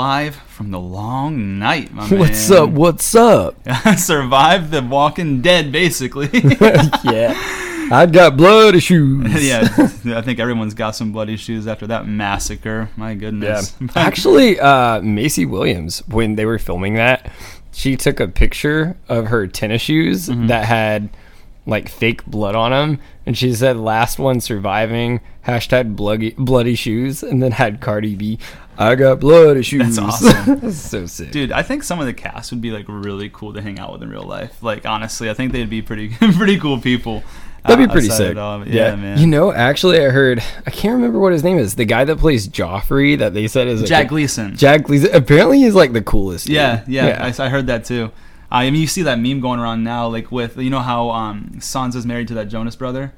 We are back and alive from the long night, my What's man. up? What's up? Survived the Walking Dead, basically. yeah. I got blood shoes. yeah, I think everyone's got some bloody shoes after that massacre. My goodness. Yeah. Actually, uh, Maisie Williams, when they were filming that, she took a picture of her tennis shoes Mm-hmm. that had like fake blood on them, and she said "last one surviving." Hashtag bloody bloody shoes, and then had Cardi B. I got bloody shoes. That's awesome. That's so sick. Dude, I think some of the cast would be like really cool to hang out with in real life. Like honestly, I think they'd be pretty pretty cool people. That'd uh, be pretty outside sick. it all. Yeah, man. You know, actually, I heard I can't remember what his name is. The guy that plays Joffrey that they said is Jack Gleeson. Jack Gleeson. Apparently, he's like the coolest. dude. Yeah, yeah, I, I heard that too. Uh, I mean, you see that meme going around now, like with you know how um, Sansa's married to that Jonas brother,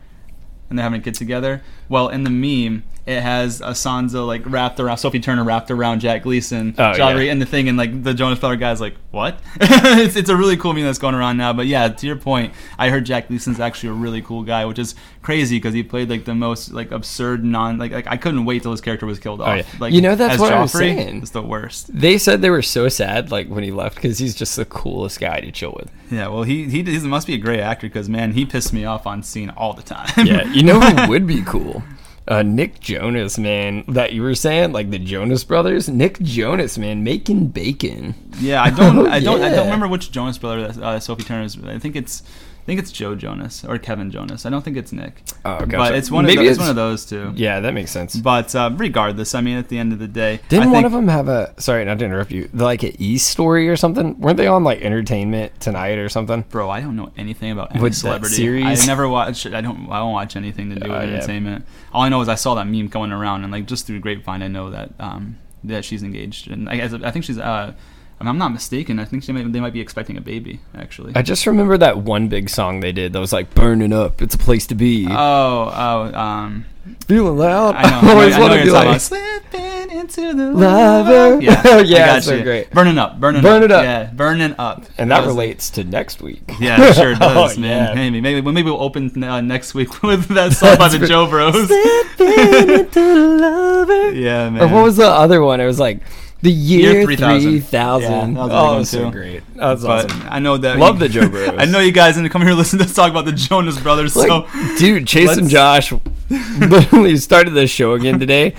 and they're having a kid together. Well, in the meme, it has a Sansa like wrapped around Sophie Turner wrapped around Jack Gleeson, Oh, Joffrey, yeah. and the thing, and like the Jonas brother guy's like, what? it's it's a really cool meme that's going around now. But yeah, to your point, I heard Jack Gleeson's actually a really cool guy, which is crazy because he played like the most like absurd non like like I couldn't wait till his character was killed oh, off. Oh, yeah. Like You know, that's as what I was saying. It's the worst. They said they were so sad like when he left because he's just the coolest guy to chill with. Yeah, well, he he, he must be a great actor because man, he pissed me off on scene all the time. Yeah, you know who would be cool? Uh, Nick Jonas, man, that you were saying, like the Jonas Brothers. Nick Jonas, man, making bacon. yeah. I don't, Oh, I don't, I don't remember which Jonas brother that uh, Sophie Turner is. I think it's, I think it's Joe Jonas or Kevin Jonas. I don't think it's Nick. Oh, But it's one of Maybe the, it's, it's- one of those two. Yeah, that makes sense. But uh, regardless, I mean, at the end of the day, Didn't I one of them have a? Sorry, not to interrupt you. Like an E story or something? Weren't they on like Entertainment Tonight or something? Bro, I don't know anything about any With celebrity. series? I never watch. I don't. I don't watch anything to do with Oh, yeah. entertainment. All I know is I saw that meme going around, and like just through grapevine, I know that um, that she's engaged, and I, guess- I think she's. Uh, if I'm not mistaken, I think she might, they might be expecting a baby. Actually. I just remember that one big song they did that was like "Burning Up." It's a place to be. oh, oh, um, Feeling loud. I know. I always I want to be talking like, about. Slipping into the lover. lava. Yeah, Yeah, I got it's so you. great. Burning up, burning Burn up. it up. Yeah, burning up. and that was- relates to next week. Yeah, it sure does, Oh, man. yeah. Maybe, maybe, maybe we'll open uh, next week with that song by the That's Joe Bros. Slipping into the lava. Yeah, man. Or what was the other one? It was like the year, Year 3000. 3000. Yeah, that was a oh, good oh, one, it was so great. That was But awesome. I know that Love the Joe Bros. I know you guys didn't come here to listen to us talk about the Jonas Brothers. Like, so dude, Chase and Josh literally started the show again today.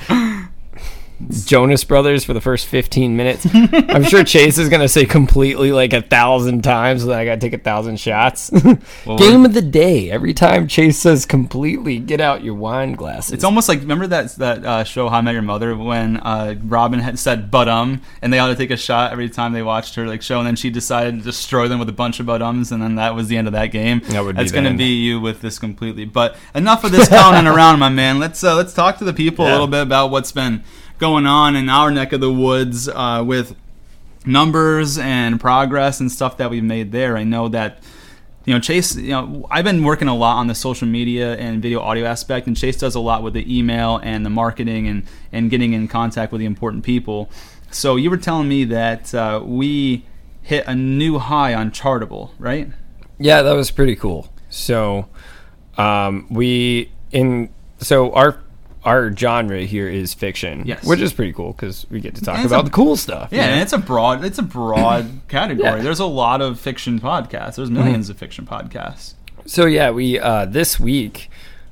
Jonas Brothers for the first 15 minutes. I'm sure Chase is going to say completely like a thousand times, so then I got to take a thousand shots. Well, Game of the day. Every time Chase says completely, get out your wine glasses. it's almost like remember that that uh, show How I Met Your Mother when uh, Robin had said "but um" and they ought to take a shot every time they watched her like show, and then she decided to destroy them with a bunch of "but ums," and then that was the end of that game. That would be That's gonna be you with this completely. But enough of this pounding around, my man. Let's uh, let's talk to the people a little bit about what's been going on in our neck of the woods uh, with numbers and progress and stuff that we've made there. I know that you know Chase. You know I've been working a lot on the social media and video audio aspect, and Chase does a lot with the email and the marketing and and getting in contact with the important people. So you were telling me that uh, we hit a new high on Chartable, right? Yeah, that was pretty cool. So, um, we in so our our genre here is fiction, Yes. which is pretty cool because we get to talk about a- the cool stuff. Yeah, you know? and it's a broad it's a broad category. Yeah. There's a lot of fiction podcasts. There's 1000000s of fiction podcasts. So yeah, we uh, this week.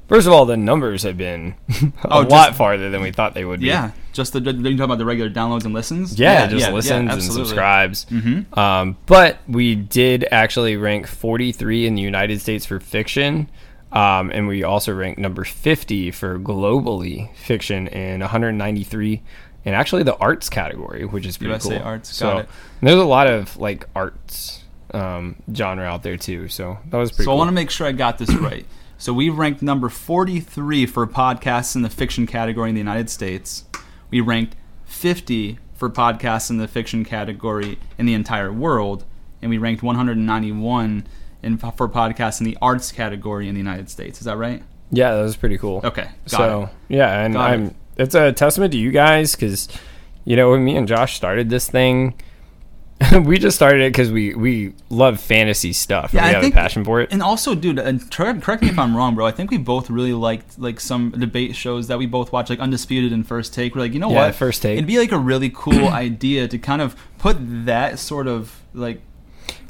First of all, the numbers have been a Oh, just- lot farther than we thought they would be. Yeah, just the you talking about the regular downloads and listens. Yeah, just listens and subscribes. Mhm. Um, but we did actually rank 43 in the United States for fiction. Um, and we also ranked number 50 for globally fiction and 193 in actually the arts category, which is pretty USA cool. arts, So got it. there's a lot of like arts um, genre out there too. So that was pretty So I want to make sure I got this right. So we ranked number 43 for podcasts in the fiction category in the United States. We ranked 50 for podcasts in the fiction category in the entire world, and we ranked 191 in, for podcasts in the arts category in the United States. Is that right? yeah, that was pretty cool. Okay, got so it. yeah, and Got. I'm it's a testament to you guys because you know when me and Josh started this thing, we just started it because we we love fantasy stuff. Yeah, we I have think- a passion for it. And also, dude, and correct me if I'm wrong, bro. I think we both really liked like some debate shows that we both watch, like Undisputed and First Take. We're like, you know Yeah, what? First Take. It'd be like a really cool idea to kind of put that sort of like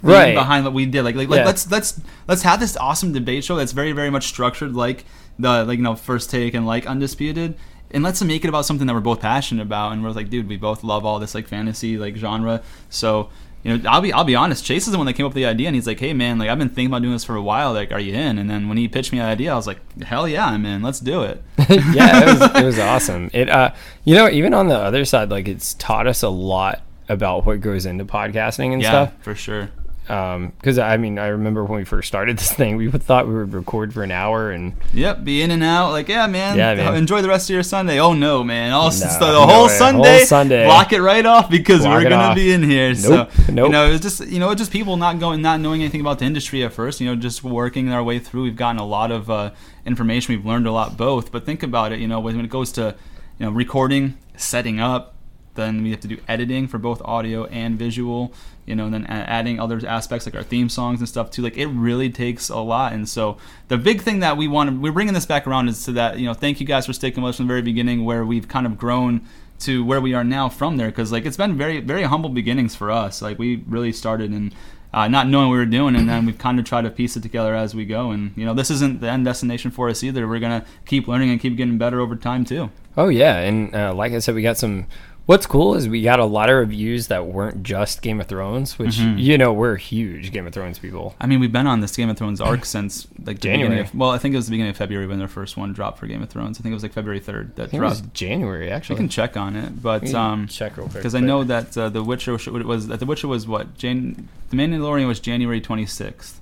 Right. behind what we did. Like, like, like let's let's let's have this awesome debate show that's very very much structured like the like you know First Take and like Undisputed. And let's make it about something that we're both passionate about, and we're like, dude, we both love all this like fantasy like genre. So, you know, I'll be I'll be honest. Chase is the one that came up with the idea, and he's like, hey man, like I've been thinking about doing this for a while. Like, are you in? And then when he pitched me the idea, I was like, hell yeah, I'm in. Let's do it. yeah, it was, it was awesome. It, uh, you know, even on the other side, like it's taught us a lot about what goes into podcasting and yeah, stuff. for sure. Because I mean, I remember when we first started this thing, we thought we would record for an hour, and Yep, be in and out. Like, yeah, man. Yeah, man. Enjoy the rest of your Sunday. Oh no, man! All No, the, no whole way. Sunday, Whole Sunday. block it right off because Block we're gonna off. be in here. Nope, So you know, it's just you know, just people not going, not knowing anything about the industry at first. You know, just working our way through. We've gotten a lot of uh, information. We've learned a lot both. But think about it. You know, when it goes to you know recording, setting up, then we have to do editing for both audio and visual you know and then adding other aspects like our theme songs and stuff too. Like it really takes a lot. And so the big thing that we want to we're bringing this back around is to that you know thank you guys for sticking with us from the very beginning where we've kind of grown to where we are now from there. Because like it's been very very humble beginnings for us. Like we really started and uh, not knowing what we were doing and then we've kind of tried to piece it together as we go. And you know this isn't the end destination for us either. We're gonna keep learning and keep getting better over time too. Oh yeah, and uh, like I said, we got some. What's cool is we got a lot of reviews that weren't just Game of Thrones, which Mm-hmm. you know we're huge Game of Thrones people. I mean, we've been on this Game of Thrones arc since like January. Of, well, I think it was the beginning of February when their first one dropped for Game of Thrones. I think it was like February third that I think it was dropped. January We actually. can check on it, but um, check real quick because I know that uh, the Witcher was that the Witcher was what Jan- the Mandalorian was January twenty sixth,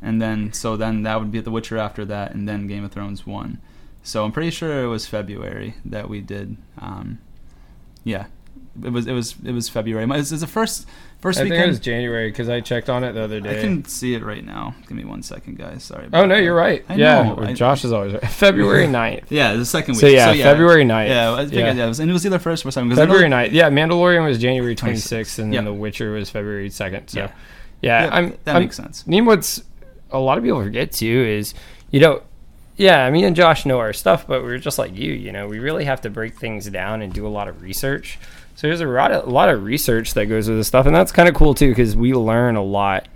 and then so then that would be the Witcher after that, and then Game of Thrones one. So I'm pretty sure it was February that we did. Um, yeah, it was it was it was February. It was, it was the first first I think weekend. it was January because I checked on it the other day. I can see it right now. Give me one second, guys. Sorry. Oh no, that. you're right. I yeah, know. I- Josh is always right. February 9th. Yeah, the second week. So yeah, February 9th. Yeah, I figured, Yeah. yeah. it was, and it was either first or second. 'cause I know- February 9th. Yeah, Mandalorian was January 26th. 26th, and then Yep. The Witcher was February 2nd. So Yeah. yeah, Yeah, I'm, that I'm, makes sense. I mean, what's a lot of people forget too is, you know, yeah, me and Josh know our stuff, but we're just like you. You know, we really have to break things down and do a lot of research. So there's a lot of, a lot of research that goes with this stuff, and that's kind of cool too because we learn a lot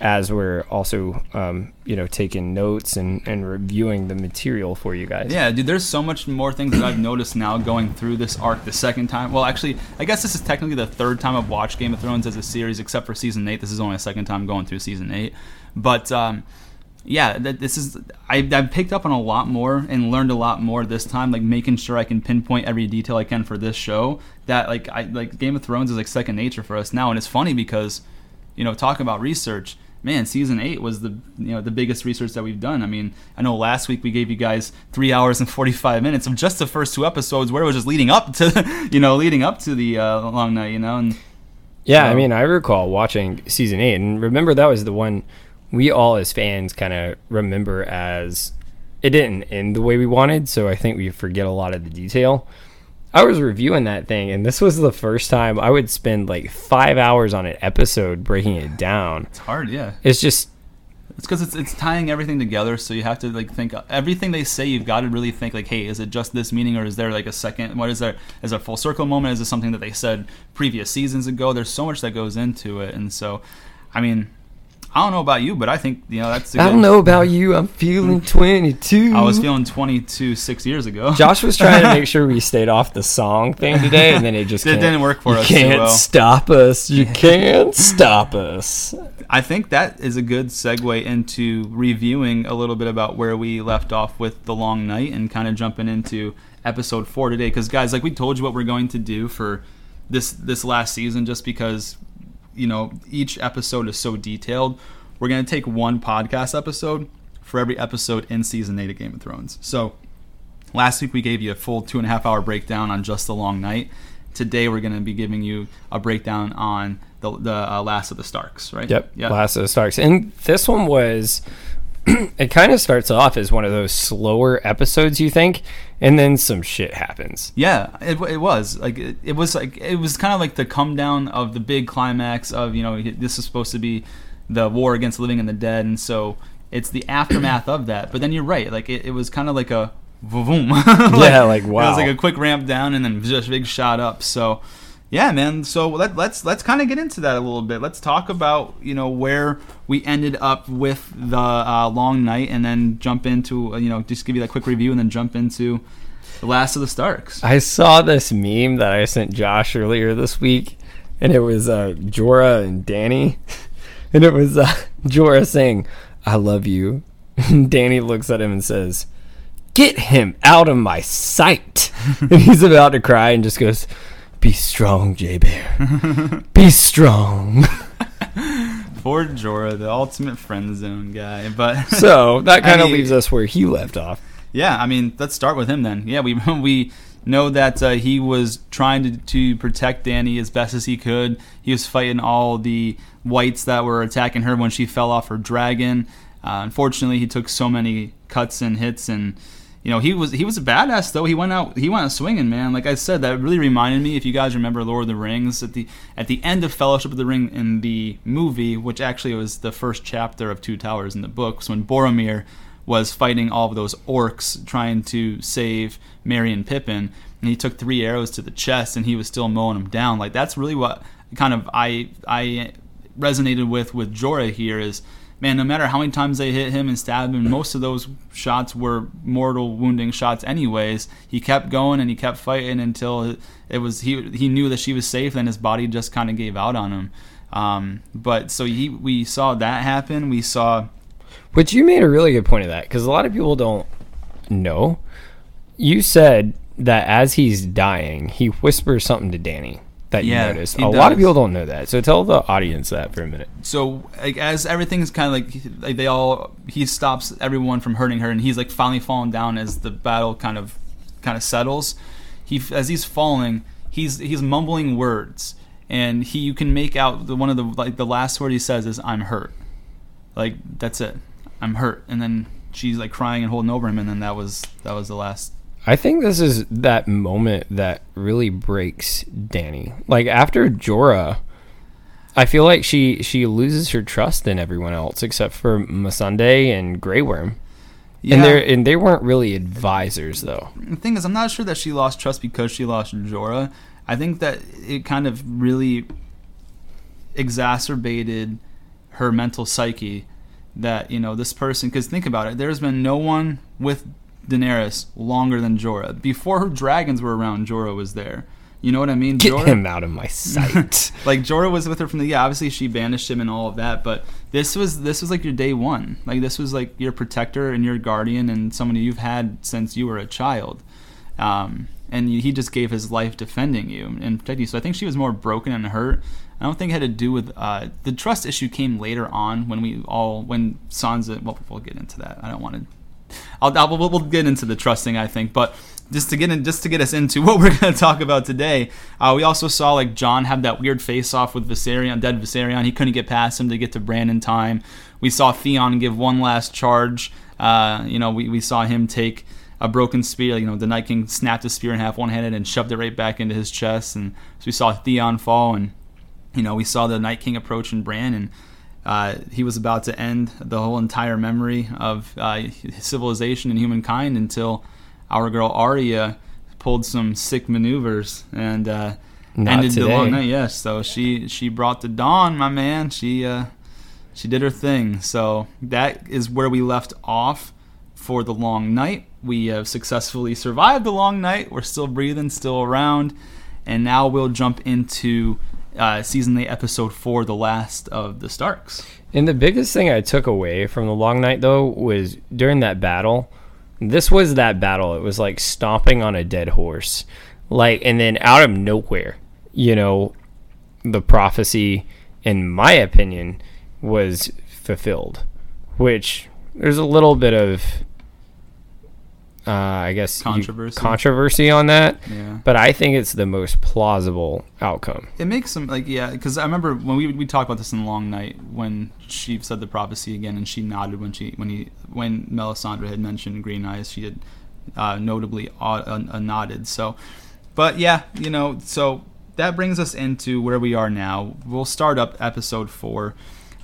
as we're also, um, you know, taking notes and, and reviewing the material for you guys. Yeah, dude, there's so much more things that I've noticed now going through this arc the second time. Well, actually, I guess this is technically the third time I've watched Game of Thrones as a series, except for season eight. This is only a second time going through season eight. But um, yeah, th- this is I, I've picked up on a lot more and learned a lot more this time. Like making sure I can pinpoint every detail I can for this show. That like I like Game of Thrones is like second nature for us now, and it's funny because you know talk about research man season 8 was the you know the biggest research that we've done i mean i know last week we gave you guys three hours and 45 minutes of just the first two episodes where it was just leading up to you know leading up to the uh, long night you know and Yeah, I mean, I recall watching season eight, and remember that was the one we all as fans kind of remember as it didn't end the way we wanted. So I think we forget a lot of the detail. I was reviewing that thing, and this was the first time I would spend like five hours on an episode breaking it down. it's hard yeah It's just it's because it's, it's tying everything together so you have to like think everything they say you've got to really think like hey is it just this meaning or is there like a second what is there is there a full circle moment is it something that they said previous seasons ago there's so much that goes into it and so i mean i don't know about you but i think you know that's a I don't know about you. I'm feeling 22. I was feeling 22 six years ago. Josh was trying to make sure we stayed off the song thing today, and then it just It didn't work for you us Can't well. stop us. You can't stop us. I think that is a good segue into reviewing a little bit about where we left off with the long night and kind of jumping into episode four today. Because guys, like we told you, what we're going to do for this this last season, just because you know each episode is so detailed, we're going to take one podcast episode for every episode in season eight of Game of Thrones. So Last week we gave you a full two and a half hour breakdown on just the long night. Today we're going to be giving you a breakdown on the the uh, last of the Starks, right? Yep. Yeah. Last of the Starks. And this one was it kind of starts off as one of those slower episodes you think and then some shit happens. Yeah, it, it was like it, it was like it was kind of like the come down of the big climax of you know this is supposed to be the war against the living and the dead, and so it's the aftermath of that. But then you're right, like it, it was kind of like a boom, like, Yeah, like, wow. It was like a quick ramp down and then just a big shot up. So yeah, man. So let, let's let's kind of get into that a little bit. Let's talk about you know where we ended up with the uh, long night, and then jump into uh, you know just give you that quick review, and then jump into the last of the Starks. I saw this meme that I sent Josh earlier this week, and it was uh, Jorah and Danny, and it was uh, Jorah saying, "I love you." And Danny looks at him and says, "Get him out of my sight." and he's about to cry and just goes, "Be strong, Jay Bear. Be strong." Poor Jorah, the ultimate friend zone guy. But so that kind of leaves us where he left off. Yeah, I mean, let's start with him then. Yeah, we we know that uh, he was trying to, to protect Danny as best as he could. He was fighting all the whites that were attacking her when she fell off her dragon. Uh, unfortunately, he took so many cuts and hits, and you know he was he was a badass though. He went out he went out swinging, man. Like I said, that really reminded me. If you guys remember Lord of the Rings, at the at the end of Fellowship of the Ring in the movie, which actually was the first chapter of Two Towers in the books, when Boromir was fighting all of those orcs trying to save Merry and Pippin, and he took three arrows to the chest, and he was still mowing them down. Like that's really what kind of I I resonated with with Jorah here is. Man, no matter how many times they hit him and stabbed him, most of those shots were mortal wounding shots anyways. He kept going and he kept fighting until it was he he knew that she was safe. Then his body just kind of gave out on him. Um, but so he we saw that happen. We saw Which you made a really good point of that because a lot of people don't know. You said that as he's dying, he whispers something to Danny that you Yeah, noticed. he A lot of people don't know that. So tell the audience that for a minute. so like as everything's kind of like, like they all he stops everyone from hurting her and he's like finally falling down as the battle kind of kind of settles he as he's falling he's he's mumbling words and he you can make out the one of the like the last word he says is i'm hurt like that's it i'm hurt and then she's like crying and holding over him and then that was that was the last I think this is that moment that really breaks Danny. Like after Jorah, I feel like she she loses her trust in everyone else except for Missandei and Grey Worm. And they and they weren't really advisors though. the thing is, I'm not sure that she lost trust because she lost Jorah. I think that it kind of really exacerbated her mental psyche. That you know this person, because think about it, there's been no one with Daenerys longer than Jorah. Before her dragons were around, Jorah was there. You know what I mean? Get Jorah, him out of my sight. like Jorah was with her from the yeah. Obviously, she banished him and all of that, but this was this was like your day one. Like this was like your protector and your guardian and someone you've had since you were a child. Um, and he just gave his life defending you and protecting you. So I think she was more broken and hurt. I don't think it had to do with uh, the trust issue. Came later on when we all when Sansa. Well, we'll get into that. I don't want to I'll, I'll we'll, we'll get into the trusting, I think, but just to get in, just to get us into what we're going to talk about today, uh, we also saw like Jon have that weird face off with Viserion, dead Viserion. He couldn't get past him to get to Bran in time. We saw Theon give one last charge. Uh, you know, we, we saw him take a broken spear. You know, the Night King snapped his spear in half one handed and shoved it right back into his chest. And so we saw Theon fall, and you know, we saw the Night King approach and Bran and uh, he was about to end the whole entire memory of uh, civilization and humankind until our girl Arya pulled some sick maneuvers and uh, ended the long night. Yes, so she she brought the dawn, my man. She uh, she did her thing. So that is where we left off for the long night. We have successfully survived the long night. We're still breathing, still around, and now we'll jump into uh, season eight, episode four, the last of the Starks. And the biggest thing I took away from the long night though was during that battle. This was that battle. It was like stomping on a dead horse. Like and then out of nowhere, you know, the prophecy in my opinion was fulfilled, which there's a little bit of uh, I guess you- Controversy. controversy on that, Yeah. but I think it's the most plausible outcome. It makes some like yeah, because I remember when we we talked about this in the long night when she said the prophecy again, and she nodded when she when he when Melisandre had mentioned green eyes. She had uh, notably uh, uh, nodded. So, but yeah, you know, so that brings us into where we are now. We'll start up episode four.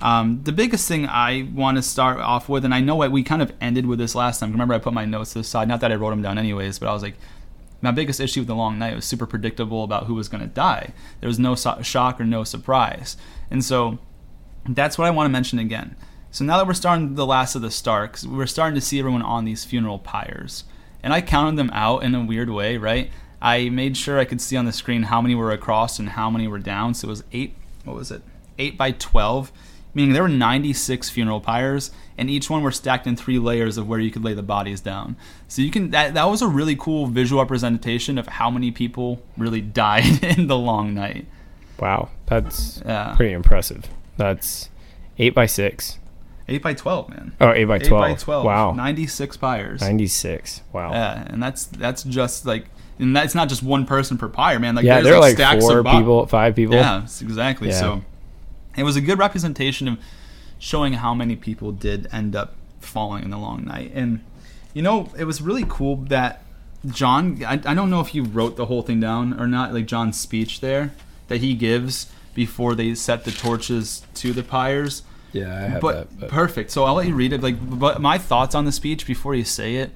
Um, the biggest thing I want to start off with, and I know we kind of ended with this last time. Remember, I put my notes to the side. Not that I wrote them down anyways, but I was like, my biggest issue with the long night was super predictable about who was going to die. There was no so- shock or no surprise, and so that's what I want to mention again. So now that we're starting the last of the Starks, we're starting to see everyone on these funeral pyres, and I counted them out in a weird way, right? I made sure I could see on the screen how many were across and how many were down. So it was eight. What was it? Eight by twelve meaning there were 96 funeral pyres and each one were stacked in three layers of where you could lay the bodies down. So you can that, that was a really cool visual representation of how many people really died in the long night. Wow that's yeah. pretty impressive. That's 8 by 6 8 by 12 man. Oh 8 by 12 8 by 12 wow. 96 pyres. 96 wow. Yeah and that's that's just like and that's not just one person per pyre man. Like yeah they're like, like four people five people. Yeah exactly. Yeah. so it was a good representation of showing how many people did end up falling in the long night. And you know, it was really cool that Jon, I, I don't know if you wrote the whole thing down or not. Like Jon's speech there that he gives before they set the torches to the pyres. Yeah, I have but, that. But. Perfect. So I'll let you read it. Like, but my thoughts on the speech before you say it.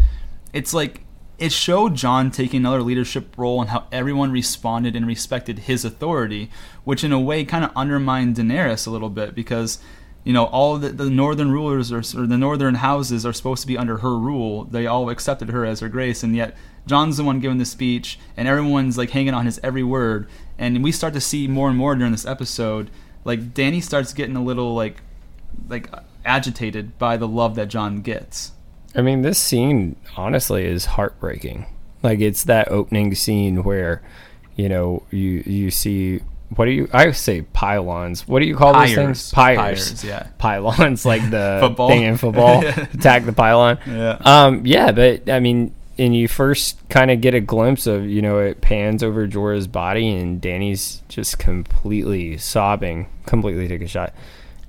It's like it showed Jon taking another leadership role and how everyone responded and respected his authority, which in a way kind of undermined Daenerys a little bit because you know all the, the northern rulers or, or, the northern houses are supposed to be under her rule. They all accepted her as her grace, and yet Jon's the one giving the speech, and everyone's like hanging on his every word. And we start to see more and more during this episode, like danny starts getting a little like like agitated by the love that Jon gets. I mean, this scene honestly is heartbreaking. Like it's that opening scene where, you know, you you see what do you? I say pylons. What do you call Pyres. those things? Pyres. Pyres yeah. Pylons, like the football. thing in football. Attack the pylon. Yeah. Um. Yeah, but I mean, and you first kind of get a glimpse of, you know, it pans over Jorah's body, and Danny's just completely sobbing, completely take a shot,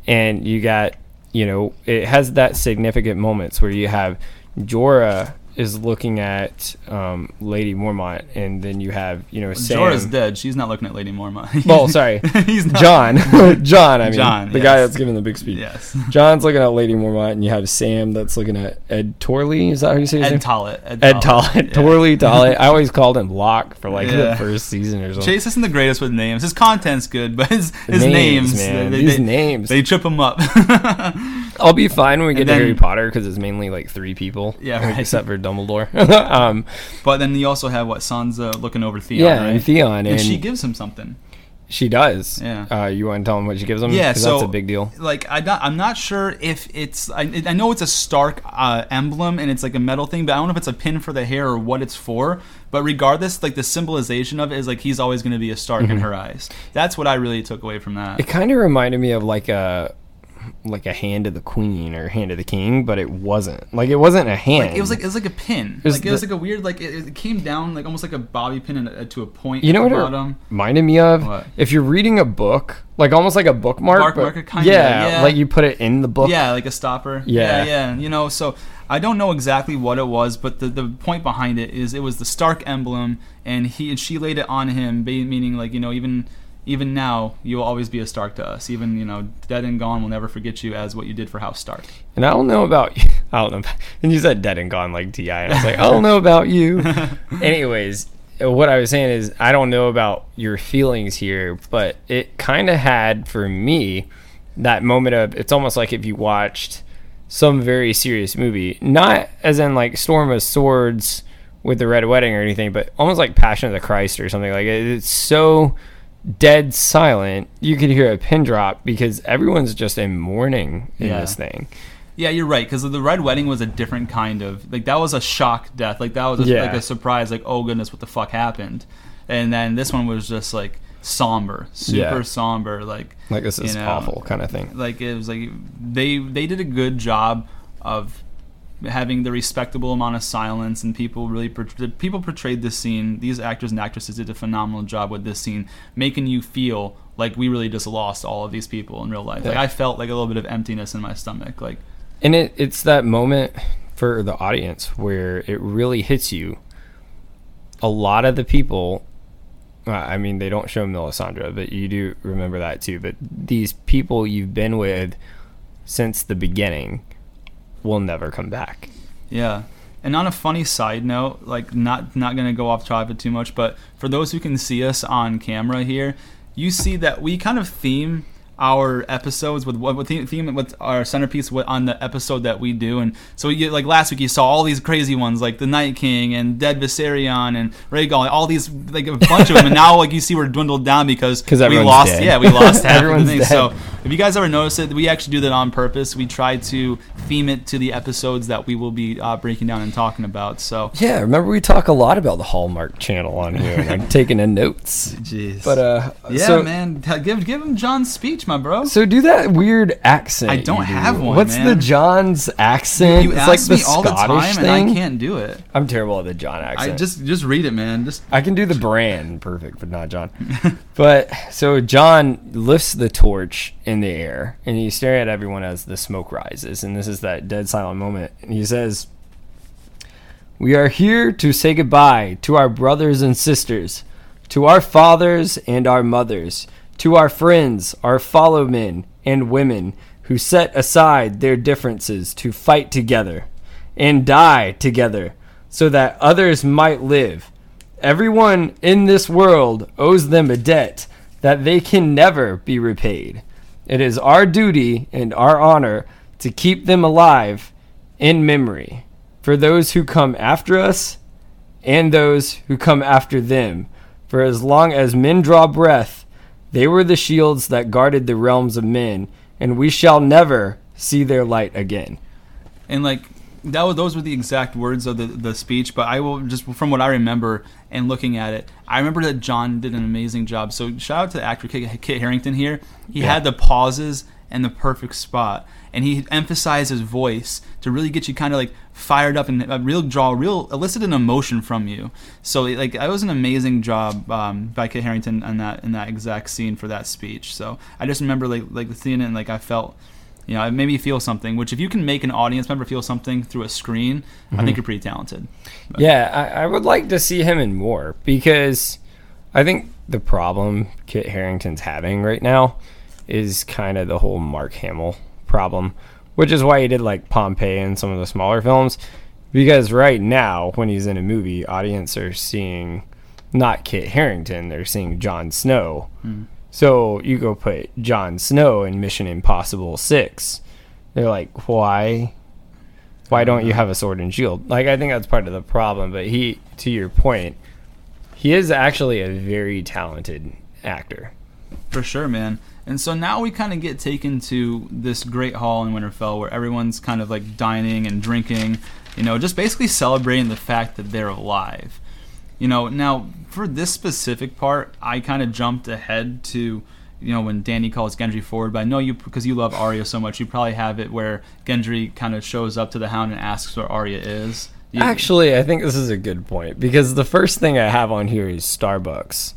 and you got you know, it has that significant moments where you have Jorah is looking at um, Lady Mormont, and then you have you know Sam. Jorah's dead. She's not looking at Lady Mormont. well, sorry, he's not. Jon. Jon. I mean, Jon, the yes. guy that's giving the big speech. Yes. Jon's looking at Lady Mormont, and you have Sam that's looking at Ed Torley. Is that how you say his Ed name? Tollett. Ed, Ed Tollett. Yeah. Torley Tollett. I always called him Locke for like Yeah. the first season or something. Chase isn't the greatest with names. His content's good, but his his names, names, man. they, These they, names. they trip him up. I'll be fine when we get And to Harry Potter because it's mainly like three people. Yeah, right. Except for Dumbledore. um, but then you also have what Sansa looking over Theon, yeah, right? and Theon, and, and she gives him something. she does. Yeah. Uh, you want to tell him what she gives him? Yeah. so that's a big deal. Like I not, I'm not sure if it's I, I know it's a Stark uh, emblem and it's like a metal thing, but I don't know if it's a pin for the hair or what it's for. But regardless, like the symbolization of it is like he's always going to be a Stark in her eyes. That's what I really took away from that. Mm-hmm. It kind of reminded me of like a like a hand of the queen or hand of the king, but it wasn't. Like it wasn't a hand. Like, it was like it was like a pin. was like it was like a weird like it, it came down like almost like a bobby pin and, uh, to a point. you know at what the it bottom. reminded me of? What? If you're reading a book, like almost like a bookmark, Bark but- marker, kinda, yeah, yeah. like you put it in the book. Yeah, like a stopper. Yeah. yeah, yeah. You know, so I don't know exactly what it was, but the the point behind it is it was the Stark emblem, and he and she laid it on him, meaning like you know even. Even now, you will always be a Stark to us. Even you know, dead and gone, will never forget you as what you did for House Stark. And I don't know about you. I don't know. About, And you said dead and gone like Ti. And I was like, I don't know about you. Anyways, what I was saying is I don't know about your feelings here, but it kind of had for me that moment of it's almost like if you watched some very serious movie, not as in like Storm of Swords with the Red Wedding or anything, but almost like Passion of the Christ or something like it. It's so dead silent. You could hear a pin drop because everyone's just in mourning in Yeah. this thing. Yeah, you're right. Because the Red Wedding was a different kind of like that was a shock death. Like that was a, Yeah. like a surprise. Like oh goodness, what the fuck happened? And then this one was just like somber, super Yeah. somber. Like Like this is know, awful kind of thing. Like it was like they they did a good job of having the respectable amount of silence and people really people portrayed this scene these actors and actresses did a phenomenal job with this scene making you feel like we really just lost all of these people in real life like i felt like a little bit of emptiness in my stomach like And it, it's that moment for the audience where it really hits you. A lot of the people, I mean, they don't show Melisandre, but you do remember that too. But these people you've been with since the beginning will never come back. Yeah. And on a funny side note, like not not gonna go off topic too much, but for those who can see us on camera here, you see that we kind of theme our episodes with what theme, theme with our centerpiece on the episode that we do. And so you, like last week, you saw all these crazy ones like the Night King and Dead Viserion and Rhaegal, all these like a bunch of them. And now like you see we're dwindled down because we lost. dead. Yeah, we lost half of the Everyone's thing. So if you guys ever notice it, we actually do that on purpose. We try to theme it to the episodes that we will be uh, breaking down and talking about. So Yeah, remember we talk a lot about the Hallmark channel on here, and I'm taking in notes. jeez. But uh, yeah, so, man, give give him Jon's speech, my bro. So do that weird accent. I don't you do. have one, What's the. Jon's accent? you it's like the the Scottish time, thing. and I can't do it. I'm terrible at the Jon accent. I just just read it, man. Just I can do the brand perfect, but not Jon. but so Jon lifts the torch in the air and he's staring at everyone as the smoke rises. And this is that dead silent moment. And he says, We are here to say goodbye to our brothers and sisters, to our fathers and our mothers, to our friends, our follow men and women who set aside their differences to fight together and die together so that others might live. Everyone in this world owes them a debt that they can never be repaid. It is our duty and our honor to keep them alive in memory for those who come after us and those who come after them. For as long as men draw breath, they were the shields that guarded the realms of men, and we shall never see their light again. and like that was those were the exact words of the the speech. But I will just from what I remember and looking at it, I remember that Jon did an amazing job. So shout out to the actor Kit, Kit Harington here. He Yeah. had the pauses and the perfect spot, and he emphasized his voice to really get you kind of like fired up and uh, real draw real elicit an emotion from you. So like that was an amazing job um, by Kit Harington in that in that exact scene for that speech. So I just remember like like seeing it and like I felt you know, it made me feel something. Which, if you can make an audience member feel something through a screen, I think mm-hmm. you're pretty talented. Yeah, I, I would like to see him in more because I think the problem Kit Harington's having right now is kind of the whole Mark Hamill problem, which is why he did like Pompeii and some of the smaller films. Because right now, when he's in a movie, audience are seeing not Kit Harington, they're seeing Jon Snow. Hmm. So you go put Jon Snow in Mission Impossible Six. They're like, why? Why don't you have a sword and shield? Like I think that's part of the problem. But he, to your point, he is actually a very talented actor. For sure, man. And so now we kind of get taken to this great hall in Winterfell where everyone's kind of like dining and drinking, you know, just basically celebrating the fact that they're alive. You know, now for this specific part, I kind of jumped ahead to, you know, when Danny calls Gendry forward. But I know you, because you love Arya so much, you probably have it where Gendry kind of shows up to the Hound and asks where Arya is. You- Actually, I think this is a good point because the first thing I have on here is Starbucks.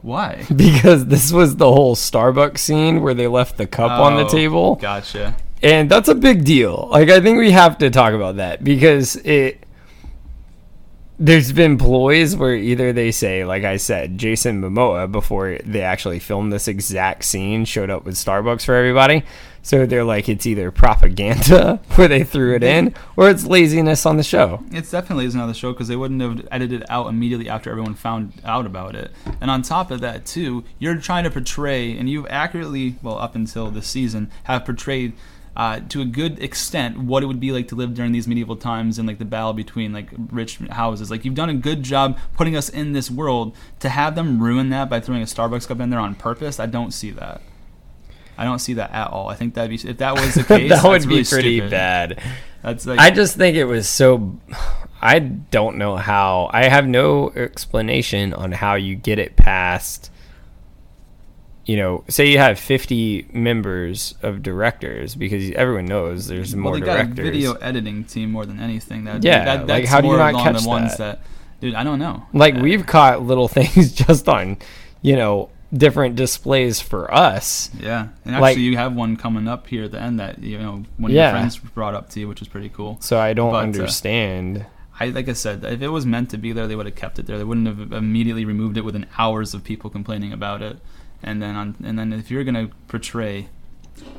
why? Because this was the whole Starbucks scene where they left the cup on the Oh, table. Gotcha. And that's a big deal. Like I think we have to talk about that because it there's been ploys where either they say, like I said, Jason Momoa before they actually filmed this exact scene showed up with Starbucks for everybody. So they're like it's either propaganda where they threw it in or it's laziness on the show. It's definitely is another show because they wouldn't have edited it out immediately after everyone found out about it. And on top of that, too, you're trying to portray, and you've accurately, well, up until this season, have portrayed uh, to a good extent what it would be like to live during these medieval times and like the battle between like rich houses. Like you've done a good job putting us in this world. To have them ruin that by throwing a Starbucks cup in there on purpose, I don't see that. I don't see that at all. I think that'd be if that was the case, that would be really pretty stupid. bad. That's like I just think it was so. I don't know how. I have no explanation on how you get it past. You know, say you have 50 members of directors because everyone knows there's more well, they got a video editing team more than anything. That Yeah, that, like, how do you not catch the ones that? that, dude. I don't know. Like Uh, we've caught little things just on, you know, different displays for us. Yeah, and actually, Like- you have one coming up here at the end that you know one of Yeah. your friends brought up to you, which is pretty cool. So I don't But, uh, understand. I like I said, if it was meant to be there, they would have kept it there. They wouldn't have immediately removed it within hours of people complaining about it. And then on, and then if you're gonna portray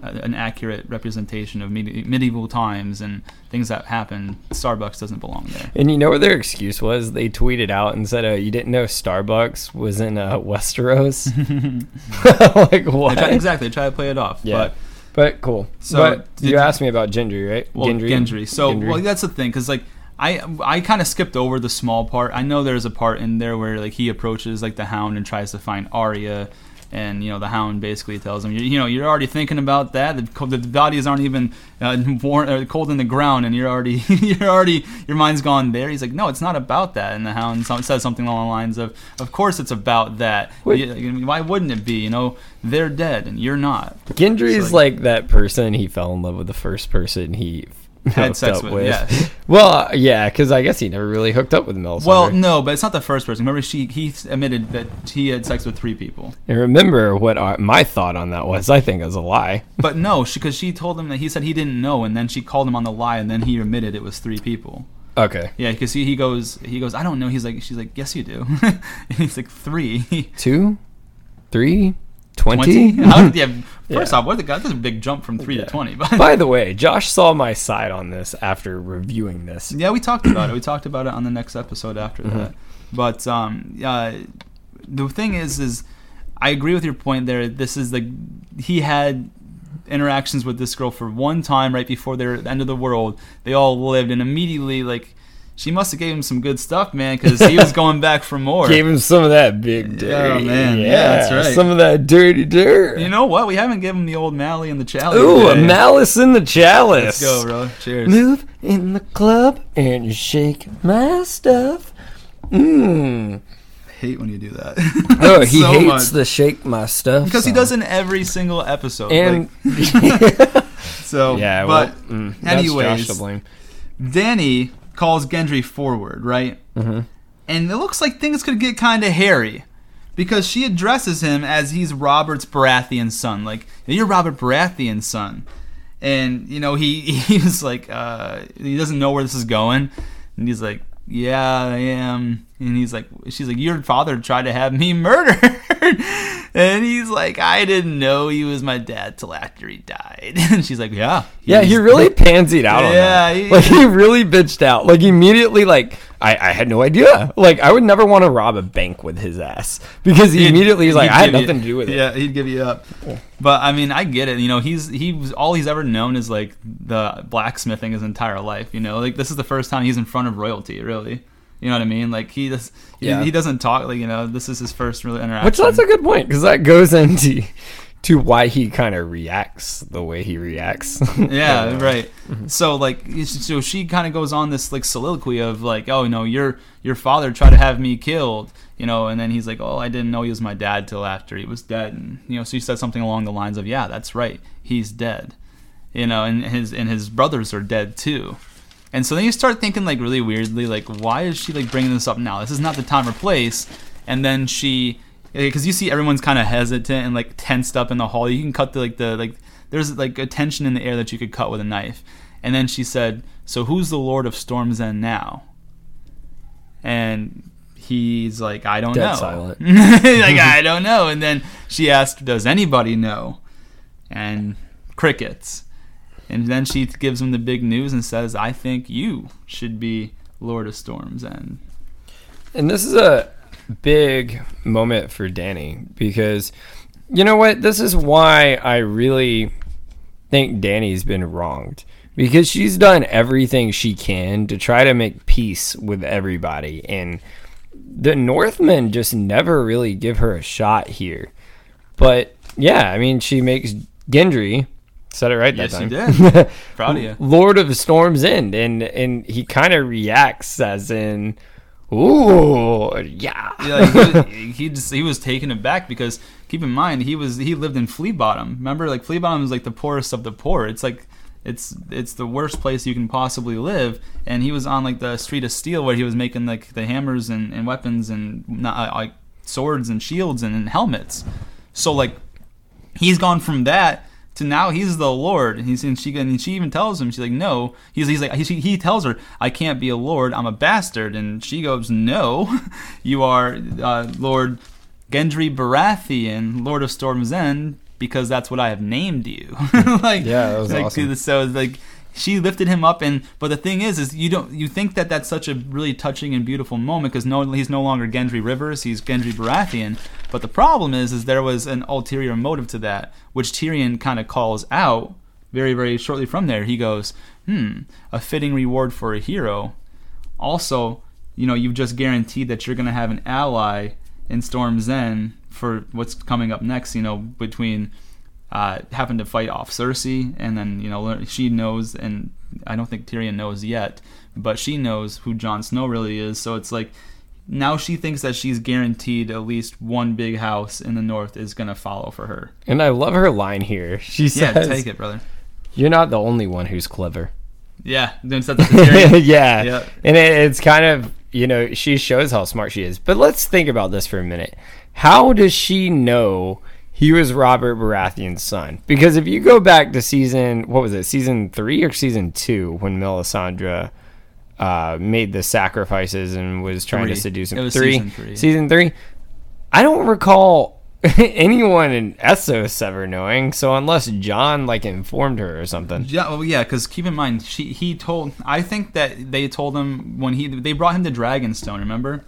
a, an accurate representation of medi- medieval times and things that happened, Starbucks doesn't belong there. And you know what their excuse was? They tweeted out and said, uh, "You didn't know Starbucks was in uh, Westeros." like They what? try, exactly, they try to play it off. Yeah. But But cool. So, but you you- asked me about Gendry, right? Well, Gendry. So, Gendry. well, that's the thing, because like I I kind of skipped over the small part. I know there's a part in there where like he approaches like the Hound and tries to find Arya, and you know the Hound basically tells him, you, you know, you're already thinking about that. The, the bodies aren't even uh, warm, uh, cold in the ground, and you're already you're already your mind's gone there. He's like, no, it's not about that. And the Hound says something along the lines of, of course it's about that. Wait. Why wouldn't it be? You know, they're dead and you're not. Gendry's It's like, that person he fell in love with the first person he Had sex with, with. yeah. Well, yeah, because I guess he never really hooked up with Mel. Well, no, but it's not the first person. Remember, she he admitted that he had sex with three people. and remember what our, my thought on that was? I think it was a lie. But no, because she, told him that he said he didn't know, and then she called him on the lie, and then he admitted it was three people. Okay, Yeah, because he, he goes he goes I don't know. He's like she's like yes you do. and he's like three. two, three, twenty. How- yeah. First Yeah. off, what the God? That's a big jump from three Yeah. to twenty. But By the way, Josh saw my side on this after reviewing this. yeah, we talked about it. We talked about it on the next episode after Mm-hmm. that. But um, uh, the thing is, is I agree with your point there. This is the he had interactions with this girl for one time right before their the end of the world. They all lived, and immediately like she must have gave him some good stuff, man, because he was going back for more. Gave him some of that big dirty. Oh, man. Yeah, that's right. Some of that dirty dirt. you know what? We haven't given him the old Mally and the chalice. Ooh, a malice in the chalice. Let's go, bro. Cheers. Move in the club and you shake my stuff. Mmm. hate when you do that. Oh, he So hates much. the shake my stuff. because he song. does in every single episode. And like, so, yeah, but well, mm, that's anyways, Josh to blame. Danny calls Gendry forward, right? Mhm. And it looks like things could get kind of hairy because she addresses him as he's Robert's Baratheon son. Like, you're Robert Baratheon's son. And, you know, he he's like, uh, he doesn't know where this is going. And he's like, yeah, I am. And he's like, she's like, your father tried to have me murdered. and he's like, I didn't know he was my dad till after he died. And she's like, yeah. Yeah, he really pansied out on Yeah, that. he- like he really bitched out. Like immediately, like I, I had no idea. Like I would never want to rob a bank with his ass because he immediately he's like, I had give you- nothing to do with it. Yeah, he'd give you up. But I mean, I get it. You know, he's he was all he's ever known is like the blacksmithing his entire life. You know, like this is the first time he's in front of royalty. Really, you know what I mean? Like he does. He, Yeah. he doesn't talk. Like you know, this is his first real interaction. Which that's a good point because that goes into to why he kind of reacts the way he reacts. yeah, right. Mm-hmm. So like, so she kind of goes on this like soliloquy of like, oh no, your your father tried to have me killed, you know, and then he's like, oh, I didn't know he was my dad till after he was dead, and you know, so he said something along the lines of, yeah, that's right, he's dead, you know, and his and his brothers are dead too. And so then you start thinking like really weirdly, like why is she like bringing this up now? This is not the time or place. And then she, eh, because you see everyone's kind of hesitant and like tensed up in the hall. You can cut the like the like there's like a tension in the air that you could cut with a knife. And then she said, "So who's the Lord of Storm's End now?" And he's like, "I don't Dead know." silent. like I don't know. And then she asked, "Does anybody know?" And crickets. And then she gives him the big news and says, "I think you should be Lord of Storms." And And this is a big moment for Danny because you know what? This is why I really think Danny's been wronged because she's done everything she can to try to make peace with everybody and the Northmen just never really give her a shot here. But yeah, I mean, she makes Gendry said it right Yes, that you time. did. Proud of you. Lord of Storm's End, and and he kind of reacts as in, "Ooh, yeah." yeah, he, he just he was taken aback because keep in mind he was he lived in Flea Bottom. Remember, like Flea Bottom is like the poorest of the poor. It's like it's it's the worst place you can possibly live. And he was on like the street of steel where he was making like the hammers and, and weapons and not uh, like swords and shields and, and helmets. So like he's gone from that to now he's the Lord. And he's and she and she even tells him she's like no. He's he's like he, he tells her I can't be a Lord. I'm a bastard. And she goes no, you are uh, Lord Gendry Baratheon, Lord of Storm's End, because that's what I have named you. like Yeah, that was like, awesome. So like she lifted him up and but the thing is is you don't you think that that's such a really touching and beautiful moment because no he's no longer Gendry Rivers he's Gendry Baratheon. But the problem is is there was an ulterior motive to that which Tyrion kind of calls out very very shortly from there. He goes hmm a fitting reward for a hero. Also you know you've just guaranteed that you're going to have an ally in Storm's End for what's coming up next you know between uh, having to fight off Cersei, and then you know she knows, and I don't think Tyrion knows yet, but she knows who Jon Snow really is. So it's like now she thinks that she's guaranteed at least one big house in the north is gonna follow for her. And I love her line here. She says, Yeah, take it, brother. "You're not the only one who's clever." Yeah, then said Tyrion. yeah. Yeah. And it, it's kind of, you know, she shows how smart she is. But let's think about this for a minute. How does she know he was Robert Baratheon's son? Because if you go back to season, what was it, season three or season two, when Melisandre uh, made the sacrifices and was trying to seduce him? It was three? season three. Season three? I don't recall anyone in Essos ever knowing. So unless Jon, like, informed her or something. Yeah, well, yeah, because keep in mind, she he told. I think that they told him when he they brought him to Dragonstone. Remember?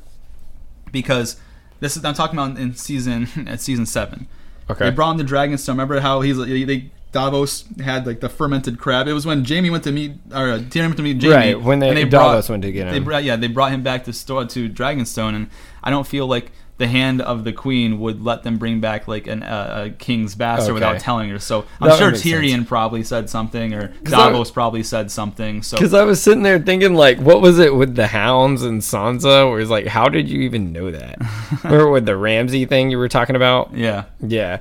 Because this is I'm talking about in season at season seven. Okay. They brought him to Dragonstone. Remember how he's like they Davos had like the fermented crab. It was when Jaime went to meet or uh, Tyrion went to meet Jaime. Right, when they- and Davos went to get They him. brought, yeah, they brought him back to store to Dragonstone, and I don't feel like the hand of the queen would let them bring back like an, uh, a king's bastard Okay. without telling her. So I'm That sure make sense. Tyrion probably said something, or Davos probably said something. So Because I was sitting there thinking, like, what was it with the hounds and Sansa? Where it's like, how did you even know that? or with the Ramsay thing you were talking about? yeah, Yeah.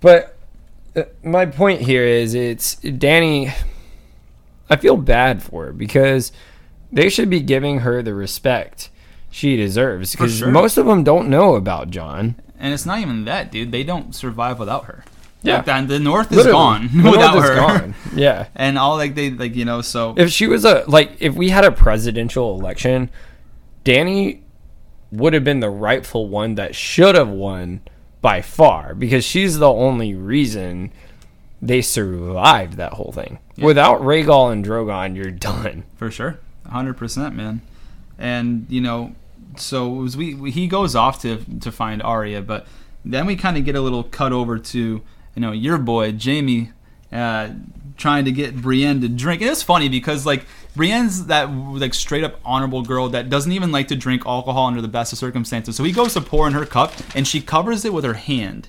But uh, my point here is it's Dany. I feel bad for her because they should be giving her the respect she deserves because sure. most of them don't know about Jon. and it's not even that, dude. They don't survive without her. Yeah. Like, the, the North is Literally. gone The North without is her. gone. Yeah. And all like they like you know so if she was a like if we had a presidential election dany would have been the rightful one that should have won by far because she's the only reason they survived that whole thing without Rhaegal and Drogon you're done For sure, hundred percent, man. And you know, so as we, we he goes off to to find Arya, but then we kind of get a little cut over to you know your boy Jaime uh, trying to get Brienne to drink. And it's funny because like Brienne's that like straight up honorable girl that doesn't even like to drink alcohol under the best of circumstances. So he goes to pour in her cup, and she covers it with her hand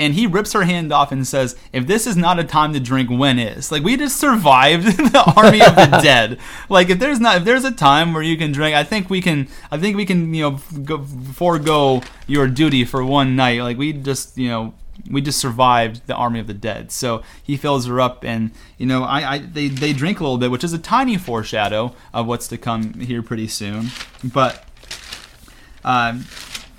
and he rips her hand off and says, "If this is not a time to drink, when is?" Like we just survived the army of the dead. Like if there's not, if there's a time where you can drink, I think we can. I think we can, you know, go, forego your duty for one night. Like we just, you know. We just survived the army of the dead, so he fills her up, and you know, I, I they, they drink a little bit, which is a tiny foreshadow of what's to come here pretty soon. But um,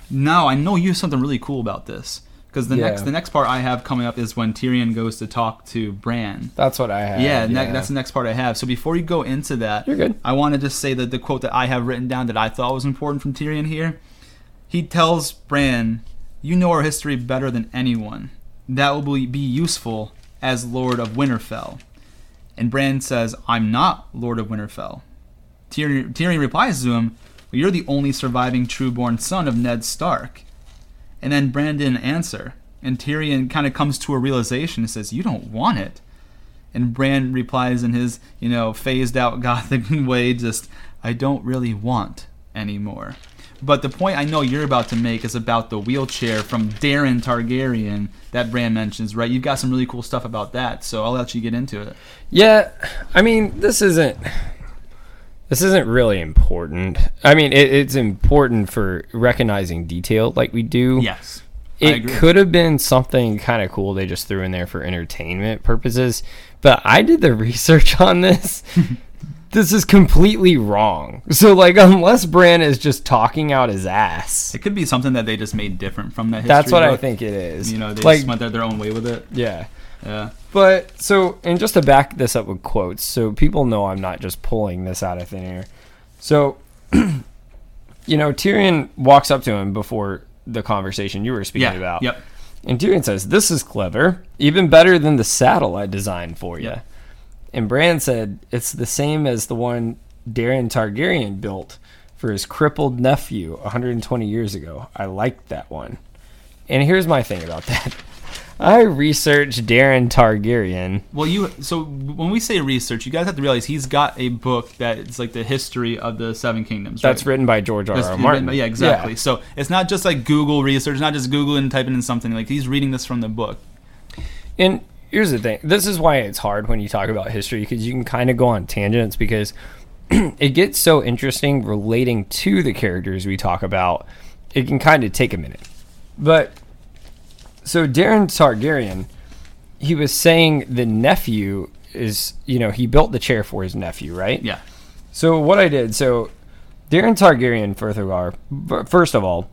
no, I know you have something really cool about this because the Yeah. next the next part I have coming up is when Tyrion goes to talk to Bran. that's what I have Yeah, ne- that's the next part I have. So before you go into that, You're good. I want to just say that the quote that I have written down that I thought was important from Tyrion here. He tells Bran, "You know our history better than anyone. That will be- be useful as Lord of Winterfell." And Bran says, "I'm not Lord of Winterfell." Tyrion, Tyrion replies to him, well, "You're the only surviving true-born son of Ned Stark." And then Bran didn't answer, and Tyrion kind of comes to a realization and says, "You don't want it." And Bran replies in his, you know, phased out gothic way, just, I don't really want anymore. But the point I know you're about to make is about the wheelchair from Daeron Targaryen that Bran mentions, right? You've got some really cool stuff about that, so I'll let you get into it. Yeah, I mean, this isn't this isn't really important. I mean, it, it's important for recognizing detail like we do. Yes. It could have been something kind of cool they just threw in there for entertainment purposes, but I did the research on this. this is completely wrong. So like unless Bran is just talking out his ass. It could be something that they just made different from that. History That's what I think it is. You know, they like just went their, their own way with it. yeah. Yeah. But so, and just to back this up with quotes, so people know I'm not just pulling this out of thin air. So, you know, Tyrion walks up to him before the conversation you were speaking Yeah. about. Yep. And Tyrion says, This is clever, even better than the saddle I designed for you. Yeah. And Bran said, It's the same as the one Daeron Targaryen built for his crippled nephew 120 years ago. I liked that one. And here's my thing about that. I researched Daeron Targaryen. Well, you so when we say research, you guys have to realize he's got a book that is like the history of the Seven Kingdoms. That's right? written by George R. R. Martin. by- yeah, exactly. So it's not just like Google research, not just Google and typing in something. Like he's reading this from the book. And here's the thing. This is why it's hard when you talk about history because you can kind of go on tangents because it gets so interesting relating to the characters we talk about. It can kind of take a minute. But so Daeron Targaryen, he was saying the nephew is, you know, he built the chair for his nephew, right? Yeah. So what I did, so Daeron Targaryen Furthergar, first of all,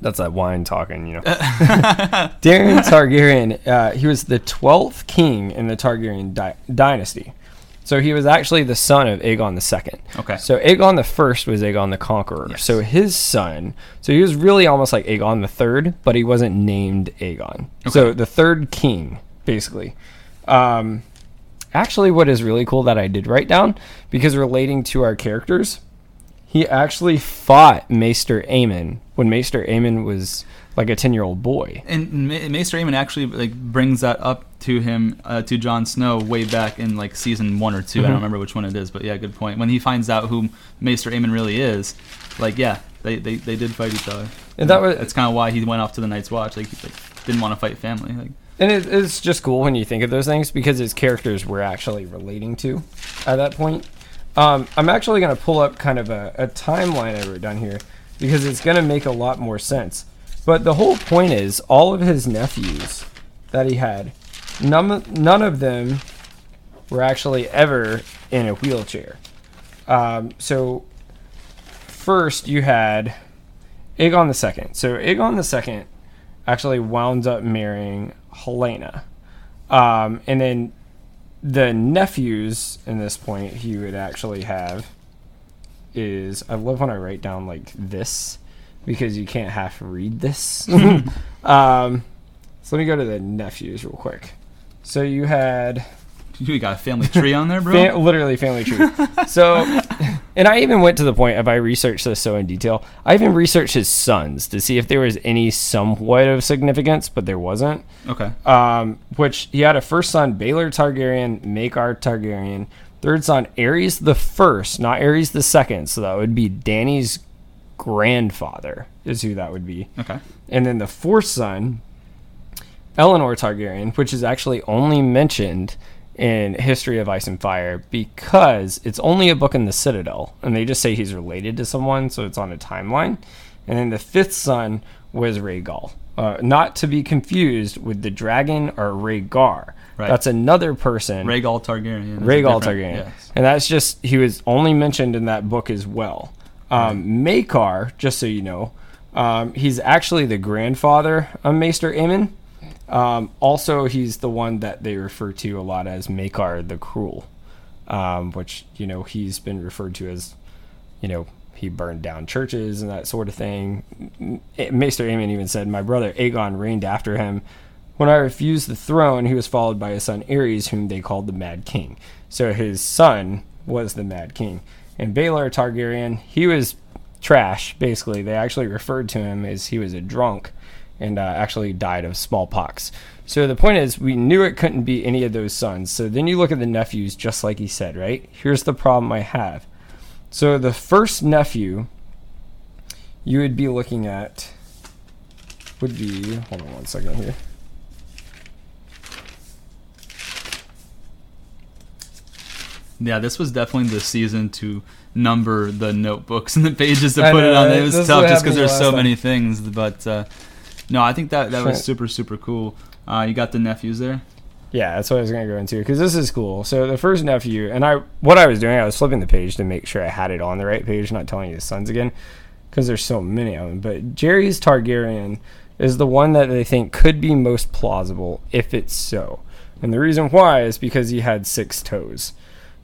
that's that wine talking, you know. Daeron Targaryen, uh, he was the 12th king in the Targaryen di- dynasty. So he was actually the son of Aegon II. Okay. So Aegon the First was Aegon the Conqueror. Yes. So his son, so he was really almost like Aegon the Third, but he wasn't named Aegon. So the third king, basically. Um, actually, what is really cool that I did write down, because relating to our characters, he actually fought Maester Aemon when Maester Aemon was like a 10 year old boy. And Ma- Maester Aemon actually like brings that up to him uh, to Jon Snow way back in like season one or 2 I Mhm. don't remember which one it is, but yeah, good point. When he finds out who Maester Aemon really is, like yeah, they, they, they did fight each other. And that was- that's kind of why he went off to the Night's Watch. Like he like, didn't want to fight family. Like And it, it's just cool when you think of those things because his characters we're actually relating to at that point. Um, I'm actually going to pull up kind of a, a timeline I wrote down here because it's going to make a lot more sense. But the whole point is all of his nephews that he had, none, none of them were actually ever in a wheelchair. Um, so first you had Aegon the Second. So Aegon the Second actually wound up marrying Helaena. Um, and then the nephews in this point he would actually have is I love when I write down like this because you can't half read this. um, so let me go to the nephews real quick. So you had you got a family tree on there, bro. Fa- literally family tree. so, and I even went to the point of I researched this so in detail. I even researched his sons to see if there was any somewhat of significance, but there wasn't. okay. Um, which he had a first son, Baelor Targaryen, Maekar Targaryen. Third son, Aerys the first, not Aerys the second. So that would be Dany's grandfather, is who that would be. Okay. And then the fourth son, Eleanor Targaryen, which is actually only mentioned in History of Ice and Fire because it's only a book in the Citadel, and they just say he's related to someone, so it's on a timeline. And then the fifth son was Rhaegel, uh, not to be confused with the dragon or Rhaegar. Right. That's another person. Rhaegel Targaryen. Rhaegel Targaryen. Yes. And that's just, he was only mentioned in that book as well. Um, Maekar, just so you know, um, he's actually the grandfather of Maester Aemon. Um, also, he's the one that they refer to a lot as Maekar the Cruel, um, which, you know, he's been referred to as, you know, he burned down churches and that sort of thing. Maester Aemon even said, My brother Aegon reigned after him. When I refused the throne, he was followed by his son Aerys, whom they called the Mad King. So his son was the Mad King. And Baelor Targaryen, he was trash, basically. They actually referred to him as he was a drunk and uh, actually died of smallpox. So the point is, we knew it couldn't be any of those sons. So then you look at the nephews, just like he said, right? Here's the problem I have. So the first nephew you would be looking at would be, hold on one second here. Yeah, this was definitely the season to number the notebooks and the pages to put it on. It was tough just because there's so time. many things. But uh, no, I think that that was super super cool. Uh, you got the nephews there. Yeah, that's what I was gonna go into because this is cool. So the first nephew, and I, what I was doing, I was flipping the page to make sure I had it on the right page, not telling you the sons again, because there's so many of them. But Jaehaerys Targaryen is the one that they think could be most plausible if it's so, and the reason why is because he had six toes.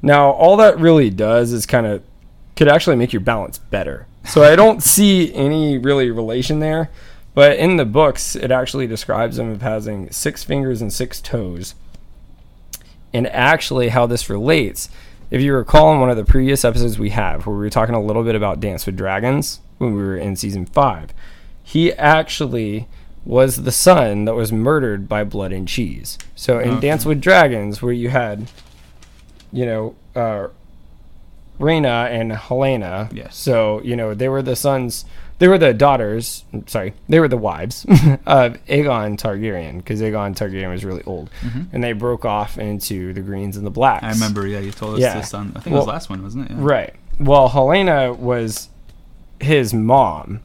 Now, all that really does is kind of could actually make your balance better. So I don't see any really relation there. But in the books, it actually describes him as having six fingers and six toes. And actually, how this relates, if you recall in one of the previous episodes we have, where we were talking a little bit about Dance with Dragons when we were in season five, he actually was the son that was murdered by Blood and Cheese. So in Okay. Dance with Dragons, where you had, you know, uh, Rhaena and Helaena. Yes. So, you know, they were the sons, they were the daughters, sorry, they were the wives of Aegon Targaryen, because Aegon Targaryen was really old. Mm-hmm. And they broke off into the Greens and the Blacks. I remember. Yeah, you told us Yeah. this on. I think it Well- was last one, wasn't it? Yeah. Right. Well, Helaena was his mom.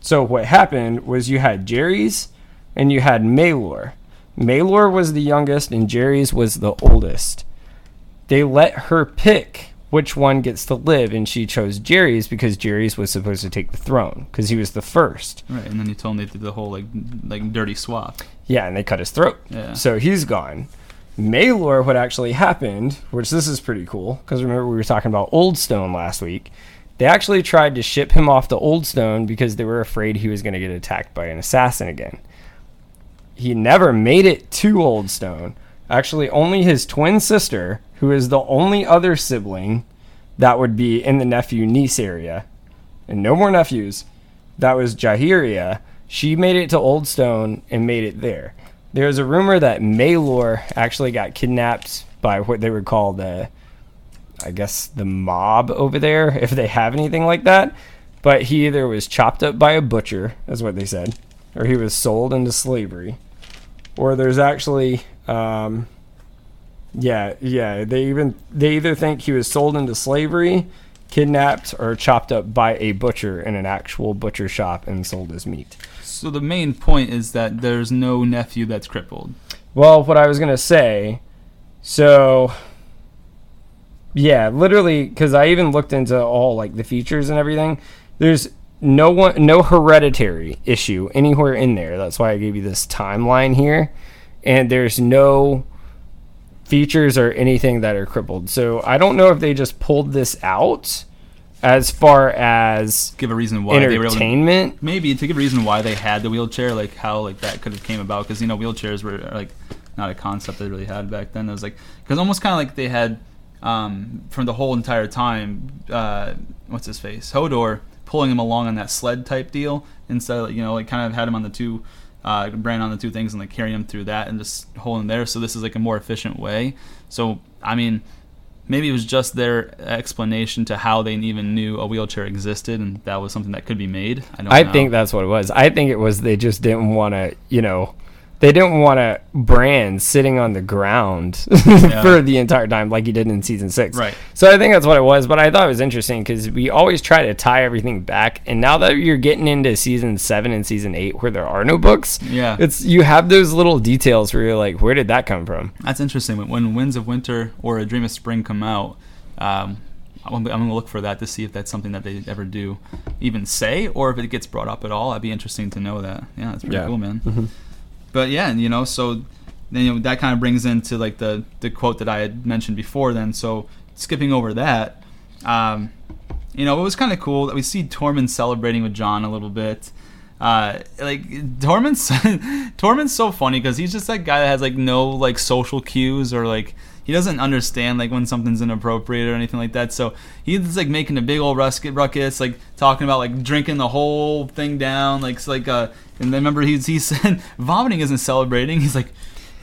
So what happened was you had Jaehaerys and you had Maelor. Maelor was the youngest and Jaehaerys was the oldest. They let her pick which one gets to live and she chose Jaehaerys because Jaehaerys was supposed to take the throne because he was the first. Right, and then you told me they did the whole like like dirty swap. Yeah, and they cut his throat. Yeah. So he's gone. Maelor, what actually happened, which this is pretty cool, because remember we were talking about Old Stone last week. They actually tried to ship him off to Old Stone because they were afraid he was going to get attacked by an assassin again. He never made it to Old Stone. Actually, only his twin sister, who is the only other sibling that would be in the nephew niece area, and no more nephews, that was Jaehaera. She made it to Old Stone and made it there. There's a rumor that Maelor actually got kidnapped by what they would call the, I guess, the mob over there, if they have anything like that. But he either was chopped up by a butcher, is what they said, or he was sold into slavery, or there's actually, um, yeah, yeah, they even they either think he was sold into slavery, kidnapped, or chopped up by a butcher in an actual butcher shop and sold as meat. So the main point is that there's no nephew that's crippled. Well, what I was gonna say, so yeah, literally, because I even looked into all like the features and everything. There's no one, no hereditary issue anywhere in there. That's why I gave you this timeline here, and there's no features or anything that are crippled. So I don't know if they just pulled this out as far as Give a reason why they were to entertainment. maybe to give a reason why they had the wheelchair, like how like that could have came about, because you know wheelchairs were like not a concept they really had back then. It was like because almost kind of like they had um, from the whole entire time. Uh, what's his face? Hodor pulling him along on that sled type deal instead of you know like kind of had him on the two. Uh, Bran on the two things and like carrying them through that and just holding there. So this is like a more efficient way. So I mean, maybe it was just their explanation to how they even knew a wheelchair existed and that was something that could be made. I don't I know. think that's what it was. I think it was they just didn't want to, you know, they didn't want to Bran sitting on the ground for the entire time like he did in season six. Right. So I think that's what it was. But I thought it was interesting because we always try to tie everything back, and now that you're getting into season seven and season eight where there are no books, Yeah. it's you have those little details where you're like, where did that come from? That's interesting. When, Winds of Winter or A Dream of Spring come out, um, I'm, going to look for that to see if that's something that they ever do even say or if it gets brought up at all. That'd be interesting to know that. Yeah, that's pretty Yeah. cool, man. But yeah, and, you know, so then you know, that kind of brings into like the, the quote that I had mentioned before then. So skipping over that, um, you know, it was kind of cool that we see Tormund celebrating with Jon a little bit. Uh, like Tormund's Tormund's so funny because he's just that guy that has like no like social cues or like he doesn't understand like when something's inappropriate or anything like that. So he's like making a big old rusket ruckus, like talking about like drinking the whole thing down, like it's like uh. And then remember he's he said vomiting isn't celebrating. He's like,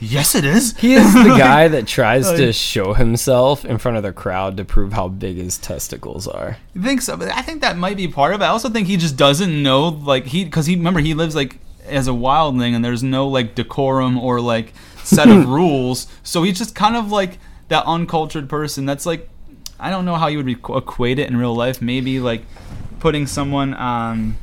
yes it is. He is the guy that tries to show himself in front of the crowd to prove how big his testicles are. I think so, but I think that might be part of it. I also think he just doesn't know, like he, because he remember he lives like as a wildling, and there's no like decorum or like set of rules. So he's just kind of like that uncultured person. That's like, I don't know how you would equate it in real life. Maybe like putting someone, um,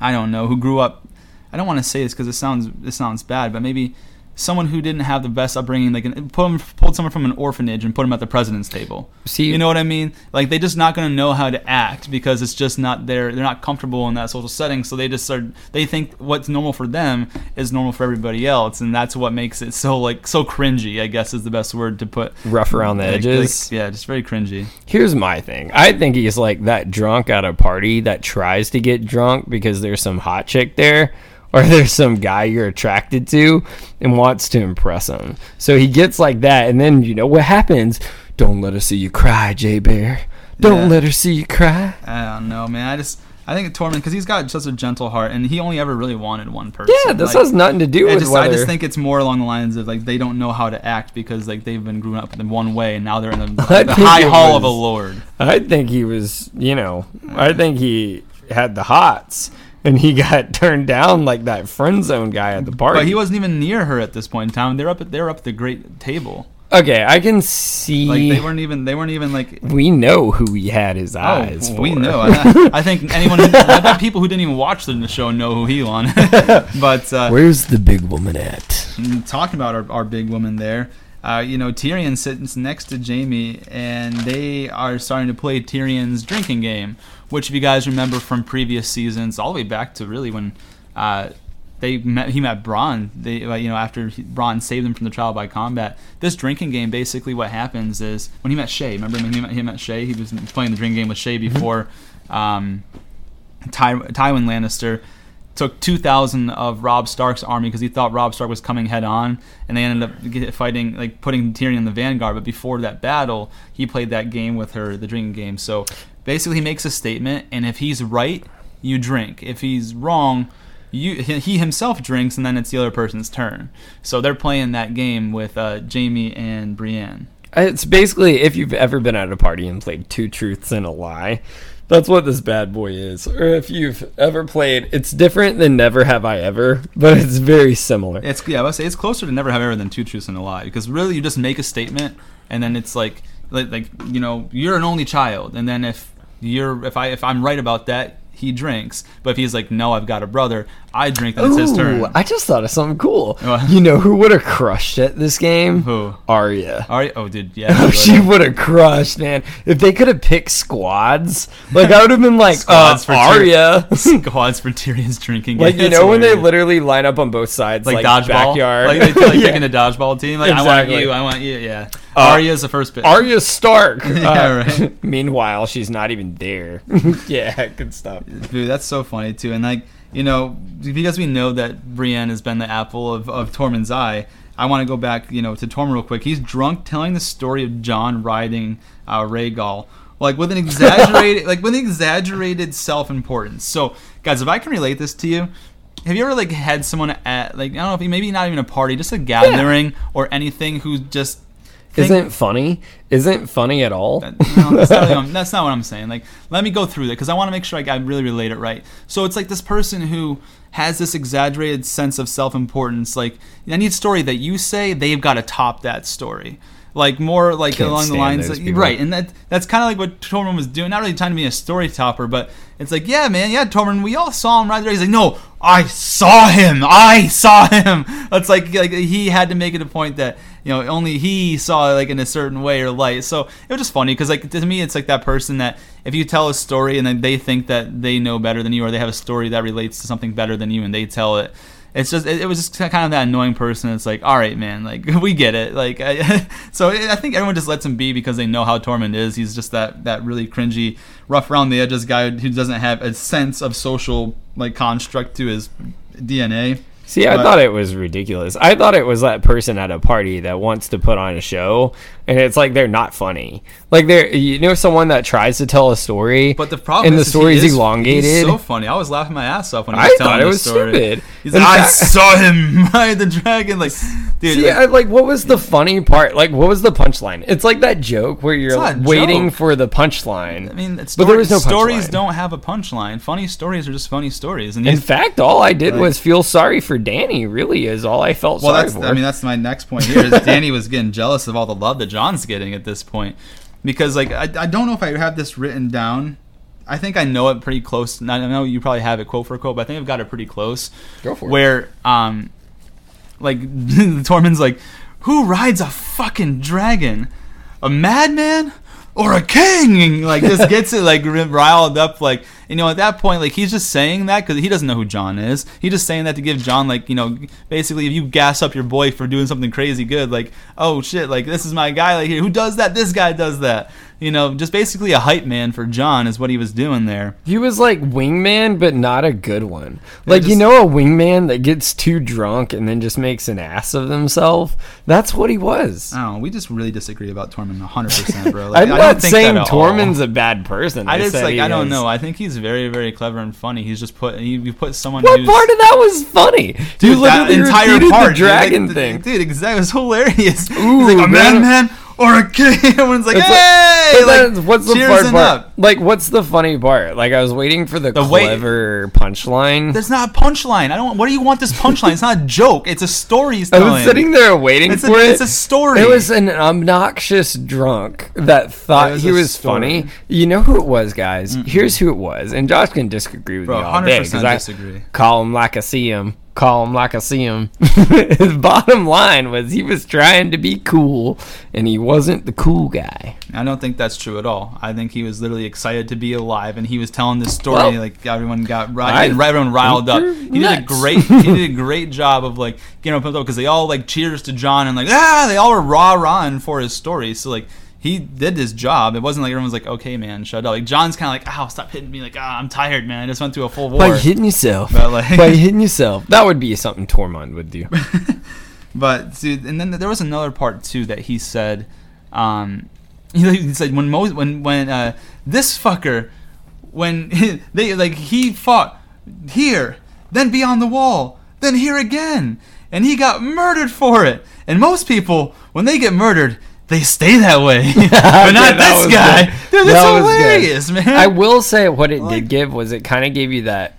I don't know, who grew up. I don't want to say this because it sounds it sounds bad, but maybe someone who didn't have the best upbringing, like put him, pulled someone from an orphanage and put him at the president's table. See- you know what I mean? Like they're just not going to know how to act because it's just not their. They're not comfortable in that social setting, so they just start. They think what's normal for them is normal for everybody else, and that's what makes it so like so cringy. I guess is the best word to put. Rough around the Like- edges. like, yeah, just very cringy. Here's my thing. I think he's like that drunk at a party that tries to get drunk because there's some hot chick there or there's some guy you're attracted to and wants to impress him. So he gets like that and then you know what happens? Don't let her see you cry, Jay Bear. Don't Yeah. let her see you cry. I don't know, man. I just I think Tormund because he's got such a gentle heart, and he only ever really wanted one person. Yeah, this Like, has nothing to do I with just, whether I just think it's more along the lines of like they don't know how to act because like they've been grown up in one way and now they're in the, I the high hall of a lord. I think he was, you know, I think he had the hots and he got turned down like that friend zone guy at the party. But he wasn't even near her at this point in time. They're up at they're up at the great table. Okay, I can see. Like they weren't even they weren't even like. we know who he had his eyes Oh, for. we know. I, I think anyone, who, I bet people who didn't even watch the show know who he won. but uh, Where's the big woman at? Mm, talking about our, our big woman there, uh, you know, Tyrion sits next to Jaime, and they are starting to play Tyrion's drinking game, which, if you guys remember from previous seasons, all the way back to really when uh, they met, he met Bronn. They, you know, after he, Bronn saved him from the trial by combat. This drinking game, basically, what happens is when he met Shae. Remember when he met, he met Shae? He was playing the drinking game with Shae before. Um, Ty- Tywin Lannister took 2,000 of Robb Stark's army because he thought Robb Stark was coming head on, and they ended up fighting, like putting Tyrion in the vanguard. But before that battle, he played that game with her, the drinking game. So basically, he makes a statement, and if he's right, you drink. If he's wrong, you he he himself drinks, and then it's the other person's turn. So they're playing that game with uh, Jaime and Brienne. It's basically if you've ever been at a party and played two truths and a lie. That's what this bad boy is. Or if you've ever played, it's different than Never Have I Ever, but it's very similar. It's yeah, I would say it's closer to never have I ever than two truths and a lie because really you just make a statement and then it's like like, like you know you're an only child and then if you're if I if I'm right about that he drinks but if he's like no I've got a brother I drink then it's his turn. Ooh, I just thought of something cool. What? You know who would have crushed it this game? Who? Arya. Right. Oh, dude. Yeah. Oh, she would have crushed, man. If they could have picked squads, like I would have been like, uh, Squads for Arya. squads for Tyrion's drinking. like game. you That's know when they literally line up on both sides, like, like, dodgeball, backyard, like they feel like Yeah. picking a dodgeball team. Like I want you, I want you. Yeah. Uh, Arya's the first pick. Arya Stark. Yeah, Uh, right. Meanwhile, she's not even there. yeah, good stuff. Dude, that's so funny too. And like, you know, because we know that Brienne has been the apple of, of Tormund's eye, I want to go back, you know, to Tormund real quick. He's drunk telling the story of Jon riding uh, Rhaegal. Like with an exaggerated, like with an exaggerated self-importance. So, guys, if I can relate this to you, have you ever like had someone at like I don't know if maybe not even a party, just a gathering or anything who just think- Isn't funny? Isn't funny at all? that- no, that's, not really what I'm- that's not what I'm saying. Like, let me go through that because I want to make sure I, I really relate it right. So it's like this person who has this exaggerated sense of self-importance. Like, any story that you say, they've got to top that story. Like more like Can't along the lines, right? And that that's kind of like what Tormund was doing. Not really trying to be a story topper, but it's like, yeah, man, yeah, Tormund, we all saw him right there. He's like, no, I saw him, I saw him. It's like like he had to make it a point that you know only he saw it like in a certain way or light. So it was just funny because like to me, it's like that person that if you tell a story and then they think that they know better than you or they have a story that relates to something better than you and they tell it. It's just it, it was just kind of that annoying person. It's like, all right, man, like we get it. Like, I, so I think everyone just lets him be because they know how Tormund is. He's just that that really cringy, rough around the edges guy who doesn't have a sense of social like construct to his DNA. See, I But- thought it was ridiculous. I thought it was that person at a party that wants to put on a show, and it's like they're not funny. Like they're, you know, someone that tries to tell a story, But the problem and the is, is he story is is- elongated. He's so funny. I was laughing my ass off when he was I telling thought it the was story. stupid. He's like, I saw him ride the dragon. Like, dude, See, like, I, like, what was the funny part? Like, what was the punchline? It's like that joke where you're a waiting joke. for the punchline. I mean, it's but there was no stories don't have a punchline. Funny stories are just funny stories. And In fact, all I did Like- was feel sorry for Dany. Really, is all I felt well, sorry that's for. I mean that's my next point here. Is Dany was getting jealous of all the love that Jon's getting at this point, because like I, I don't know if I have this written down. I think I know it pretty close. I know you probably have it quote for quote, but I think I've got it pretty close. Go for it. Where um, like the Tormund's like, who rides a fucking dragon? A madman or a king? Like just gets it like riled up. Like you know, at that point, like he's just saying that because he doesn't know who Jon is. He's just saying that to give Jon like you know, basically if you gas up your boy for doing something crazy good, like oh shit, like this is my guy. Like here who does that? This guy does that you know, just basically a hype man for Jon is what he was doing there. He was like wingman, but not a good one. Like just- you know, a wingman that gets too drunk and then just makes an ass of himself. That's what he was. Oh, we just really disagree about Tormund 100%, bro. Like, I'm I not saying at all. A bad person. I just like I don't is- know. I think he's very very clever and funny. He's just put he, you put someone What part of that was funny? Dude, you that entire part, the dude, dragon like, thing. dude. Exactly, it was hilarious. Ooh, he's like a man. Or a king. Everyone's like, It's like- hey, but like, what's the part, part? Like, what's the funny part? Like, I was waiting for the, The clever punchline. There's not a punchline. I don't. What do you want this punchline? it's not a joke. It's a story. He's I telling. was sitting there waiting It's a- for it. it's a story. It was an obnoxious drunk that thought was he was story. funny. You know who it was, guys? Here's who it was, and Josh can disagree with Bro, me all day 100% I disagree. call him like I see him. Call him like I see him. His bottom line was he was trying to be cool, and he wasn't the cool guy. I don't think that's true at all. I think he was literally excited to be alive, and he was telling this story Well, like everyone got ri- I everyone riled up. He did a great he did a great job of like getting pumped up because they all like cheers to Jon and like ah they all were rah rahing for his story. So like he did his job. It wasn't like everyone's like okay man shut up. Like Jon's kind of like ow stop hitting me like ah I'm tired man I just went through a full war. By hitting yourself. But, like- By hitting yourself. That would be something Tormund would do. But dude, and then there was another part too that he said. Um, he, he said when Mo- when when uh, this fucker when they like he fought here, then beyond the wall, then here again, and he got murdered for it. And most people, when they get murdered, they stay that way, but not Okay, that this guy. good. Dude, That that's good. hilarious, man. I will say what it Like- did give was it kind of gave you that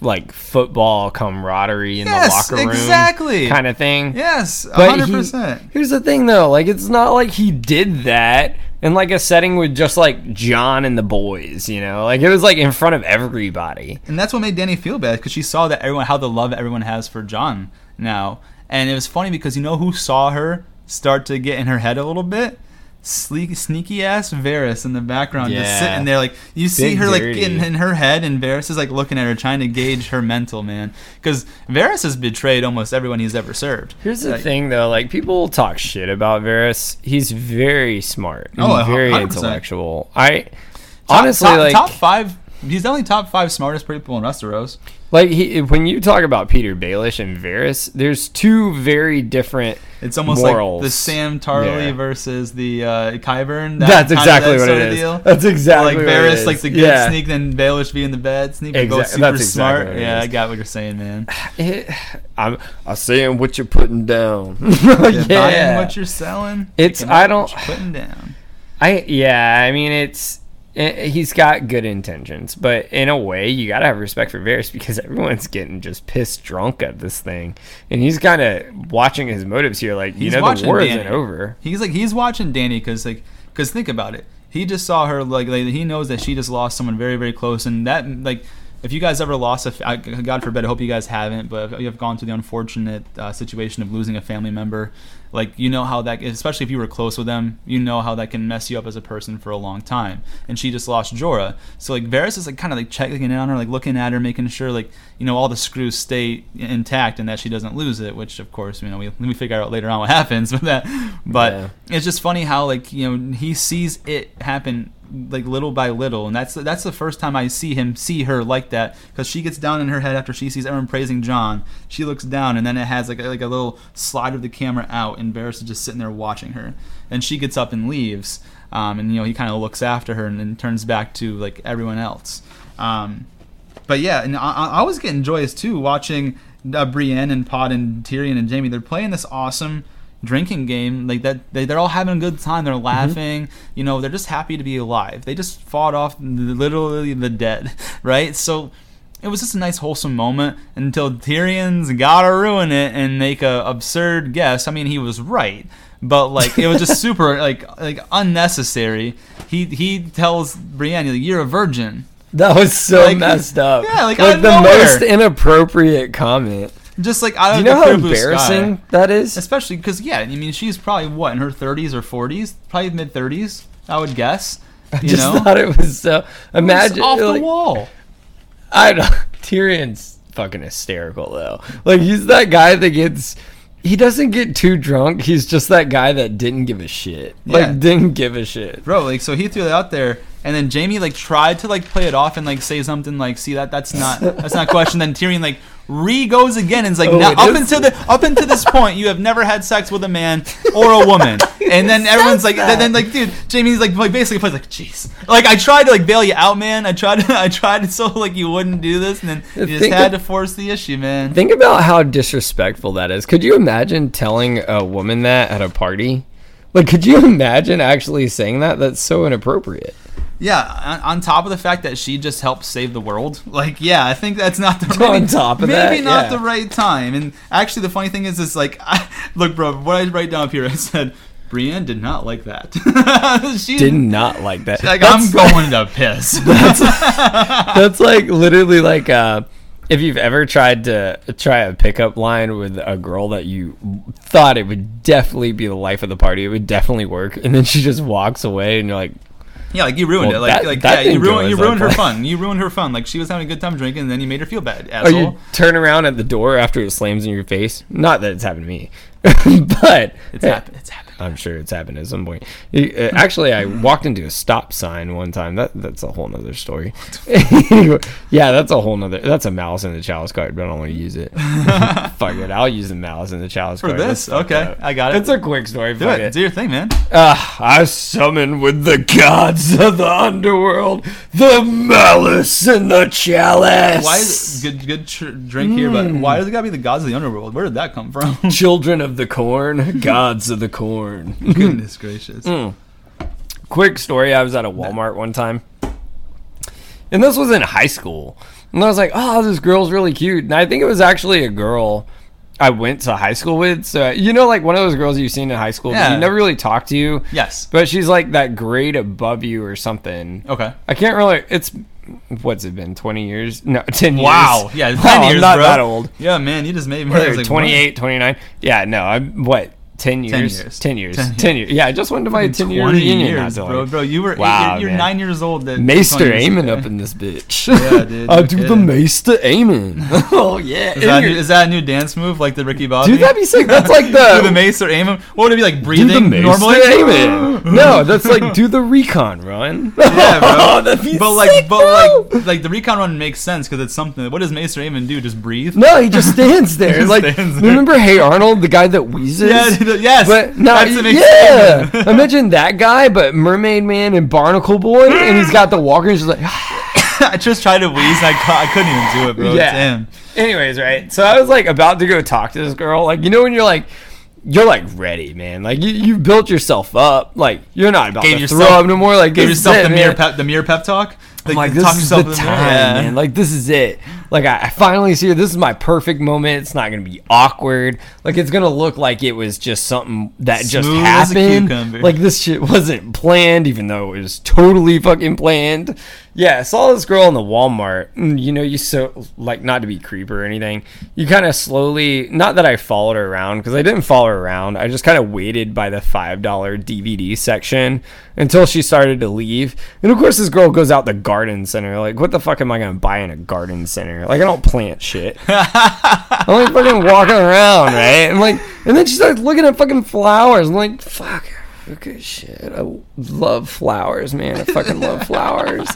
like football camaraderie in Yes, the locker room exactly. kind of thing. yes, But hundred he- percent. Here's the thing though, like it's not like he did that in like a setting with just like Jon and the boys, you know? Like it was like in front of everybody. And that's what made Dany feel bad because she saw that everyone how the love everyone has for Jon now, and it was funny because you know who saw her start to get in her head a little bit. Sleek, sneaky ass Varys in the background, just sitting there, like you see Big her like dirty. in, in her head, and Varys is like looking at her, trying to gauge her mental man, because Varys has betrayed almost everyone he's ever served. Here's the Like, thing though, like people talk shit about Varys. He's very smart. and Oh, a very 100%. intellectual. I top- honestly top, like top five. He's definitely top five smartest people in Westeros. Like he, when you talk about Petyr Baelish and Varys, there's two very different. It's almost morals. like the Sam Tarly Yeah. versus the uh, Qyburn. that That's exactly that what it is. deal. That's exactly like what Varys, it is. like the good Yeah. sneak, then Baelish being the bad sneak. They're both super that's exactly smart. what yeah. I got what you're saying, man. It, I'm, I'm saying what you're putting down. Yeah, yeah, what you're selling. It's- I don't- you're putting down. I yeah. I mean, it's he's got good intentions, but in a way, you gotta have respect for Varys because everyone's getting just pissed drunk at this thing, and he's kind of watching his motives here. Like you He's know, the war Dany. isn't over. He's like he's watching Dany because like because think about it. He just saw her like, like he knows that she just lost someone very very close, and that like if you guys ever lost a, God forbid I hope you guys haven't, but if you have gone through the unfortunate uh, situation of losing a family member, like you know how that especially if you were close with them, you know how that can mess you up as a person for a long time. And she just lost Jorah, so like Varys is like kind of like checking in on her, like looking at her, making sure like you know all the screws stay intact and that she doesn't lose it. Which of course you know we we figure out later on what happens with that, but Yeah. it's just funny how like you know he sees it happen like little by little. And that's that's the first time i see him see her like that. Because she gets down in her head after she sees everyone praising jon. She looks down and then it has like a, like a little slide of the camera out and Varys is just sitting there watching her. And she gets up and leaves um, and you know he kind of looks after her and then turns back to like everyone else. Um, but yeah, and I, I was getting joyous too watching uh, Brienne and Pod and Tyrion and Jaime. They're playing this awesome drinking game like that. They, they're all having a good time. They're mm-hmm. laughing. You know, they're just happy to be alive. They just fought off literally the dead, right? So. It was just a nice wholesome moment until Tyrion's gotta ruin it and make a absurd guess. I mean, he was right, but like it was just super like like unnecessary. He he tells Brienne, "You're a virgin." That was so Like, messed up. yeah, like, of the nowhere. most inappropriate comment. Just like out Do you know how embarrassing sky. that is? Especially because yeah, I mean she's probably what in her 30s or 40s, probably mid 30s, I would guess. You I just know, thought it was so. Imagine off like, the wall. I don't. Know. Tyrion's fucking hysterical though. Like he's that guy that gets. He doesn't get too drunk. He's just that guy that didn't give a shit. Like Yeah. didn't give a shit. bro like so he threw it out there and then jaime like tried to like play it off and like say something like see that that's not that's not a question then tyrion like re goes again and is like Oh, now, up is? until the up until this point you have never had sex with a man or a woman and then everyone's like then, then like dude jaime's like, like basically plays like jeez like i tried to like bail you out man i tried to i tried so like you wouldn't do this and then you just Think had of- to force the issue man Think about how disrespectful that is. Could you imagine telling a woman that at a party? Like, could you imagine actually saying that? That's so inappropriate. Yeah, on, on top of the fact that she just helped save the world, like yeah, I think that's not the On top of maybe that, not yeah. the right time. And actually, the funny thing is, is like, I, look, bro, what I write down up here, I said Brienne did not like that. she Did not like that. Like That's- I'm going to piss. That's like literally like uh, if you've ever tried to try a pickup line with a girl that you thought it would definitely be the life of the party, it would definitely work, and then she just walks away, and you're like, yeah, like you ruined Well, it. Like, that- like that yeah, you ruined you ruined her fun. You ruined her fun. Like she was having a good time drinking, and then you made her feel bad, or you turn around at the door after it slams in your face. Not that it's happened to me, but It's happened. It's happened. I'm sure it's happened at some point. Uh, Actually, I walked into a stop sign one time. That that's a whole nother story. Yeah, that's a whole nother. That's a mouse in the chalice card, but I don't want to use it. Fuck it, I'll use the mouse in the chalice card. For card. this, okay. I got it. It's a quick story. Do it. it. Do your thing, man. Ah, I summon with the gods of the underworld the malice in the chalice. Why is it good good tr- drink here? But why does it gotta be the gods of the underworld? Where did that come from? Children of the corn, gods of the corn. Goodness gracious. Mm. quick story i was at a walmart one time and this was in high school and i was like oh this girl's really cute and i think it was actually a girl i went to high school with so you know like one of those girls you've seen in high school but Yeah. you never really talked to you Yes. but she's like that grade above you or something Okay. i can't really it's what's it been 20 years no 10 years Wow. Yeah, 10 Wow, I'm not bro. that old Yeah, man, you just made me What, like, 28 29 yeah no i'm what 10 years years. 10 years 10 10 years yeah i just went to my 10 year 20 reunion years, bro. Bro, you were Wow, eight, you're, you're nine years old. That Maester 20 years Aemon up in this bitch. Yeah, dude, no do the kidding. Maester Aemon. oh yeah. Is that, is that a new dance move like the Ricky Bobby? Dude, that'd be sick. That's like do the the Maester Aemon. What would it be like do breathing the Maester normally? Aemon. No, that's like do the recon run. Yeah, bro. Oh, that'd be but like, sick, but bro. like, like the recon run makes sense because it's something. What does Maester Aemon do? Just breathe? No, he just stands there. just like, stands there. remember Hey Arnold, the guy that wheezes? Yeah, dude, yes. But no, That's the yeah. Aemon. Imagine that guy, but Mermaid Man and Barnacle Boy, and he's got the walker. And he's just like, I just tried to wheeze and I, I couldn't even do it, bro. Yeah. It's him. Anyways, right. So I was like about to go talk to this girl. Like, you know, when you're like, you're like ready, man. Like you, you built yourself up. Like you're not about Gave to yourself- throw up no more. Like Give yourself it, the mirror man. pep, the mirror pep talk. Like, talk this is the time. Yeah. man. Like this is it. Like I, I finally see it. This is my perfect moment. It's not gonna be awkward. Like it's gonna look like it was just something that just Smooth a happened. Like this shit wasn't planned, even though it was totally fucking planned. Yeah, I saw this girl in the Walmart. Mm, you know, you so like not to be creep or anything. You kind of slowly, not that I followed her around because I didn't follow her around. I just kind of waited by the five dollar DVD section until she started to leave. And of course, this girl goes out the garden center. Like, what the fuck am I gonna buy in a garden center? Like, I don't plant shit. I'm like fucking walking around, right? And like, and then she starts looking at fucking flowers. I'm like, fuck, okay, shit. I love flowers, man. I fucking love flowers.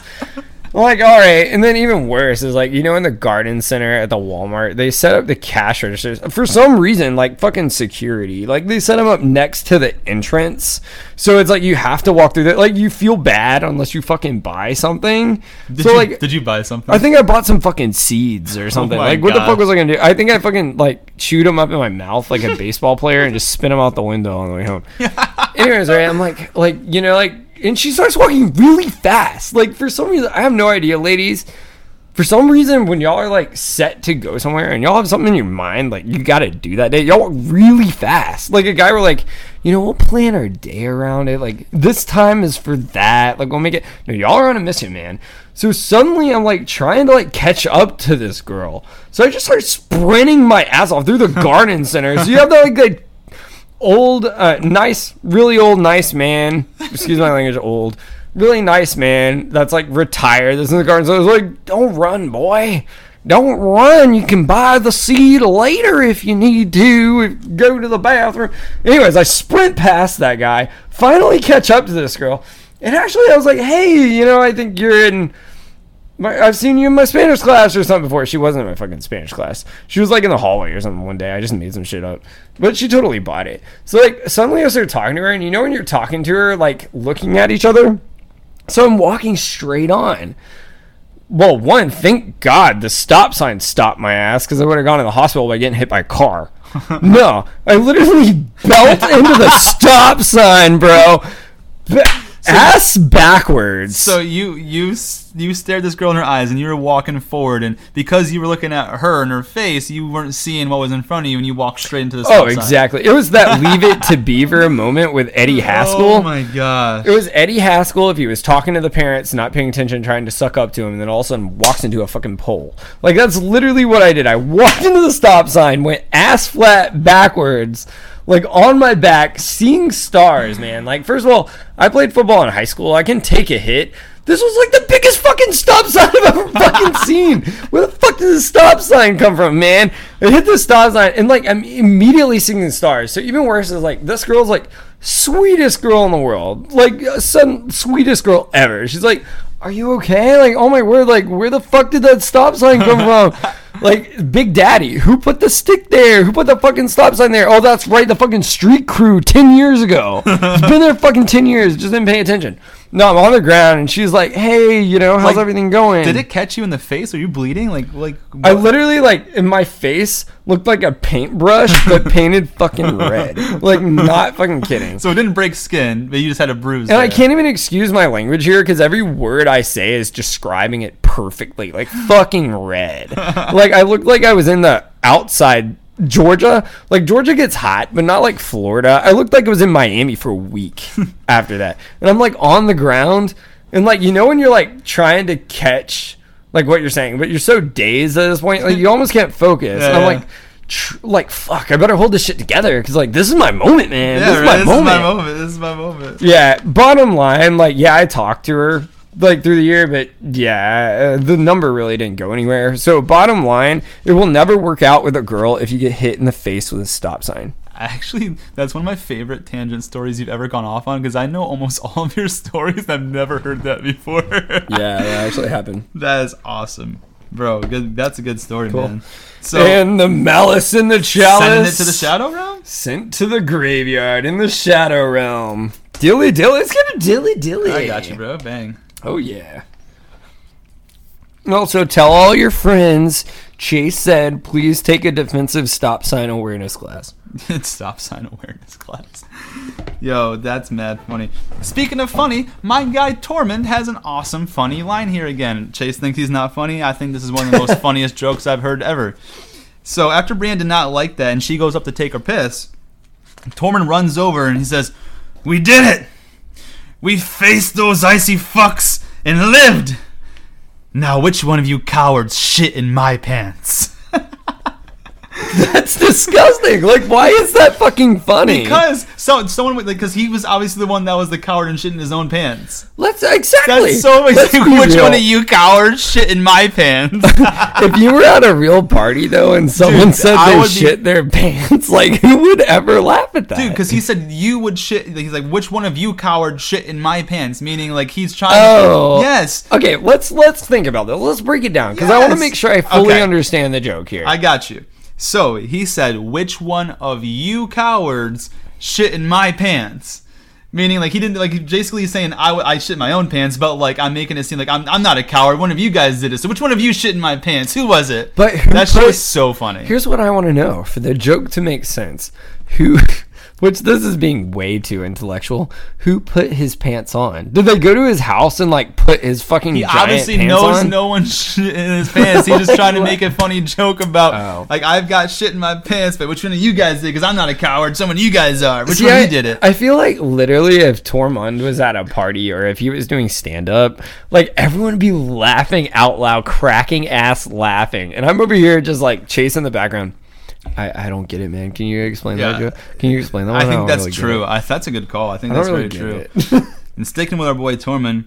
I'm like, all right. And then even worse is like, you know, in the garden center at the Walmart, they set up the cash registers for some reason, like fucking security. Like they set them up next to the entrance, so it's like you have to walk through that. Like you feel bad unless you fucking buy something. Did so you, like, did you buy something? I think I bought some fucking seeds or oh something. Oh like, what the fuck was I gonna do? I think I fucking like chewed them up in my mouth like a baseball player and just spit them out the window on the way home. Anyways, right? I'm like, like you know, like, and she starts walking really fast. Like for some reason, I have no idea, ladies. for some reason when y'all are like set to go somewhere and y'all have something in your mind like you got to do that day y'all walk really fast. Like a guy were like you know we'll plan our day around it. Like this time is for that. Like we'll make it no y'all are on a mission man. So suddenly i'm like trying to like catch up to this girl. So i just start sprinting my ass off through the garden center. So you have that like, like old uh, nice really old nice man excuse my language old really nice man that's like retired that's in the garden so I was like don't run boy. Don't run. You can buy the seed later if you need to. Go to the bathroom. Anyways i sprint past that guy finally catch up to this girl and actually i was like hey you know i think you're in my, I've seen you in my Spanish class or something before. She wasn't in my fucking Spanish class. She was like in the hallway or something one day. I just made some shit up. But she totally bought it. So like suddenly I started talking to her and you know when you're talking to her like looking at each other? So I'm walking straight on. Well, one, thank God the stop sign stopped my ass because I would have gone to the hospital by getting hit by a car. no, I literally belt into the stop sign, bro. Ass backwards. So you you you stared this girl in her eyes, and you were walking forward, and because you were looking at her and her face, you weren't seeing what was in front of you, and you walked straight into the. Oh, sign. exactly. It was that Leave It to Beaver moment with Eddie oh Haskell. Oh my gosh. It was Eddie Haskell if he was talking to the parents, not paying attention, trying to suck up to him, and then all of a sudden walks into a fucking pole. Like that's literally what I did. I walked into the stop sign, went ass flat backwards, like on my back, seeing stars, man. Like first of all, I played football in high school. I can take a hit. This was like the biggest fucking stop sign I've ever fucking seen. Where the fuck did the stop sign come from, man? It hit the stop sign, and like I'm immediately seeing the stars. So even worse is like this girl's like sweetest girl in the world, like uh, son, sweetest girl ever. She's like, "Are you okay?" Like, oh my word, like where the fuck did that stop sign come from? like Big Daddy, who put the stick there? Who put the fucking stop sign there? Oh, that's right, the fucking street crew ten years ago. It's been there fucking ten years, just didn't pay attention. No, I'm on the ground, and she's like, "Hey, you know, how's Like, everything going?" Did it catch you in the face? Are you bleeding? Like like. I what- literally like in my face looked like a paintbrush, but painted fucking red. Like not fucking kidding. So it didn't break skin, but you just had a bruise. And I there. can't even excuse my language here because every word I say is describing it perfectly. Like fucking red. like I looked like I was in the outside Georgia. Like Georgia gets hot, but not like Florida. I looked like I was in Miami for a week after that. And I'm like on the ground and like you know when you're like trying to catch like what you're saying, but you're so dazed at this point, like you almost can't focus. and I'm Yeah. like tr- like fuck, I better hold this shit together because like this is my moment, man. Yeah, this is right, my this moment. is my moment. This is my moment. Yeah, bottom line, like, yeah, I talked to her like through the year, but yeah, uh, the number really didn't go anywhere. So, bottom line, it will never work out with a girl if you get hit in the face with a stop sign. Actually, that's one of my favorite tangent stories you've ever gone off on because I know almost all of your stories. I've never heard that before. Yeah, that actually happened. that is awesome, bro. Good. That's a good story, Cool. man. So and the malice in the chalice sending it to the shadow realm. sent to the graveyard in the shadow realm. Dilly dilly, let's get a dilly dilly. I got you, bro. Bang. Oh yeah. Also tell all your friends. Chase said, "Please take a defensive stop sign awareness class." Stop sign awareness class. Yo, that's mad funny. Speaking of funny, my guy Tormund has an awesome funny line here again. Chase thinks he's not funny. I think this is one of the most funniest jokes I've heard ever. So after Brienne did not like that and she goes up to take her piss, Tormund runs over and he says, We did it! We faced those icy fucks and lived! Now which one of you cowards shit in my pants? That's disgusting. Like, why is that fucking funny? Because so someone like because he was obviously the one that was the coward and shit in his own pants. let's exactly. That's so amazing. Which real. one of you cowards shit in my pants? if you were at a real party though, and someone Dude, said I they would be- shit their pants, like who would ever laugh at that? Dude, because he said you would shit. He's like, which one of you cowards shit in my pants? Meaning like he's trying. Oh. yes, Okay, let's let's think about this. Let's break it down because I want to make sure I fully Okay. understand the joke here. I got you. So he said, which one of you cowards shit in my pants? Meaning, like he didn't like. Basically, he's saying I, I shit my own pants, but like I'm making it seem like I'm, I'm not a coward. One of you guys did it. So which one of you shit in my pants? Who was it? But who that shit was so funny. Here's what I want to know for the joke to make sense. Who Which this is being way too intellectual. Who put his pants on? Did they go to his house and like put his fucking He obviously knows on? no one shit in his pants. He's just trying to make a funny joke about Oh. like I've got shit in my pants, but which one of you guys did? Because I'm not a coward. Some of you guys are. Which See, one I, you did it? I feel like literally if Tormund was at a party or if he was doing stand up, like everyone would be laughing out loud, cracking ass laughing. And I'm over here just like chasing the background. I, I don't get it, man. Can you explain that? Yeah. Joe? Can you explain that? I think don't that's really true. I, that's a good call. I think I that's really very true. And sticking with our boy Tormund,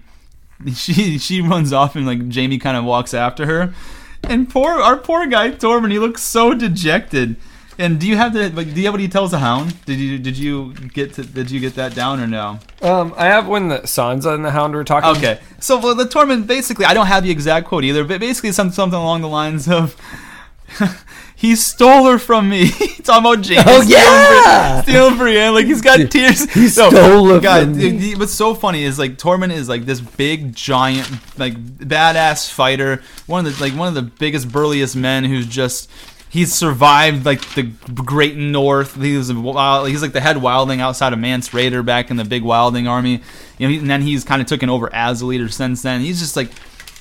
she she runs off and like Jaime kind of walks after her, and poor our poor guy Tormund, he looks so dejected. And do you have the like? Do you have what he tells the Hound? Did you did you get to, did you get that down or no? um, I have when the Sansa and the Hound were talking. Okay, so well, the Tormund basically, I don't have the exact quote either, but basically something something along the lines of. He stole her from me. Talking about James. Oh, yeah! Stealing Brienne. Like he's got tears. He stole her God, from me. what's so funny is like Tormund is like this big giant, like badass fighter. One of the like one of the biggest burliest men who's just. He's survived like the Great North. He was a wild, he's like the head wildling outside of Mance Rayder back in the big wildling army. You know, he- and then he's kind of taken over as a leader since then. He's just like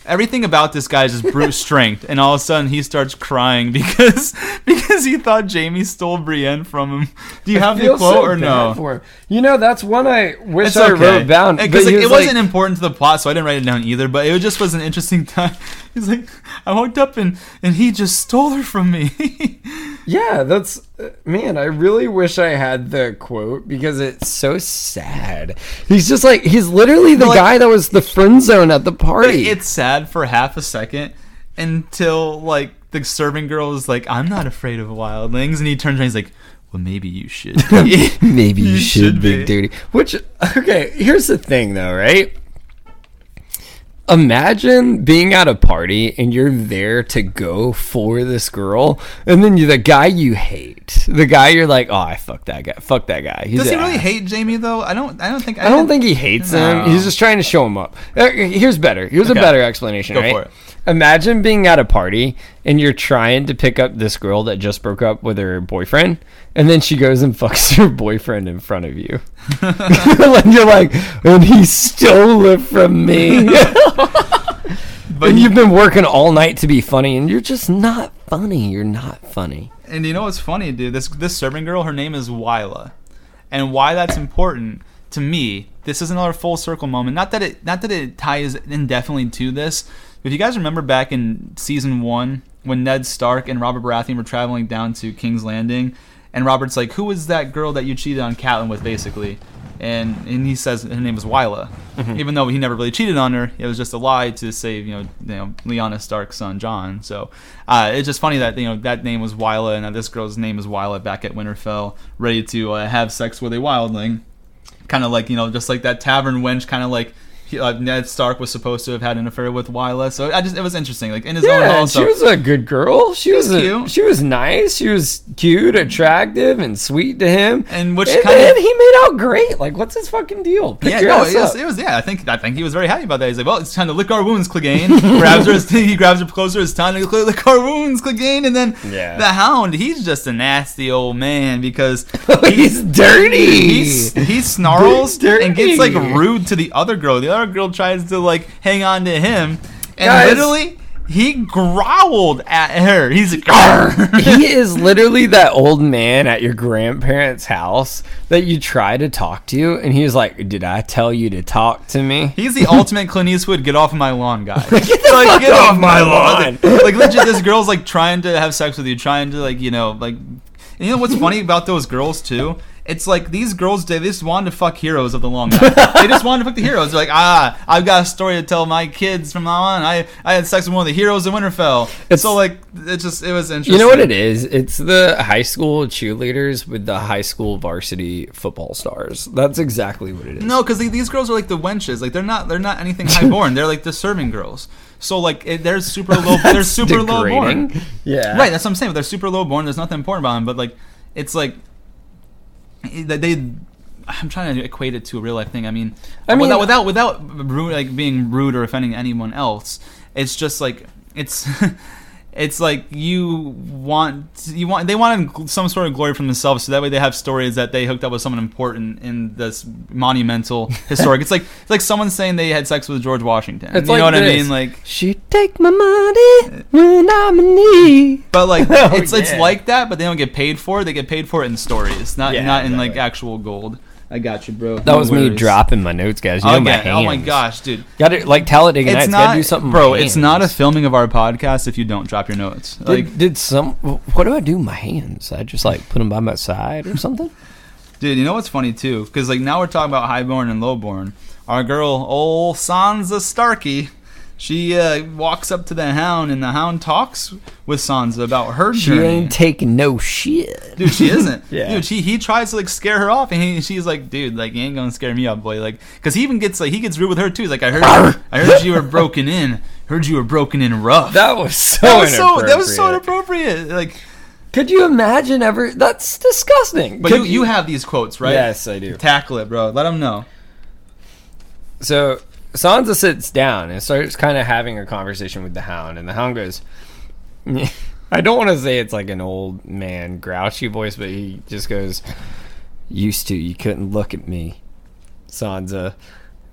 everything about this guy is just brute strength, and all of a sudden he starts crying because because he thought Jaime stole Brienne from him. Do you have the quote so or no? You know, that's one I wish It's I wrote down. because like, it was wasn't important to the plot, so I didn't write it down either. But it just was an interesting time. He's like, I woke up and and he just stole her from me. Yeah, that's uh, man. I really wish I had the quote because it's so sad. He's just like he's literally the Like- guy that was the friend zone at the party. it's sad for half a second until like the serving girl is like, I'm not afraid of wildlings, and he turns around, he's like, Well, maybe you should. be." Maybe you, You should, should Big be. Dirty. Which okay, here's the thing though, right? Imagine being at a party and you're there to go for this girl, and then you the guy you hate, the guy you're like, oh, I fuck that guy, fuck that guy. He's Does he really ass." him Jaime though? I don't. I don't think. I don't think he hates No. him. He's just trying to show him up. Uh, Here's better. Here's Okay. a better explanation. Go right? for it. Imagine being at a party and you're trying to pick up this girl that just broke up with her boyfriend, and then she goes and fucks her boyfriend in front of you. and you're like, and he stole it from me. But and you, you've been working all night to be funny, and you're just not funny. You're not funny. and you know what's funny, dude? This this serving girl, her name is Wylla, and why that's important to me. This is another full circle moment. Not that it not that it ties indefinitely to this. If you guys remember back in season one when Ned Stark and Robert Baratheon were traveling down to King's Landing, and Robert's like, "Who was that girl that you cheated on Catelyn with?" Basically, and and he says her name was Wylla, even though he never really cheated on her. It was just a lie to save you know you know Lyanna Stark's son Jon. So uh, it's just funny that you know that name was Wylla and this girl's name is Wylla back at Winterfell, ready to uh, have sex with a wildling kind of like you know just like that tavern wench kind of like he, uh, Ned Stark was supposed to have had an affair with Wylla so I just it was interesting like in his own Yeah, and also she was a good girl. She, was, was a- cute. she was nice. She was cute, attractive, and sweet to him. And which and kind of- he made out great. Like, what's his fucking deal? Pick yeah, your no, ass it was, up. it was yeah. I think I think he was very happy about that. He's like, well, it's time to lick our wounds, Clegane. grabs her, he grabs her closer. It's time to lick our wounds, Clegane. And then Yeah. the Hound, he's just a nasty old man because He's dirty. he, he snarls Dirty. and gets like rude to the other girl. The other girl tries to like hang on to him, and Guys. literally he growled at her. He's like, "Arr." he is literally that old man at your grandparents' house that you try to talk to, and he's like, "Did I tell you to talk to me?" He's the ultimate Clint Eastwood get off my lawn guy. Get like, fuck off my lawn. like legit, this girl's like trying to have sex with you, trying to like you know like. And you know what's funny about those girls too? It's like these girls they just wanted to fuck heroes of the long night. they just wanted to fuck the heroes. They're like, ah, I've got a story to tell my kids from now on. I I had sex with one of the heroes of Winterfell. It's- so like it just it was interesting. You know what it is? It's the high school cheerleaders with the high school varsity football stars. That's exactly what it is. No, because these girls are like the wenches. Like they're not they're not anything highborn. they're like the serving girls. So like it, they're super low. they're super low born. Yeah. Right, that's what I'm saying. But They're super low born. There's nothing important about them, but like, it's like they. they I'm trying to equate it to a real life thing. I mean, I mean- without without without rude, like being rude or offending anyone else, it's just like it's it's like you want you want they wanted some sort of glory from themselves, so that way they have stories that they hooked up with someone important in this monumental historic. it's like it's like someone saying they had sex with George Washington. It's you like know what I mean? Like, She take my money when I'm in need. but like Oh, it's it's like that, but they don't get paid for it. They get paid for it in stories, not Yeah, not in like actual gold. I got you, bro. That No was me dropping my notes, guys. You know my Again, oh my gosh, dude. Got to like Talladega Nights. It's Got to do something, bro. It's not a filming of our podcast if you don't drop your notes. Did, Like, did some? What do I do with my hands? I just like put them by my side or something. dude, you know what's funny too? Because like now we're talking about highborn and lowborn. Our girl, old Sansa Starkey, she uh, walks up to the hound, and the hound talks with Sansa about her She journey. ain't taking no shit. Dude, she isn't. Yeah. Dude, she he tries to like scare her off, and he, she's like, "Dude, like you ain't gonna scare me off, boy." Like, cause he even gets like he gets rude with her too. He's like, "I heard, I heard you were broken in. Heard you were broken in rough." That was so. That was so that was so inappropriate. Like, Could you imagine ever? That's disgusting. but Could you, you have these quotes, right? Yes, I do. Tackle it, bro. Let them know. So Sansa sits down and starts kind of having a conversation with the Hound, and the Hound goes, "I don't want to say it's like an old man grouchy voice, but he just goes, "Used to, you couldn't look at me, Sansa.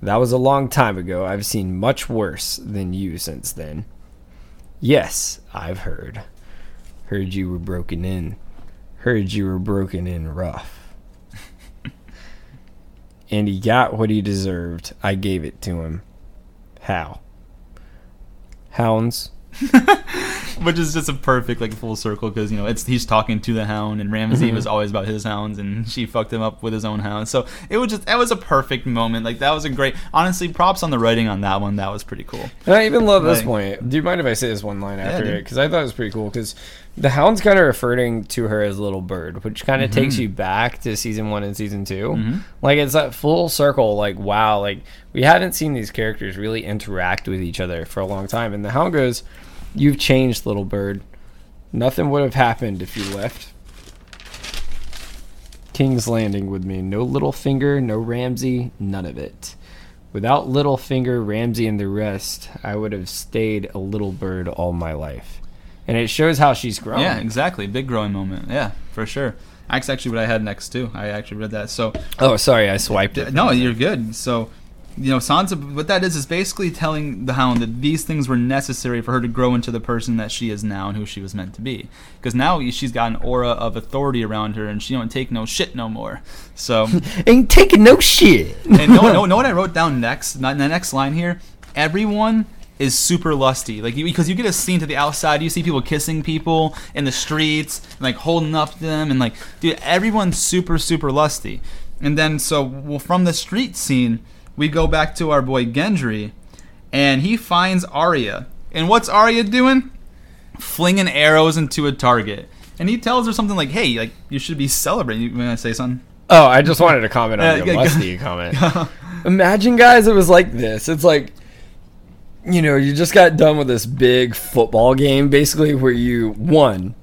That was a long time ago. I've seen much worse than you since then. Yes, I've heard. Heard you were broken in. Heard you were broken in rough." And he got what he deserved. I gave it to him. How? Hounds. Which is just a perfect like full circle because you know it's he's talking to the hound and Ramsay Mm-hmm. was always about his hounds and she fucked him up with his own hound. So it was just that was a perfect moment. Like that was a great. Honestly, props on the writing on that one. That was pretty cool. And I even love this point. Do you mind if I say this one line after dude. it? Because I thought it was pretty cool. Because the hound's kind of referring to her as little bird, which kind of takes mm-hmm. you back to season one and season 2 mm-hmm. Like it's that full circle. Like wow, like we hadn't seen these characters really interact with each other for a long time. And the hound goes, "You've changed, little bird. Nothing would have happened if you left." King's Landing with me. No Littlefinger, no Ramsay, none of it. Without Littlefinger, Ramsay, and the rest, I would have stayed a little bird all my life. And it shows how she's grown. Yeah, exactly. Big growing moment. Yeah, for sure. That's actually what I had next too. I actually read that. So Oh, sorry, I swiped it. no, you're good. So you know, Sansa. What that is is basically telling the Hound that these things were necessary for her to grow into the person that she is now and who she was meant to be. Because now she's got an aura of authority around her, and she don't take no shit no more. So. Ain't taking no shit. and no, no, know what I wrote down next? Not the next line here. Everyone is super lusty, like you, because you get a scene to the outside. You see people kissing people in the streets, and, like holding up to them, and like, dude, everyone's super, super lusty. And then so well, from the street scene, we go back to our boy Gendry, and he finds Arya. And what's Arya doing? Flinging arrows into a target. And he tells her something like, "Hey, like you should be celebrating." You want to say something? Oh, I just wanted to comment on Uh, your go- lusty comment. Imagine, guys, it was like this. It's like, you know, you just got done with this big football game, basically, where you won.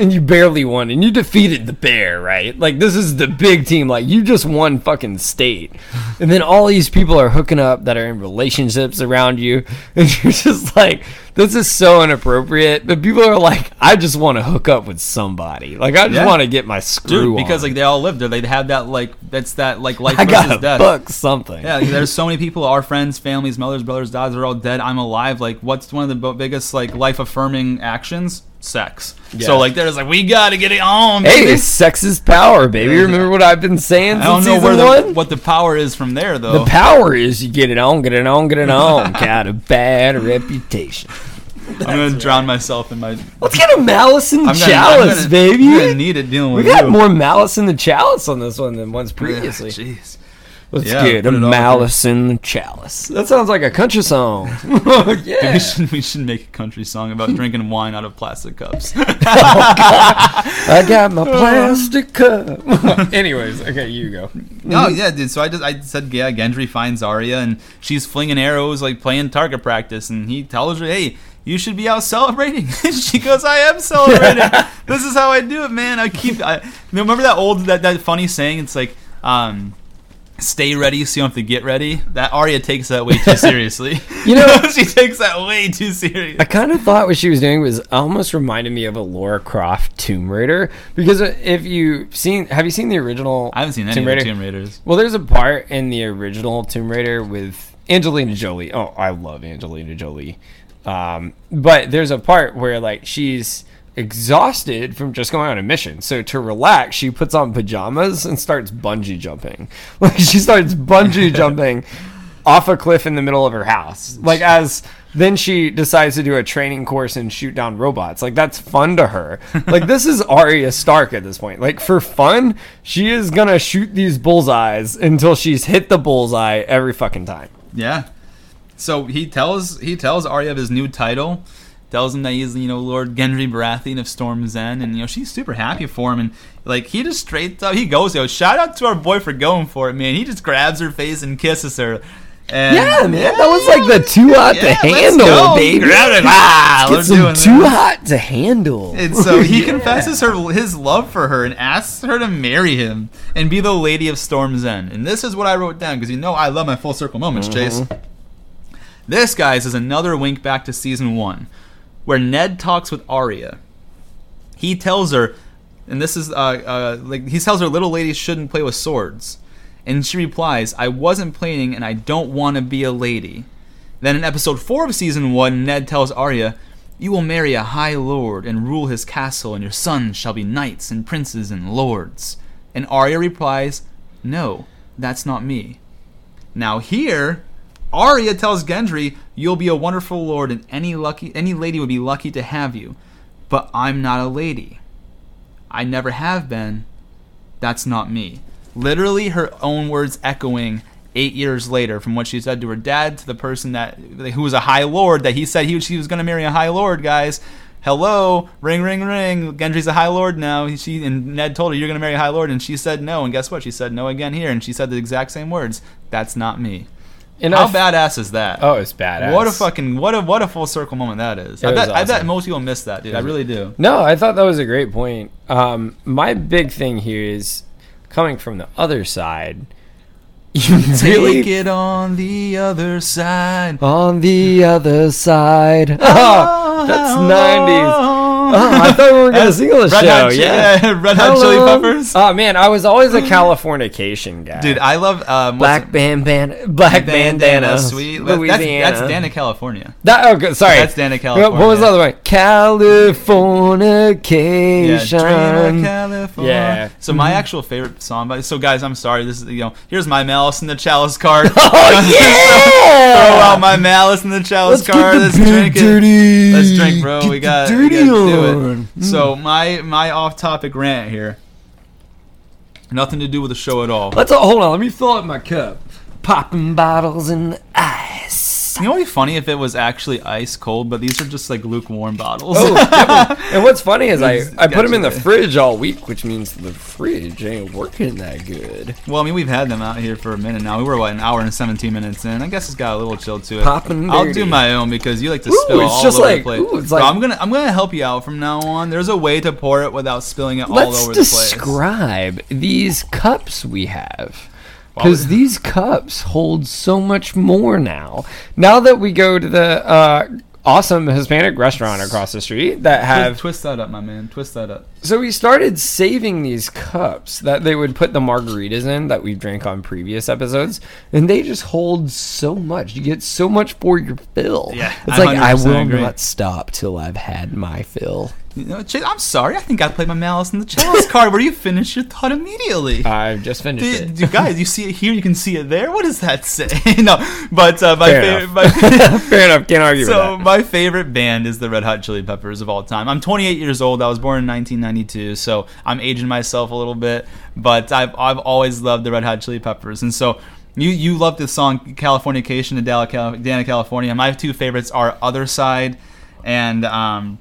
And you barely won, and you defeated the bear, right? Like this is the big team. Like you just won fucking state, and then all these people are hooking up that are in relationships around you, and you're just like, this is so inappropriate. But people are like, I just want to hook up with somebody. Like I just Yeah. want to get my screw Dude, because on. like they all live there, they have that like that's that like life I versus gotta death. something. Yeah, like, there's so many people, our friends, families, mothers, brothers, dads are all dead. I'm alive. Like, what's one of the biggest like life affirming actions? Sex. Yeah. So like, there's like we gotta get it on. Hey, sex is power, baby. Remember what I've been saying I don't know where season the one? what the power is from there though. The power is you get it on, get it on, get it on. Got a bad reputation. I'm gonna drown myself in my. Let's get a malice in the I'm gonna, chalice, I'm gonna, baby. I'm gonna need it dealing we got you. more malice in the chalice on this one than once previously. Jeez. Let's Yeah, get a put malice in the chalice. That sounds like a country song. yeah. We should we should make a country song about drinking wine out of plastic cups. I got my plastic cup. Anyways, okay, you go. No, yeah, dude. So I just I said, yeah, Gendry finds Arya and she's flinging arrows, like playing target practice, and he tells her, hey. You should be out celebrating. she goes, "I am celebrating. this is how I do it, man. I keep. I remember that old that, that funny saying. It's like, um, stay ready so you don't have to get ready. That Arya takes that way too seriously. You know- she takes that way too serious. I kind of thought what she was doing was almost reminded me of a Laura Croft Tomb Raider because if you seen, have you seen the original? I haven't seen any Tomb of Raider? the Tomb Raiders. Well, there's a part in the original Tomb Raider with Angelina Jolie. Oh, I love Angelina Jolie. Um, but there's a part where like she's exhausted from just going on a mission. So to relax, she puts on pajamas and starts bungee jumping. Like she starts bungee jumping off a cliff in the middle of her house. Like as then she decides to do a training course and shoot down robots. Like that's fun to her. Like this is Arya Stark at this point. Like for fun, she is gonna shoot these bullseyes until she's hit the bullseye every fucking time. Yeah. So he tells he tells Arya of his new title, tells him that he's you know Lord Gendry Baratheon of Storm's End, and you know she's super happy for him, and like he just straight up he goes, yo, shout out to our boy for going for it, man. He just grabs her face and kisses her. And Yeah, man, that was like the too hot Yeah, to handle, go. baby. Grab it. Ah, Get some too hot to handle. And so he Yeah. confesses her his love for her and asks her to marry him and be the lady of Storm's End. And this is what I wrote down because you know I love my full circle moments, Chase. This, guys, is another wink back to season one, where Ned talks with Arya. He tells her, and this is uh, uh, like he tells her little ladies shouldn't play with swords, and she replies, "I wasn't playing, and I don't want to be a lady." Then in episode four of season one, Ned tells Arya, "You will marry a high lord and rule his castle, and your sons shall be knights and princes and lords." And Arya replies, "No, that's not me." Now here, Arya tells Gendry, "You'll be a wonderful lord, and any lucky any lady would be lucky to have you, but I'm not a lady. I never have been. That's not me." Literally, her own words echoing eight years later from what she said to her dad to the person that who was a high lord that he said he she was going to marry a high lord, guys. Hello, ring, ring, ring. Gendry's a high lord now. She and Ned told her you're going to marry a high lord, and she said no. And guess what? She said no again here, and she said the exact same words. That's not me. And How I f- badass is that? Oh, it's badass. What a fucking what a what a full circle moment that is. It I bet I bet awesome. most people miss that, dude. I really do. No, I thought that was a great point. Um, my big thing here is coming from the other side. You Take it on the other side. on the other side. Oh, that's nineties. Oh, I thought we were gonna sing on the Red show. Hot Chi- yeah, Red Hot Chili Peppers. Oh man, I was always a Californication guy. Dude, I love um, black bandana, black bandana, sweet. Louisiana. that's Dan to California. That, oh, good, sorry. That's Dan to What was the other one? Yeah, Californication. Of California. Yeah. So my actual favorite song, by so guys, I'm sorry. This is you know, here's my malice in the chalice card. Oh yeah! Throw out my malice in the chalice card. Let's drink it. dirty. Let's drink, bro. we got, we dirty got to do it. So hmm. my my off-topic rant here. Nothing to do with the show at all. Let's hold on. Let me fill up my cup. Popping bottles in the ice. You know what'd be funny if it was actually ice cold, but these are just like lukewarm bottles. Oh, and what's funny is I, I put them in the fridge all week, which means the fridge ain't working that good. well, I mean, we've had them out here for a minute now. We were what an hour and 17 minutes in. I guess it's got a little chill to it. Poppin' I'll do my own because you like to Ooh, spill all over like- the place. ooh, So I'm gonna I'm gonna help you out from now on. There's a way to pour it without spilling it all Let's over the place. describe these cups we have. Because these cups hold so much more now. Now that we go to the uh, awesome Hispanic restaurant across the street that Twist, have twist that up, my man. Twist that up. So we started saving these cups that they would put the margaritas in that we drank on previous episodes, and they just hold so much. You get so much for your fill. Yeah, it's like I 100% will agree. not stop till I've had my fill. You know, I'm sorry. I think I played my malice in the chalice card where you finish your thought immediately. I've just finished Do, it. do- guys, you see it here, you can see it there. What does that say? no, but uh, my Fair favorite. enough. My, Fair enough. Can't argue with that. so my favorite band is the Red Hot Chili Peppers of all time. I'm 28 years old. I was born in 1992, so I'm aging myself a little bit. But I've I've always loved the Red Hot Chili Peppers, and so. You, you love the song Californication to Dani, California. My two favorites are Other Side and um,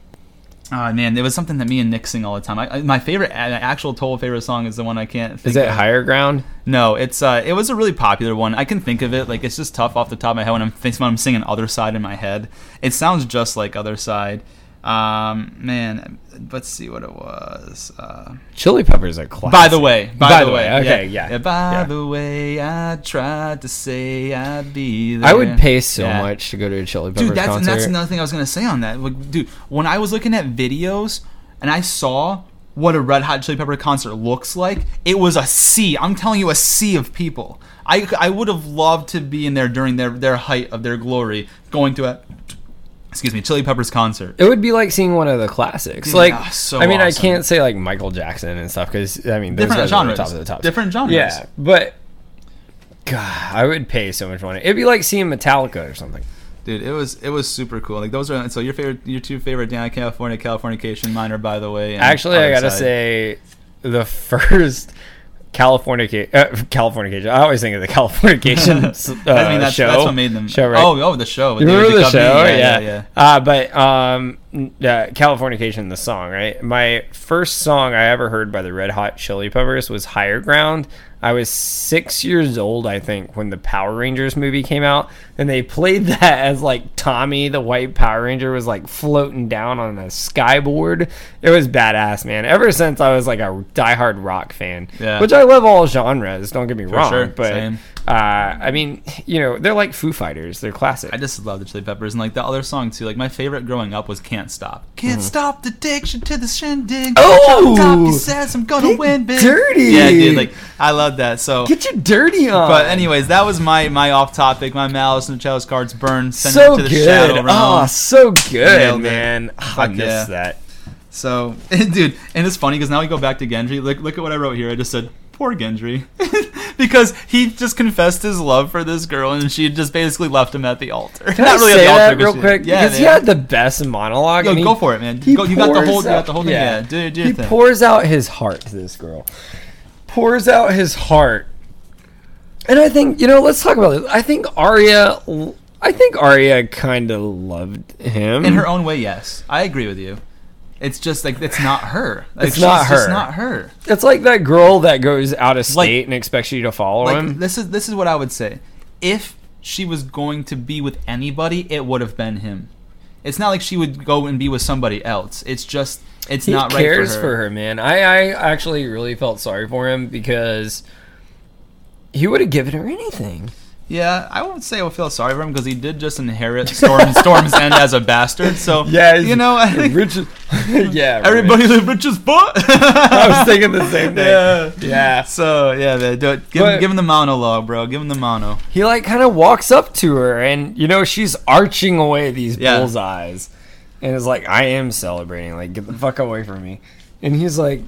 uh, man, it was something that me and Nick sing all the time. I, I, my favorite, actual total favorite song is the one I can't. Think Is it of. higher ground? No, it's uh, it was a really popular one. I can think of it. Like it's just tough off the top of my head when I'm when I'm singing "Other Side" in my head. It sounds just like "Other Side." Um, man, let's see what it was. Uh, Chili Peppers are classic. by the way, by, By the, the way, way, okay, yeah, By yeah. the way, I tried to say I'd be there. I would pay so Yeah. much to go to a Chili Peppers dude. That's concert. that's another thing I was gonna say on that. Like, dude, when I was looking at videos and I saw what a Red Hot Chili Pepper concert looks like, it was a sea. I'm telling you, a sea of people. I, I would have loved to be in there during their their height of their glory, going to a excuse me, Chili Peppers concert. It would be like seeing one of the classics. Like, yeah, so I mean, awesome. I can't say like Michael Jackson and stuff because I mean, those Different genres. top of the top. Different genres. Yeah, but God, I would pay so much money. It'd be like seeing Metallica or something. Dude, it was it was super cool. Like those are so your favorite your two favorite down California Californication mine are by the way. Actually, I gotta Side. say, the first California uh, Californication. I always think of the Californication uh, I mean that's, show. that's what made them. Show, right? Oh oh the show. You remember the show? Yeah, Yeah, yeah, yeah. Uh, but um, uh, Californication, the song, right? My first song I ever heard by the Red Hot Chili Peppers was Higher Ground. I was six years old, I think, when the Power Rangers movie came out, and they played that as like Tommy, the white Power Ranger, was like floating down on a skyboard. It was badass, man. Ever since I was like a diehard rock fan, Yeah. which I love all genres. Don't get me wrong, sure, but same. Uh, I mean, you know, they're like Foo Fighters. They're classic. I just love the Chili Peppers and like the other song too. Like my favorite growing up was "Can't Stop." Can't mm-hmm. stop the addiction to the shindig. Oh! Top, he says I'm gonna win big. dirty. Yeah, dude. Like I love that. So, Get your dirty on. but anyways, that was my my off topic. My malice and chalice cards burn. Send so it to the good. shadow ah, realm. Oh, so good, man. Oh, I Fuck miss yeah. that. So, dude, and it's funny because now we go back to Gendry. Look, look at what I wrote here. I just said, poor Gendry. because he just confessed his love for this girl and she just basically left him at the altar. Can I say that real she- quick? Yeah, because he had the best monologue. Yo, he- go for it, man. he Go, you got the pours whole, you got out- the whole thing. Yeah, do, do he thing. pours out his heart to this girl. Pours out his heart. And I think, you know, let's talk about this. I think Arya I think Arya kind of loved him. In her own way, yes. I agree with you. It's just like it's not her. Like, It's not she's just not her. It's like that girl that goes out of state Like- and expects you to follow Like him. this is this is what I would say. If she was going to be with anybody, it would have been him. It's not like she would go and be with somebody else. It's just it's not right. he not cares right for her. man. I, I actually really felt sorry for him because he would have given her anything. Yeah, I won't say I would feel sorry for him because he did just inherit Storm Storm's End as a bastard. So yeah, you know, I think rich. yeah, everybody rich as fuck. I was thinking the same thing. Yeah. Yeah. So yeah, man, do it. Give, him, give him the monologue, bro. Give him the mono. He like kind of walks up to her, and you know she's arching away these Yeah. bullseyes, and is like, "I am celebrating. Like, get the fuck away from me." And he's like,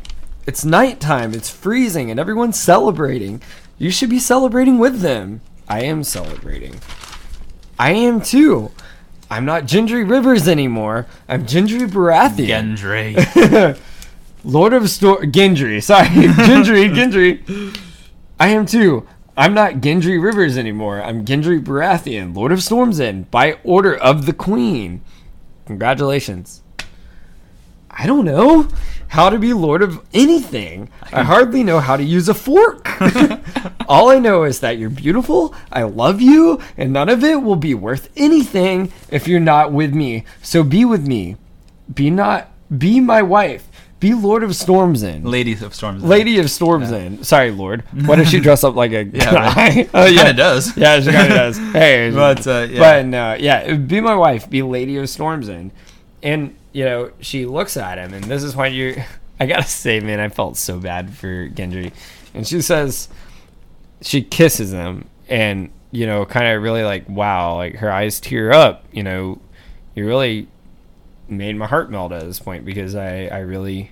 "It's nighttime. It's freezing, and everyone's celebrating. You should be celebrating with them." I am celebrating. I am too. I'm not Gendry Rivers anymore. I'm Gendry Baratheon. Gendry. Lord of Storm Gendry. Sorry, Gendry, Gendry. I am too. I'm not Gendry Rivers anymore. I'm Gendry Baratheon, Lord of Storm's End, by order of the Queen. Congratulations. I don't know how to be Lord of anything. I hardly know how to use a fork. All I know is that you're beautiful, I love you, and none of it will be worth anything if you're not with me. So be with me. Be not be my wife. Be Lord of Storm's End. Lady of Storm's. Lady of Storm's End. Sorry, Lord. Why does she dress up like a Yeah, guy? oh, Kinda does. Yeah, she kind of does. Hey, But, uh, yeah. but no, yeah, be my wife. Be Lady of Storm's End. And you know, she looks at him, and this is why you. I gotta say, man, I felt so bad for Gendry. And she says, she kisses him, and you know, kind of really like, wow, like her eyes tear up. You know, you really made my heart melt at this point because I, I really,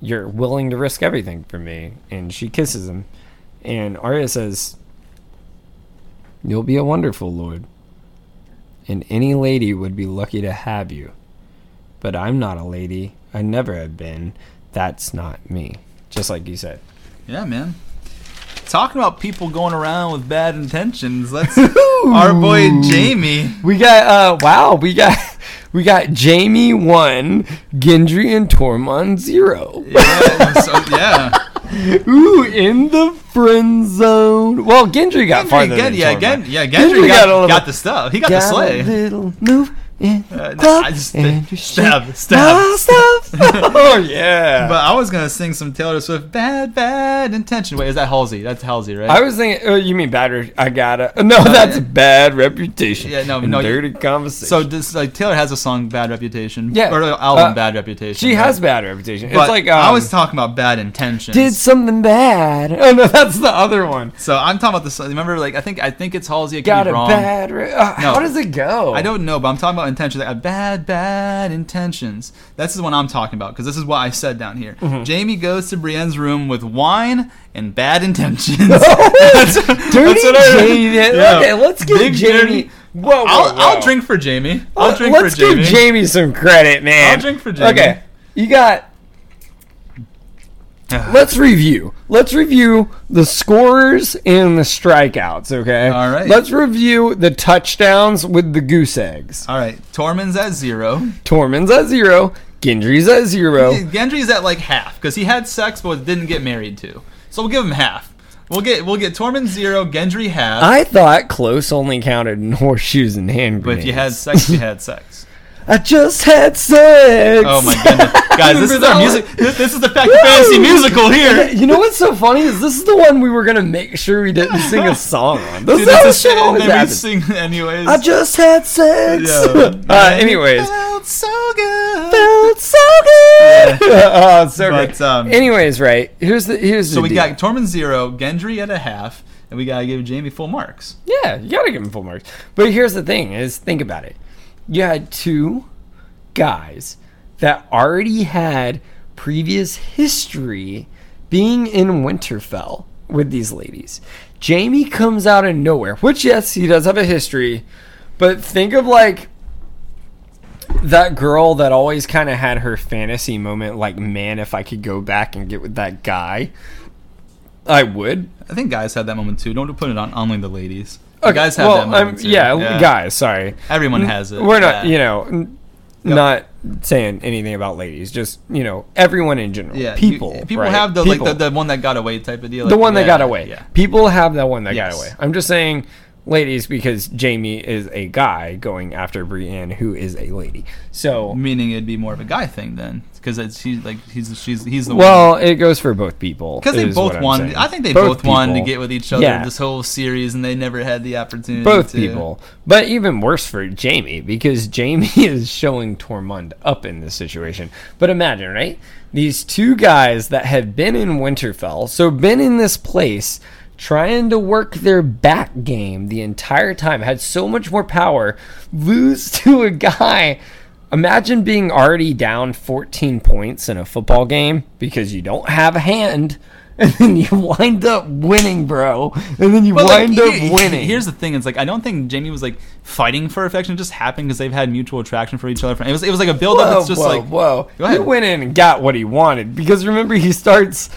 you're willing to risk everything for me. And she kisses him, and Arya says, "You'll be a wonderful lord, and any lady would be lucky to have you. But I'm not a lady. I never have been. That's not me." Just like you said. Yeah, man. Talking about people going around with bad intentions. Let's our boy Jaime. We got uh wow, we got we got Jaime one, Gendry and Tormund zero. Yeah, so, yeah. Ooh, in the friend zone. Well, Gendry got Gendry, farther Gen- yeah, Gen- yeah, Gendry, got, a little- got the stuff. He got, the got sleigh. a little move in Uh, club. I just- and you stab, shake stab. oh yeah. But I was gonna sing some Taylor Swift "Bad Bad Intention." Wait, is that Halsey? That's Halsey, right? I was thinking, oh, you mean bad? Re- I gotta. No, that's bad reputation. Yeah, no, and no, you- dirty conversation. so this like Taylor has a song "Bad Reputation." Yeah. or uh, album Uh, "Bad Reputation." she right? has bad reputation. But it's like um, I was talking about "Bad Intentions." did something bad. Oh no, that's the other one. so I'm talking about this. Remember, like I think I think it's Halsey. I could Got be a wrong. bad. Re- uh, No. How does it go? I don't know, but I'm talking about intentions. Like, bad, bad intentions. That's the one I'm talking about because this is what I said down here. Mm-hmm. Jaime goes to Brienne's room with wine and bad intentions. That's- Dirty that's Jaime. Yeah. Okay, let's give Big Jaime. dirty- Whoa, whoa, I'll, whoa. I'll drink for Jaime. I'll drink Let's for Jaime. give Jaime some credit, man. I'll drink for Jaime. Okay, you got. Let's review. Let's review the scorers and the strikeouts. Okay. All right. Let's review the touchdowns with the goose eggs. All right, Tormund's at zero. Tormund's at zero. Gendry's at zero. Gendry's at like half because he had sex but didn't get married to. So we'll give him half. We'll get we'll get Tormund zero, Gendry half. I thought close only counted in horseshoes and hand grenades. but if you had sex, you had sex. I just had sex. Oh my goodness, guys! This is our music. This, this is the Fact Fantasy musical here. You know what's so funny is this is the one we were gonna make sure we didn't sing a song on. This Dude, is shit always we happens. sing anyways. I just had sex. Yeah. uh, anyways, felt so good. felt so good. oh, so But, good. um, anyways, right here's the here's the So we deal. got Tormund zero, Gendry at a half, and we gotta give Jaime full marks. Yeah, you gotta give him full marks. But here's the thing: is think about it. You had two guys that already had previous history being in Winterfell with these ladies. Jaime comes out of nowhere, which yes, he does have a history, but think of like that girl that always kind of had her fantasy moment like man if i could go back and get with that guy i would I think guys had that moment too. Don't put it on only the ladies. The guys have well, that moment um, too. yeah, guys. Sorry, Everyone has it. We're not, Yeah. you know, n- Yep. not saying anything about ladies. Just you know, everyone in general. Yeah, you- people. people right? have the People. like the, the one that got away type of deal. the like, one that yeah, got away. Yeah. People have that one that Yes. got away. I'm just saying, ladies, because Jamie is a guy going after Brienne, who is a lady. So, Meaning it'd be more of a guy thing then, because she's like he's she's he's the well, it goes for both people. because they both wanted. I think they both, wanted to get with each other Yeah. this whole series, and they never had the opportunity. both to. people. But even worse for Jaime because Jaime is showing Tormund up in this situation. But imagine, right? These two guys that have been in Winterfell, so been in this place trying to work their back game the entire time, had so much more power, lose to a guy. Imagine being already down 14 points in a football game because you don't have a hand. And then you wind up winning, bro. And then you But, like, wind up here- winning. Here's the thing: it's like I don't think Jaime was like fighting for affection; it just happened because they've had mutual attraction for each other. It was it was like a build up. It's just whoa, like whoa. He went in and got what he wanted because remember he starts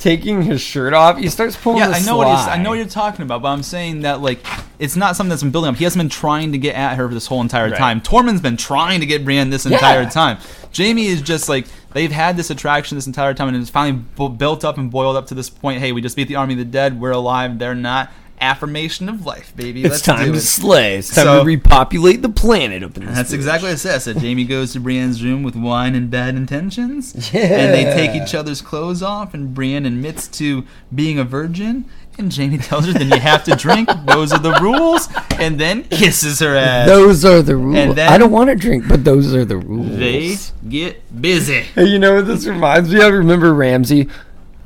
taking his shirt off. He starts pulling. Yeah, I know what he's, I know what you're talking about, but I'm saying that like it's not something that's been building up. He hasn't been trying to get at her for this whole entire Right. time. Tormund's been trying to get Brienne this Yeah. entire time. Jaime is just like they've had this attraction this entire time, and it's finally bu- built up and boiled up to this point. Hey, we just beat the army of the dead. We're alive. They're not. Affirmation of life, baby. It's Let's time do to it. slay. It's time So- to repopulate the planet up in this. That's bitch. exactly what it says. So Jaime goes to Brienne's room with wine and bad intentions. Yeah. And they take each other's clothes off, and Brienne admits to being a virgin. And Jaime tells her, then you have to drink. Those are the rules. And then kisses her ass. Those are the rules. And then- I don't want to drink, but those are the rules. They get busy. Hey, you know what this reminds me of? Remember Ramsay?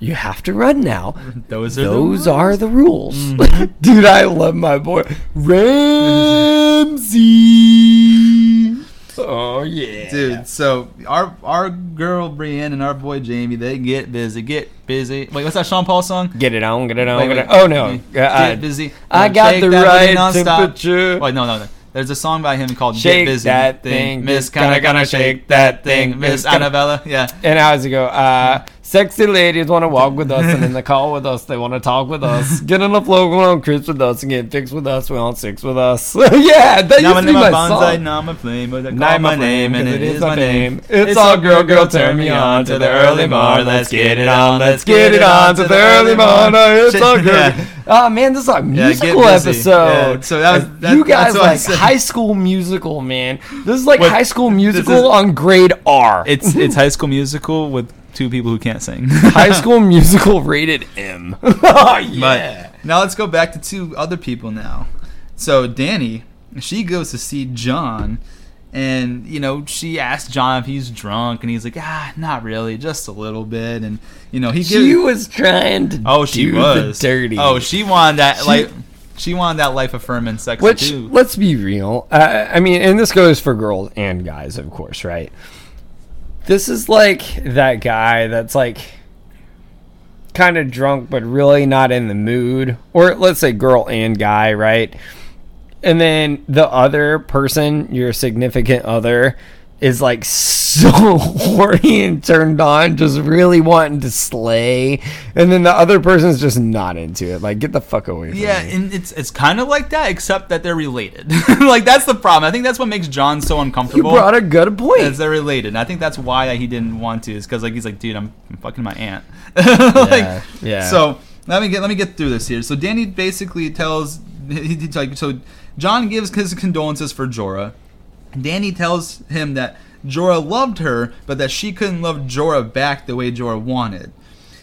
You have to run now. Those are Those the rules. are the rules. Mm-hmm. Dude, I love my boy. Ramsay. Oh, yeah. Dude, so our our girl Brienne and our boy Jaime, they get busy, get busy. Wait, what's that Sean Paul song? Get it on, get it on, Wait, get wait. it. Oh, no. Get I- busy. I got the that booty right nonstop. temperature. Wait, no, no, no. There's a song by him called Shake Get Busy. that thing, Miss kinda kinda gonna gonna shake shake that that thing, thing, Miss Miss Annabella. Yeah. And hours ago, uh, Sexy ladies want to walk with us and in the car with us. They want to talk with us. Get on the floor, go on trips with us, and get fixed with us. We want sex with us. yeah, that Now used to be my Bonsai, song. now I'm a flame, but I call Name my name and it is my name. It's all girl, girl, turn me on to the early morn. Let's get it on, let's get it on to the early morn. It's all girl. Yeah. Oh man, this is like musical busy. episode. Yeah, so that was- that- you guys that's like. High School Musical, man. This is like What- High School Musical is- on grade R. It's it's High School Musical with two people who can't sing. High School Musical rated M. oh yeah. But now let's go back to two other people now. So Dany, she goes to see Jon, and you know she asks Jon if he's drunk, and he's like, ah, not really, just a little bit, and you know he gives. She was trying to oh, she do was the dirty. Oh, she wanted that She- like she wanted that life affirming sex Which, too. let's be real. Uh, I mean, and this goes for girls and guys, of course, right? This is like that guy that's like kind of drunk, but really not in the mood. Or let's say girl and guy, right? And then the other person, your significant other, is like so horny and turned on, just really wanting to slay. And then the other person's just not into it. Like, get the fuck away from Yeah, me. and it's it's kind of like that, except that they're related. like that's the problem. I think that's what makes Jon so uncomfortable. You brought a good point. is they're related. And I think that's why he didn't want to. Is because like he's like, dude, I'm, I'm fucking my aunt. like, yeah. So let me get let me get through this here. So Dany basically tells he, he like so Jon gives his condolences for Jorah. Dany tells him that Jorah loved her, but that she couldn't love Jorah back the way Jorah wanted.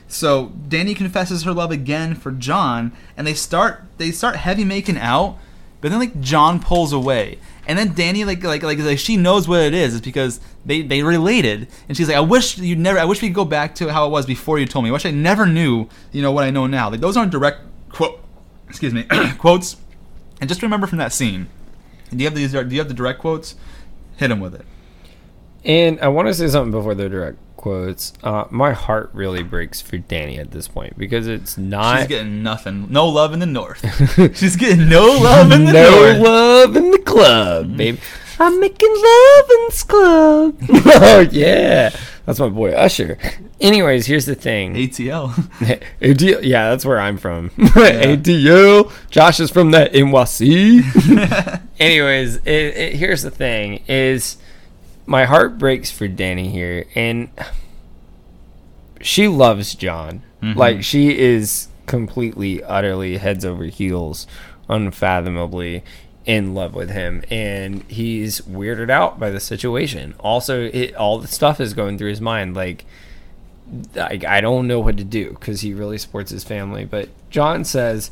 So Dany confesses her love again for Jon, and they start they start heavy making out, but then like Jon pulls away, and then Dany like like like, like she knows what it is. It's because they they related, and she's like, I wish you never. I wish we could go back to how it was before you told me. I wish I never knew you know what I know now. Like those aren't direct quote, excuse me, quotes. And just remember from that scene. Do you have these? Do you have the direct quotes? Hit them with it. And I want to say something before the direct quotes. Uh, my heart really breaks for Dany at this point because it's not. She's getting nothing. No love in the north. She's getting no love in the no north. love in the club, baby. I'm making love in this club. oh yeah, that's my boy Usher. Anyways, here's the thing. ATL. ATL, yeah, that's where I'm from. ATL. Josh is from the NYC. Anyways, it, it, here's the thing: is my heart breaks for Dany here, and she loves Jon. Mhm. Like she is completely, utterly heads over heels, unfathomably in love with him, and he's weirded out by the situation. Also, it, all the stuff is going through his mind, like. I, I don't know what to do because he really supports his family. But Jon says,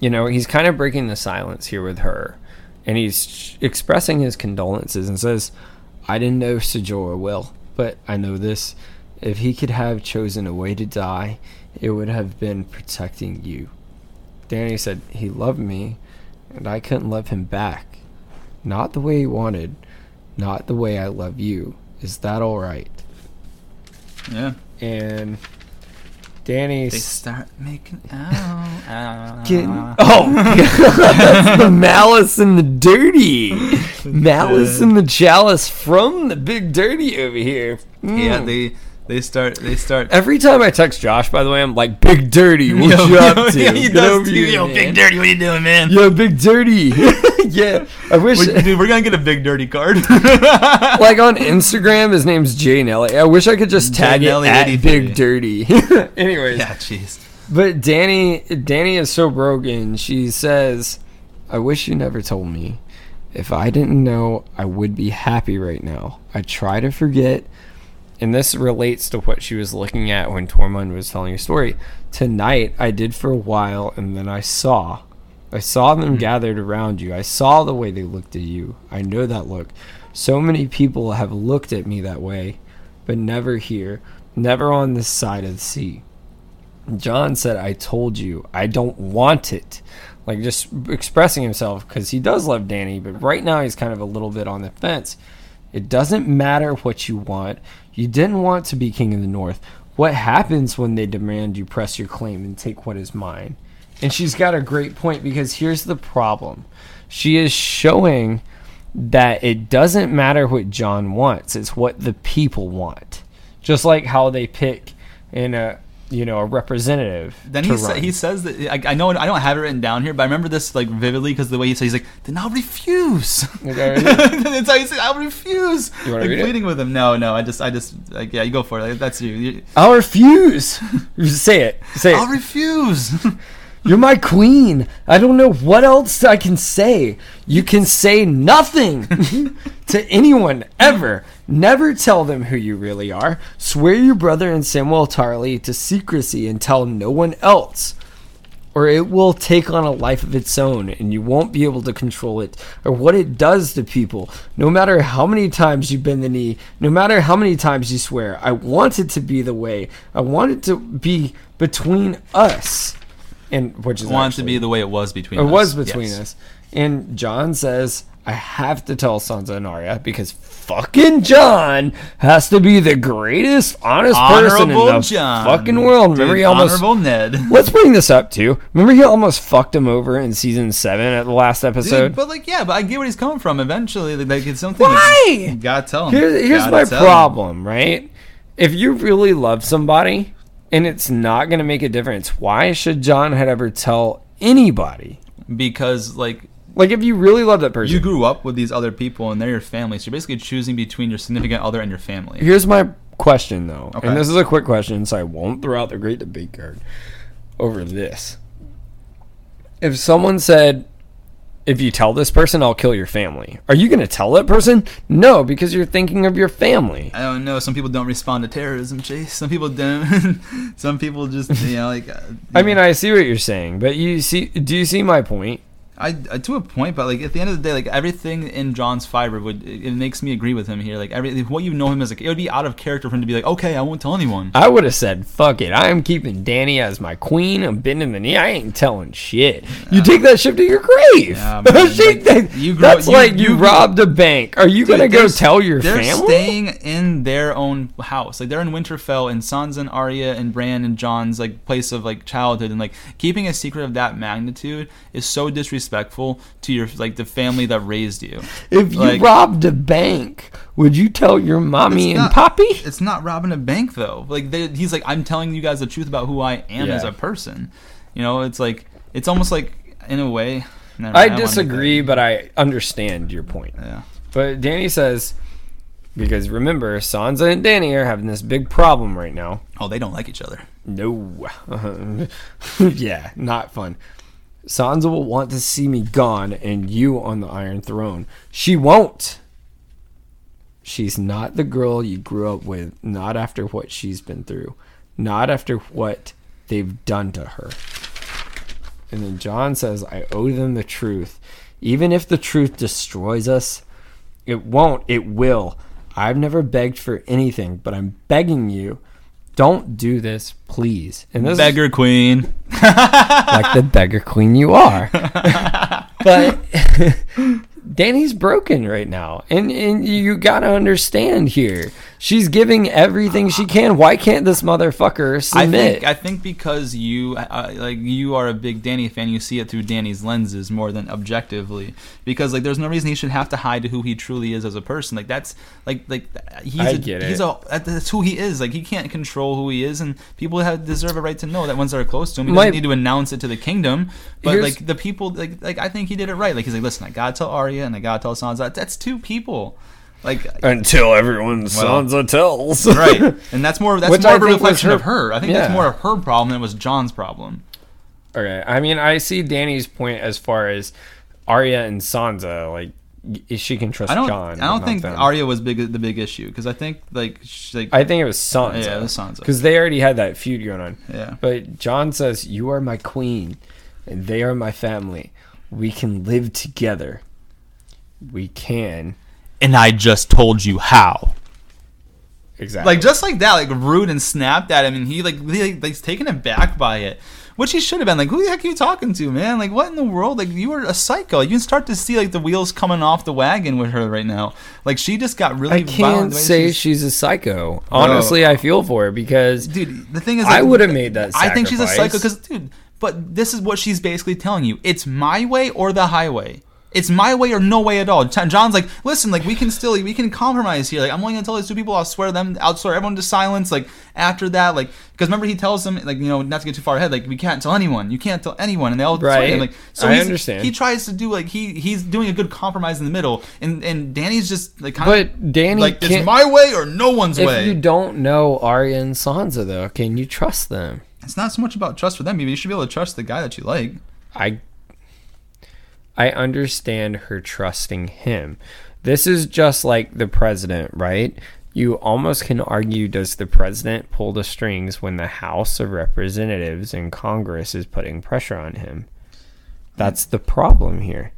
you know, he's kind of breaking the silence here with her. And he's expressing his condolences and says, I didn't know Ser Jorah well, but I know this. If he could have chosen a way to die, it would have been protecting you. Dany said, He loved me, and I couldn't love him back. Not the way he wanted, not the way I love you. Is that alright? Yeah. And Dany They start making out. Getting, oh, that's the malice and the dirty. Malice and the chalice from the big dirty over here. Yeah, Mm. they they start they start. Every time I text Josh, by the way, I'm like, Big Dirty, what Yo, you up yo, to? yeah, he Get does too. Yo, man." big dirty, what are you doing, man? Yo, Big Dirty. yeah, I wish. We- dude, we're gonna get a big dirty card. like on Instagram, his name's Jay Nelly. I wish I could just tag it Nelly at 83. Big Dirty. Anyways, yeah, jeez. But Dany, Dany is so broken. She says, "I wish you never told me. If I didn't know, I would be happy right now. I try to forget." And this relates to what she was looking at when Tormund was telling her story. Tonight, I did for a while, and then I saw. I saw them hmm. gathered around you. I saw the way they looked at you. I know that look. So many people have looked at me that way, but never here, never on this side of the sea. Jon said, I told you, I don't want it. Like just expressing himself because he does love Dany, but right now he's kind of a little bit on the fence. It doesn't matter what you want. You didn't want to be king of the north. What happens when they demand you press your claim and take what is mine? And she's got a great point because here's the problem. She is showing that it doesn't matter what Jon wants, it's what the people want. just like how they pick in a you know a representative. Then to he sa- he says that I, I know I don't have it written down here, but I remember this like vividly because the way he says he's like, then I'll refuse. Okay. That's how he said, I'll refuse. You wanna like, read it? pleading with him. No, no, I just I just like yeah, you go for it. Like, that's you. you I'll refuse. say it. Say it. I'll refuse. You're my queen. I don't know what else I can say. You can say nothing to anyone ever. Never tell them who you really are. Swear your brother and Samwell Tarly to secrecy and tell no one else. Or it will take on a life of its own and you won't be able to control it or what it does to people. No matter how many times you bend the knee, no matter how many times you swear, I want it to be the way. I want it to be between us. And which is I Want to be the way it was between it us. was between Yes. us. And Jon says, I have to tell Sansa and Arya because fucking Jon has to be the greatest, honest person in Honorable the Jon. fucking world. Remember, Dude, he almost. Honorable Ned. Let's bring this up too. Remember, he almost fucked him over in season seven at the last episode. Dude, but like, yeah, but I get where he's coming from. Eventually, like, it's something. Why? You gotta tell him. Here, here's my tell him. problem, right? If you really love somebody and it's not going to make a difference, why should Jon had ever tell anybody? Because like Like, if you really love that person, you grew up with these other people and they're your family, so you're basically choosing between your significant other and your family. Here's my question, though, Okay. and this is a quick question, so I won't throw out the great debate card over this. If someone said, "If you tell this person, I'll kill your family," are you going to tell that person? No, because you're thinking of your family. I don't know. Some people don't respond to terrorism, Chase. Some people don't. Some people just, you know, like. Uh, I mean, I see what you're saying, but you see, do you see my point? I, I to a point, but like at the end of the day, like everything in Jon's fiber would it, it makes me agree with him here. Like every what you know him as, like it would be out of character for him to be like, okay, I won't tell anyone. I would have said, "Fuck it, I am keeping Dany as my queen. I'm bending the knee. I ain't telling shit. You take that ship to your grave. Yeah, man, She- like, that- you grew- that's you- like you, you- robbed a bank. Are you Dude, gonna go tell your they're family? staying in their own house. Like they're in Winterfell, and Sansa and Arya and Bran and Jon's like place of like childhood, and like keeping a secret of that magnitude is so disrespectful to your like the family that raised you. If you Like- robbed a bank, would you tell your mommy and not- poppy? It's not robbing a bank though. Like they, he's like, I'm telling you guys the truth about who I am as a person. You know, it's like it's almost like in a way. never I wanna- disagree, but I understand your point. Yeah. But Dany says, because remember, Sansa and Dany are having this big problem right now. Oh, they don't like each other. No. yeah, not fun. Sansa will want to see me gone and you on the Iron Throne. She won't. She's not the girl you grew up with, not after what she's been through, not after what they've done to her. And then Jon says, I owe them the truth. Even if the truth destroys us, it won't, it will. I've never begged for anything, but I'm begging you, don't do this, please. And this is Beggar queen. like the beggar queen you are. but Dany's broken right now, and and you gotta understand here. She's giving everything she can. Why can't this motherfucker I submit? think I think because you uh, like you are a big Dany fan, you see it through Dany's lenses more than objectively. Because like, there's no reason he should have to hide who he truly is as a person. Like that's like like he's I a, get he's it. a that's who he is. Like he can't control who he is, and people have deserve a right to know that once they're close to him. He My- doesn't need to announce it to the kingdom. But like the people, like like I think he did it right. Like he's like, listen, I gotta tell Arya and I gotta tell Sansa. That's two people. Like Until everyone Well, Sansa tells. right, and that's more that's Which more I of a reflection her- of her. I think yeah. that's more of her problem than it was Jon's problem. Okay, I mean, I see Dany's point as far as Arya and Sansa. Like, y- she can trust I don't. Jon. I don't think them. Arya was big the big issue because I think like sh- like I think it was Sansa. Yeah, it was Sansa. Because they already had that feud going on. yeah. But Jon says, You are my queen, and they are my family. We can live together. We can. And I just told you how. Exactly. Like just like that, like rude and snapped at him, and he like he, like he's taken aback by it, which he should have been. Like, who the heck are you talking to, man? Like, what in the world? Like, you are a psycho. You can start to see like the wheels coming off the wagon with her right now. Like, she just got really. I can't the say she's- she's a psycho. Oh. Honestly, I feel for her because dude. The thing is, I would have made that I think she's a psycho because, dude. But this is what she's basically telling you: it's my way or the highway. It's my way or no way at all. Jon's like, listen, like we can still we can compromise here. Like I'm only gonna tell these two people. I'll swear them. I'll swear everyone to silence. Like after that, like because remember he tells them like you know not to get too far ahead. Like we can't tell anyone. You can't tell anyone, and they all swear. And, like so I understand. He tries to do like he he's doing a good compromise in the middle, and and Dany's just like kind But of Dany like it's my way or no one's If way. If you don't know Arya and Sansa, though, can you trust them? it's not so much about trust for them. Maybe you should be able to trust the guy that you like. I I understand her trusting him. This is just like the president, right? You almost can argue does the president pull the strings when the House of Representatives and Congress is putting pressure on him? That's the problem here.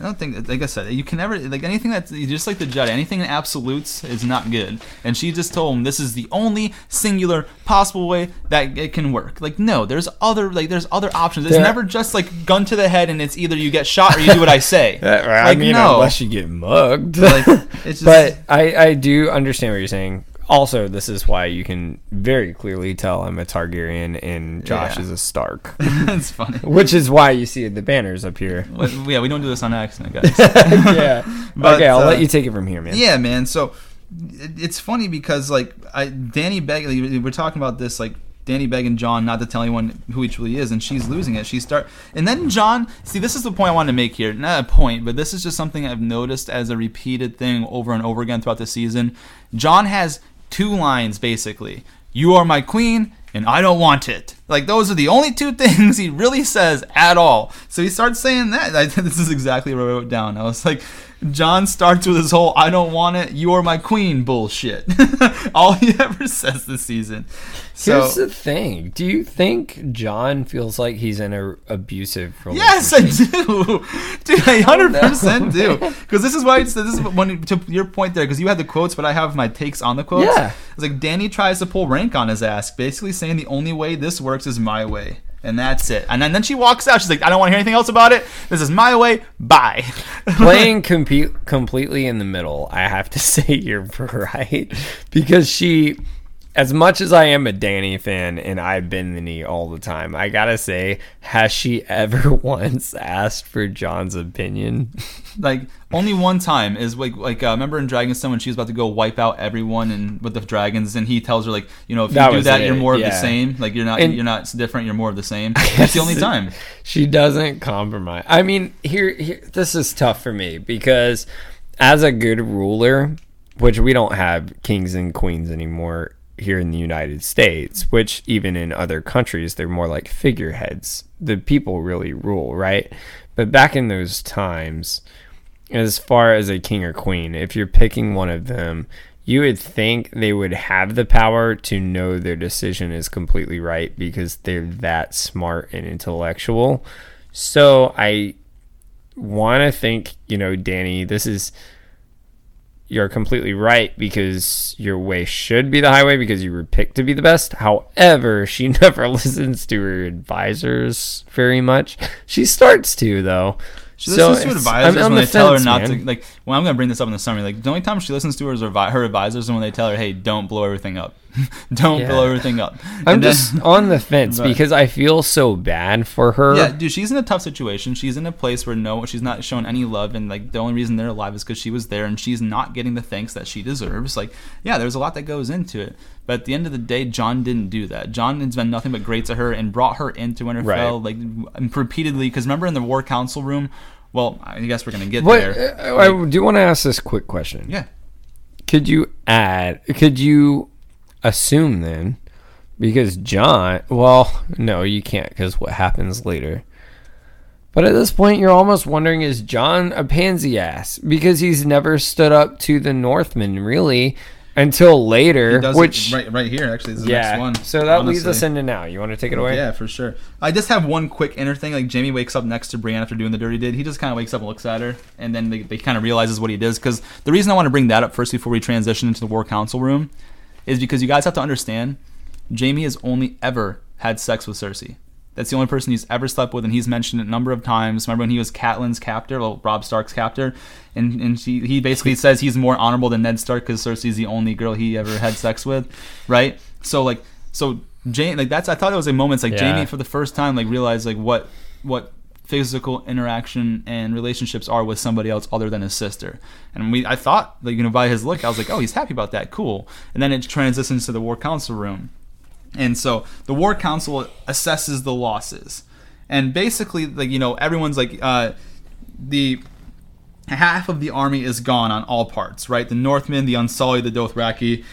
I don't think, like I said, you can never like anything that's just like the judge. Anything in absolutes is not good. And she just told him this is the only singular possible way that it can work. Like no, there's other like there's other options. It's There- never just like gun to the head and it's either you get shot or you do what I say. I like mean, no, unless you get mugged. like it's just but I, I do understand what you're saying. Also, this is why you can very clearly tell I'm a Targaryen and Josh Yeah. is a Stark, it's funny. which is why you see the banners up here. Well, yeah, we don't do this on accident, guys. yeah. But, okay, I'll uh, let you take it from here, man. Yeah, man. So it, it's funny because like I, Dany Begg, we're talking about this like Dany begging Jon not to tell anyone who he truly is, and she's losing it. She start, and then Jon. See, this is the point I wanted to make here. Not a point, but this is just something I've noticed as a repeated thing over and over again throughout the season. Jon has two lines basically: "You are my queen." And I don't want it. Like those are the only two things he really says at all. So he starts saying that. I, this is exactly what I wrote down. I was like, Jon starts with his whole "I don't want it, you are my queen" bullshit. all he ever says this season. So Here's the thing. Do you think Jon feels like he's in an abusive relationship? yes, I do, dude. I hundred percent do. Because this is why it's, this is when to your point there. Because you had the quotes, but I have my takes on the quotes. Yeah. It's like Dany tries to pull rank on his ass, basically saying the only way this works is my way. And that's it. And then, then she walks out. She's like, I don't want to hear anything else about it. This is my way. Bye. Playing compu- completely in the middle, I have to say you're right. Because she, as much as I am a Dany fan and I bend the knee all the time, I gotta say, has she ever once asked for Jon's opinion? like only one time is like like uh, remember in Dragonstone when she was about to go wipe out everyone and with the dragons and he tells her like you know if That you do that it, you're more of the same. Like you're not And- you're not different you're more of the same. That's the only time. She doesn't compromise. I mean, here, here, this is tough for me because as a good ruler, which we don't have kings and queens anymore here in the United States, which even in other countries, they're more like figureheads. The people really rule, right? But back in those times, as far as a king or queen, if you're picking one of them, you would think they would have the power to know their decision is completely right because they're that smart and intellectual. So I want to think, you know, Dany, this is you're completely right because your way should be the highway because you were picked to be the best. However, she never listens to her advisors very much. She starts to though. she listens to advisors I'm when the they tell her not man. to like well I'm gonna bring this up in the summary like the only time she listens to her is her advisors and when they tell her hey don't blow everything up don't Yeah. blow everything up I'm And then- just on the fence Right. because I feel so bad for her. Yeah, dude, she's in a tough situation. She's in a place where no, she's not shown any love, and like the only reason they're alive is because she was there, and she's not getting the thanks that she deserves. Like, yeah, there's a lot that goes into it, but at the end of the day, Jon didn't do that. Jon has been nothing but great to her and brought her into Winterfell, like repeatedly. Because remember in the War Council room, well, I guess we're gonna get What there. uh, I do want to ask this quick question. Yeah, Could you add? Could you assume then? Because Jon, well, no, you can't because what happens later. But at this point, you're almost wondering: Is Jon a pansy ass? Because he's never stood up to the Northmen really until later. Which, right, right here actually is the yeah. next one. So that leads honestly. us into now. You want to take it away? Yeah, for sure. I just have one quick inner thing. Like Jaime wakes up next to Brienne after doing the dirty deed. He just kind of wakes up and looks at her, and then they, they kind of realizes what he does. Because the reason I want to bring that up first before we transition into the War Council room is because you guys have to understand, Jaime has only ever had sex with Cersei. That's the only person he's ever slept with, and he's mentioned it a number of times. Remember when he was Catelyn's captor, well, Robb Stark's captor, and and she, he basically says he's more honorable than Ned Stark because Cersei's the only girl he ever had sex with, right? So like, so Jaime, like that's I thought it was a moment It's like Yeah. Jaime for the first time like realized like what what physical interaction and relationships are with somebody else other than his sister. And we, I thought, like you know, by his look, I was like, oh, he's happy about that, cool. And then it transitions to the war council room, and so the war council assesses the losses, and basically, like you know, everyone's like, uh, the half of the army is gone on all parts, right? The Northmen, the Unsullied, the Dothraki.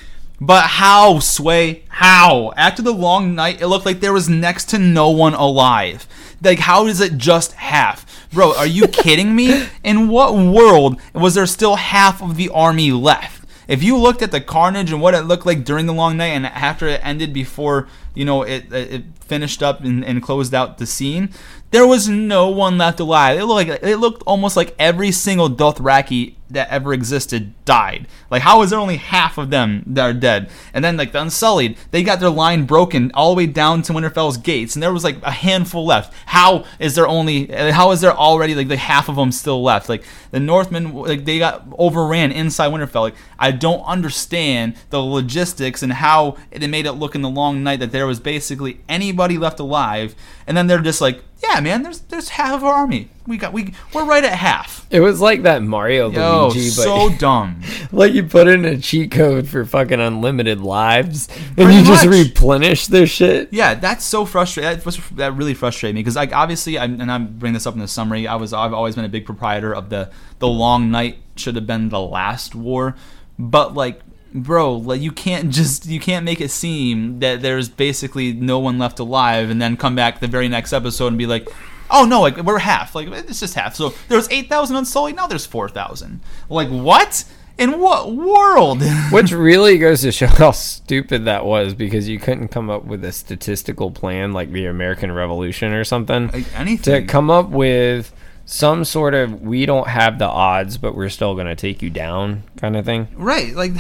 But how, Sway? How? After the long night, it looked like there was next to no one alive. Like, how is it just half? Bro, are you kidding me? In what world was there still half of the army left? If you looked at the carnage and what it looked like during the long night and after it ended before, you know, it, it finished up and, and closed out the scene, there was no one left alive. It looked like it looked almost like every single Dothraki that ever existed died. Like how is there only half of them that are dead? And then like the Unsullied, they got their line broken all the way down to Winterfell's gates, and there was like a handful left. How is there only? How is there already like the half of them still left? Like the Northmen, like they got overran inside Winterfell. Like I don't understand the logistics and how it made it look in the long night that there was basically anybody left alive, and then they're just like yeah, man, there's there's half of our army. We got we we're right at half. It was like that Mario Yo, Luigi, but so dumb. like you put in a cheat code for fucking unlimited lives, and Pretty you just replenish their shit. Yeah, that's so frustrating. That, that really frustrated me because, like, obviously, I'm, and I'm bringing this up in the summary. I was, I've always been a big proprietor of the the long night should have been the last war, but like, bro, like you can't just you can't make it seem that there's basically no one left alive, and then come back the very next episode and be like. Oh no! Like we're half. Like it's just half. So there's eight thousand unsullied. Now there's four thousand. Like what? In what world? Which really goes to show how stupid that was because you couldn't come up with a statistical plan like the American Revolution or something like anything. to come up with some sort of we don't have the odds but we're still going to take you down kind of thing. Right, like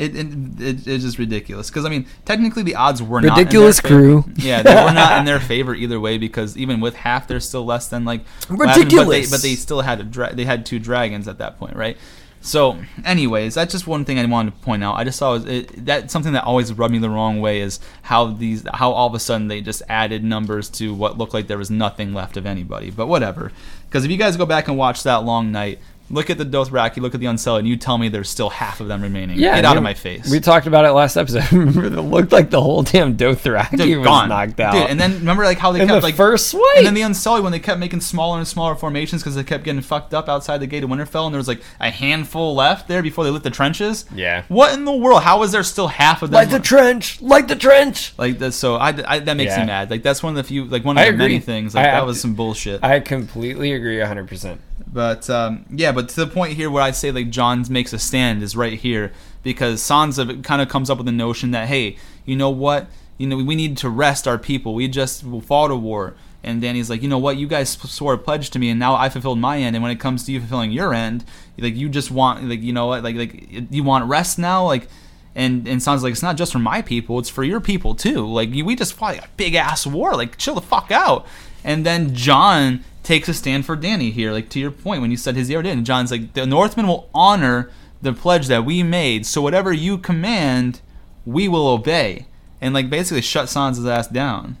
it, it, it it's just ridiculous. Because I mean, technically the odds were not in their Ridiculous crew. Yeah, they were not in their favor either way. Because even with half, they're still less than like last- But they, Ridiculous. but they still had a dra- they had two dragons at that point, right? So, anyways, that's just one thing I wanted to point out. I just saw it, that's something that always rubbed me the wrong way is how these how all of a sudden they just added numbers to what looked like there was nothing left of anybody. But whatever. Because if you guys go back and watch that long night, look at the Dothraki, look at the Unsullied, and you tell me there's still half of them remaining. Yeah, Get out of my face. We talked about it last episode. Remember, it looked like the whole damn Dothraki Dude, was gone. knocked out. Dude, and then remember like how they in kept the like first swipe. and then the Unsullied when they kept making smaller and smaller formations because they kept getting fucked up outside the gate of Winterfell, and there was like a handful left there before they lit the trenches. Yeah. What in the world? How is there still half of them? like the trench, like the trench. like that. So I, I that makes Yeah. me mad. Like that's one of the few, like one of I the many things. Like I- that was some bullshit. I completely agree 100%. But um, yeah, but to the point here where I say like Jon makes a stand is right here because Sansa kind of comes up with the notion that hey, you know what, you know we need to rest our people. We just fought a war, and Dany's like, you know what, you guys swore a pledge to me, and now I fulfilled my end. And when it comes to you fulfilling your end, like you just want like you know what, like like you want rest now, like. And and Sansa's like it's not just for my people, it's for your people too. Like we just fought a big ass war. Like chill the fuck out. And then Jon takes a stand for Dany here, like to your point when you said his ear did. And Jon's like the Northmen will honor the pledge that we made. So whatever you command, we will obey. And like basically shut Sansa's ass down.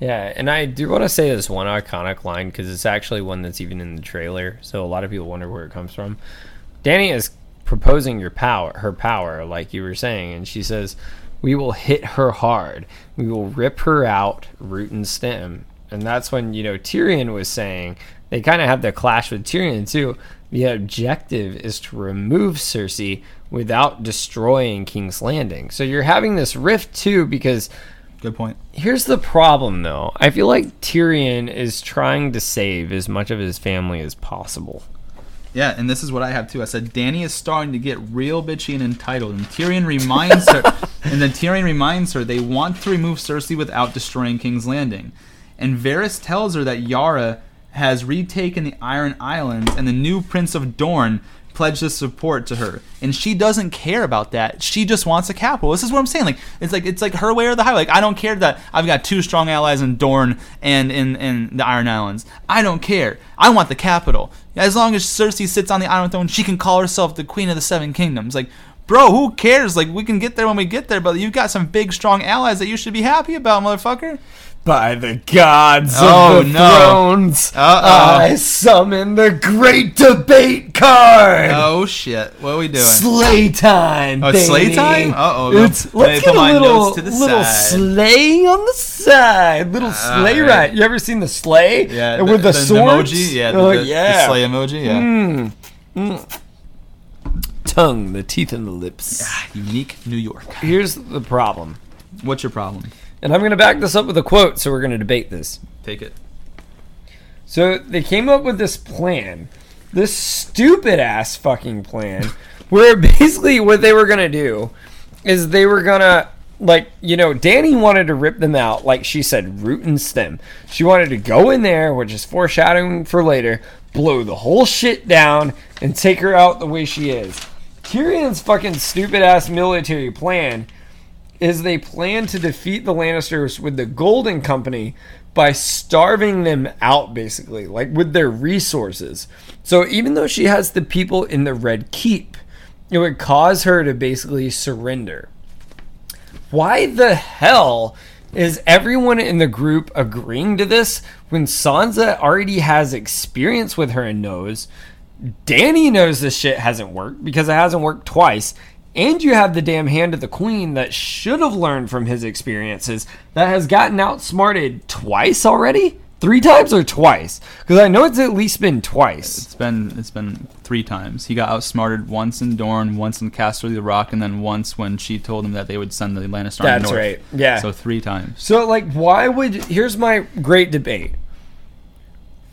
Yeah, and I do want to say this one iconic line because it's actually one that's even in the trailer, so a lot of people wonder where it comes from. Dany is proposing your power, her power, like you were saying, and she says, "We will hit her hard. We will rip her out, root and stem." And that's when you know Tyrion was saying they kind of have the clash with Tyrion too. The objective is to remove Cersei without destroying King's Landing. So you're having this rift too because Good point. Here's the problem, though. I feel like Tyrion is trying to save as much of his family as possible. Yeah, and this is what I have too. I said Dany is starting to get real bitchy and entitled, and Tyrion reminds her, and then Tyrion reminds her they want to remove Cersei without destroying King's Landing, and Varys tells her that Yara has retaken the Iron Islands, and the new Prince of Dorne pledged his support to her, and she doesn't care about that. She just wants a capital. This is what I'm saying. Like it's like it's like her way or the highway. Like I don't care that I've got two strong allies in Dorne and in in the Iron Islands. I don't care. I want the capital. As long as Cersei sits on the Iron Throne, she can call herself the Queen of the Seven Kingdoms. Like, bro, who cares? Like we can get there when we get there, but you've got some big, strong allies that you should be happy about, motherfucker. By the gods Oh, of the no. thrones, Uh-oh. I summon the great debate card. Oh shit, what are we doing? Slay time. Oh, it's slay time? Uh-oh, It's let me let's put get a my little notes to the little side. sleigh on the side. Little ah, sleigh Alright. ride. You ever seen the sleigh? Yeah, And with the, swords. emoji, yeah, the, Oh, the- the yeah. slay emoji, yeah. Mm. mm. Tongue, the teeth, and the lips. Ah, unique New York. Here's the problem, What's your problem? And I'm going to back this up with a quote. So we're going to debate this. Take it. So they came up with this plan, this stupid ass fucking plan, where basically what they were gonna do is they were gonna like you know Dany wanted to rip them out like she said root and stem. She wanted to go in there, which is foreshadowing for later, blow the whole shit down and take her out the way she is. Tyrion's fucking stupid ass military plan is they plan to defeat the Lannisters with the Golden Company by starving them out, basically, like with their resources. So even though she has the people in the Red Keep, it would cause her to basically surrender. Why the hell is everyone in the group agreeing to this when Sansa already has experience with her and knows? Dany knows this shit hasn't worked because it hasn't worked twice. And you have the damn hand of the queen that should have learned from his experiences that has gotten outsmarted twice already? Three times or twice? Because I know it's at least been twice. It's been it's been three times. He got outsmarted once in Dorne, once in Casterly the Rock, and then once when she told him that they would send the Lannister army That's north. right. Yeah. So three times. So, like, why would. Here's my great debate.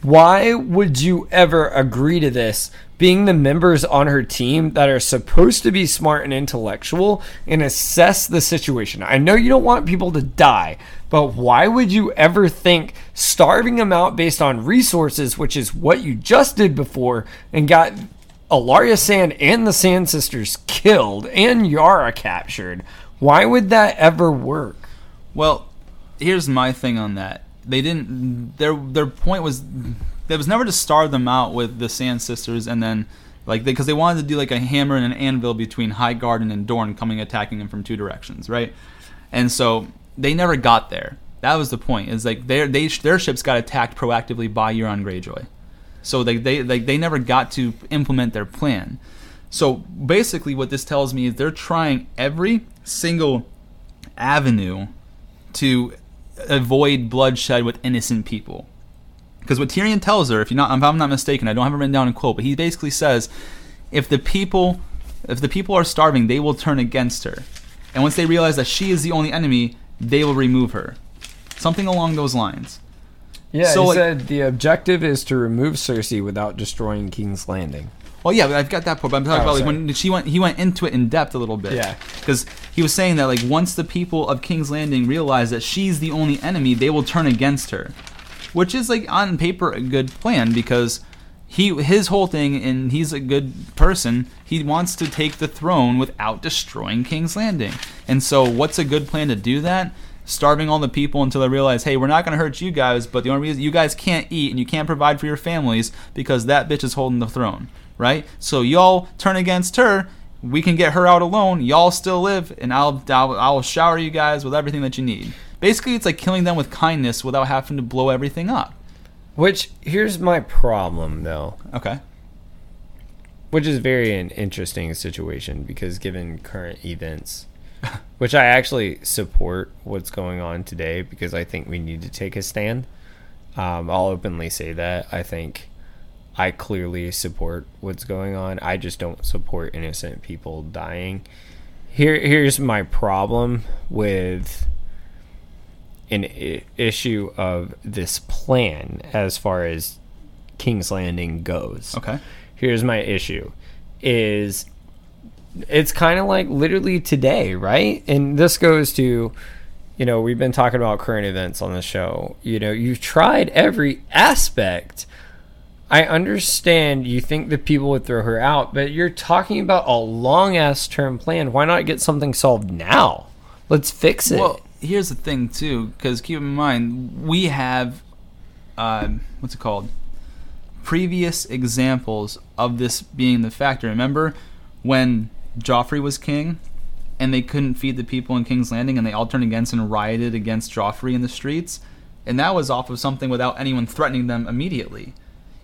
Why would you ever agree to this being the members on her team that are supposed to be smart and intellectual and assess the situation? I know you don't want people to die, but why would you ever think starving them out based on resources, which is what you just did before, and got Ellaria Sand and the Sand Sisters killed and Yara captured? Why would that ever work? Well, here's my thing on that. They didn't. Their their point was, there was never to starve them out with the Sand Sisters, and then like because they, wanted to do like a hammer and an anvil between Highgarden and Dorne coming attacking them from two directions, right? And so they never got there. That was the point. Is like their they their ships got attacked proactively by Euron Greyjoy, so they they like they never got to implement their plan. So basically, what this tells me is they're trying every single avenue to avoid bloodshed with innocent people. Because what Tyrion tells her, if, you're not, if I'm not mistaken, I don't have it written down in quote, but he basically says, if the people, if the people are starving, they will turn against her, and once they realize that she is the only enemy, they will remove her. Something along those lines. Yeah, So, he like- said the objective is to remove Cersei without destroying King's Landing. Well, yeah, I've got that part. But I'm talking Oh, about like sorry. when she went, he went into it in depth a little bit. Yeah. because he was saying that like once the people of King's Landing realize that she's the only enemy, they will turn against her, which is like on paper a good plan because he his whole thing and he's a good person. He wants to take the throne without destroying King's Landing. And so, what's a good plan to do that? Starving all the people until they realize, hey, we're not going to hurt you guys, but the only reason you guys can't eat and you can't provide for your families because that bitch is holding the throne, right? So y'all turn against her. We can get her out alone. Y'all still live, and I'll I'll, I'll shower you guys with everything that you need. Basically, it's like killing them with kindness without having to blow everything up. Which here's my problem though, Okay. which is very an interesting situation because given current events, which I actually support what's going on today because I think we need to take a stand. Um, I'll openly say that I think I clearly support what's going on. I just don't support innocent people dying. Here, here's my problem with an I- issue of this plan as far as King's Landing goes. Okay. Here's my issue is it's kind of like literally today, right? And this goes to you know, we've been talking about current events on the show. You know, you've tried every aspect. I understand you think that people would throw her out, but you're talking about a long ass term plan. Why not get something solved now? Let's fix it. Well, here's the thing too, because keep in mind we have, uh, what's it called? Previous examples of this being the factor. Remember when Joffrey was king, and they couldn't feed the people in King's Landing, and they all turned against and rioted against Joffrey in the streets, and that was off of something without anyone threatening them immediately.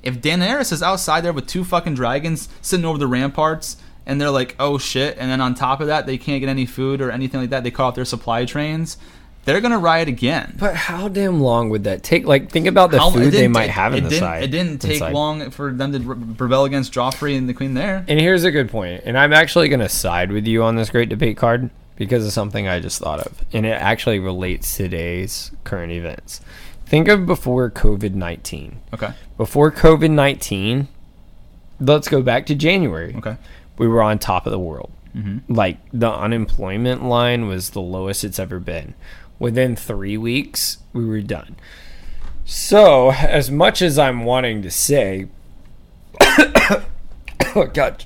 If Daenerys is outside there with two fucking dragons sitting over the ramparts, and they're like, "Oh shit," and then on top of that, they can't get any food or anything like that, they cut off their supply trains. They're gonna riot again. But how damn long would that take? Like, think about the How- it food they might take- have in it the side. It didn't take inside. long for them to rebel against Joffrey and the Queen there. And here's a good. And I'm actually going to side with you on this great debate card because of something I just thought of. And it actually relates to today's current events. Think of before COVID 19. Okay. Before COVID 19, let's go back to January. Okay. We were on top of the world. Mm-hmm. Like the unemployment line was the lowest it's ever been. Within three weeks, we were done. So, as much as I'm wanting to say, oh, God,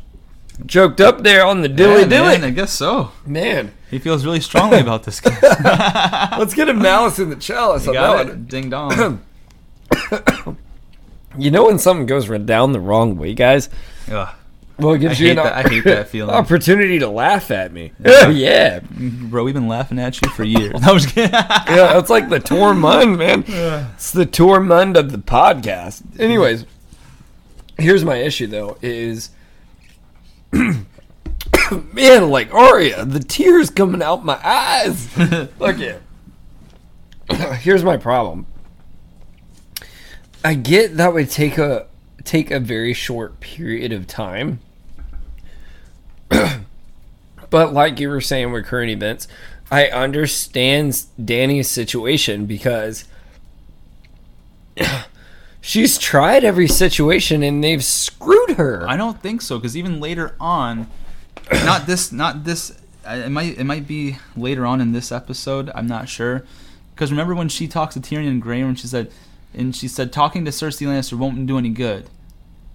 choked up there on the dilly Yeah, man, dilly. I guess so. Man, He feels really strongly about this guy. let's get a malice in the chalice You on got that it. Ding dong. You know when something goes down the wrong way, guys? Ugh. Well, it I gives you an that. I hate that feeling. opportunity to laugh at me. Yeah, yeah. Bro, we've been laughing at you for years. No, I'm just kidding. yeah, that's like the Tormund, man. It's the Tormund of the podcast. Anyways, here's my issue though: is man, like Arya, the tears coming out my eyes. Look at. Here's my problem. I get that would take a take a very short period of time. But like you were saying with current events, I understand Dany's situation because she's tried every situation and they've screwed her. I don't think so because even later on, not this, not this. It might, it might be later on in this episode. I'm not sure. Because remember when she talks to Tyrion and Grey, and she said, and she said talking to Cersei Lannister won't do any good.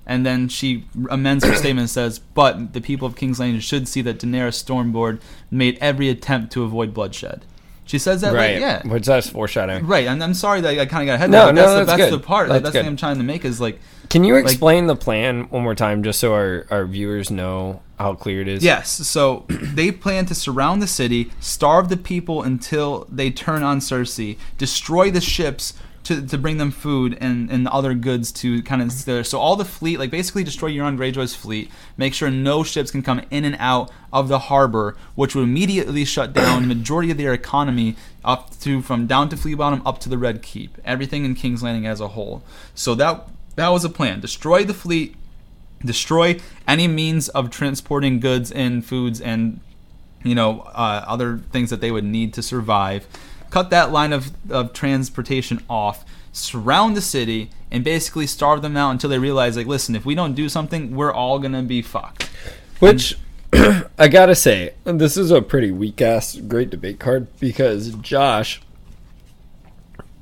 And then she amends her statement and says, "But the people of King's Landing should see that Daenerys Stormborn made every attempt to avoid bloodshed." She says that, right. like, yeah, Which that's foreshadowing. right. And I'm sorry that I kind of got ahead. No, there, no, that's, the, that's that's good. the part. That's That's, the good. thing I'm trying to make is like, Can you explain the plan one more time just so our, our viewers know how clear it is? Yes. So they plan to surround the city, starve the people until they turn on Cersei, destroy the ships to, to bring them food and, and other goods to kind of there. so all the fleet like basically destroy Euron Greyjoy's fleet make sure no ships can come in and out of the harbor which would immediately shut down the majority of their economy up to from down to Flea Bottom up to the Red Keep everything in King's Landing as a whole. So that that was a plan. Destroy the fleet destroy any means of transporting goods and foods and you know uh, other things that they would need to survive cut that line of, of transportation off surround the city and basically starve them out until they realize like listen if we don't do something we're all gonna be fucked. Which I gotta say, this is a pretty weak ass great debate card because Josh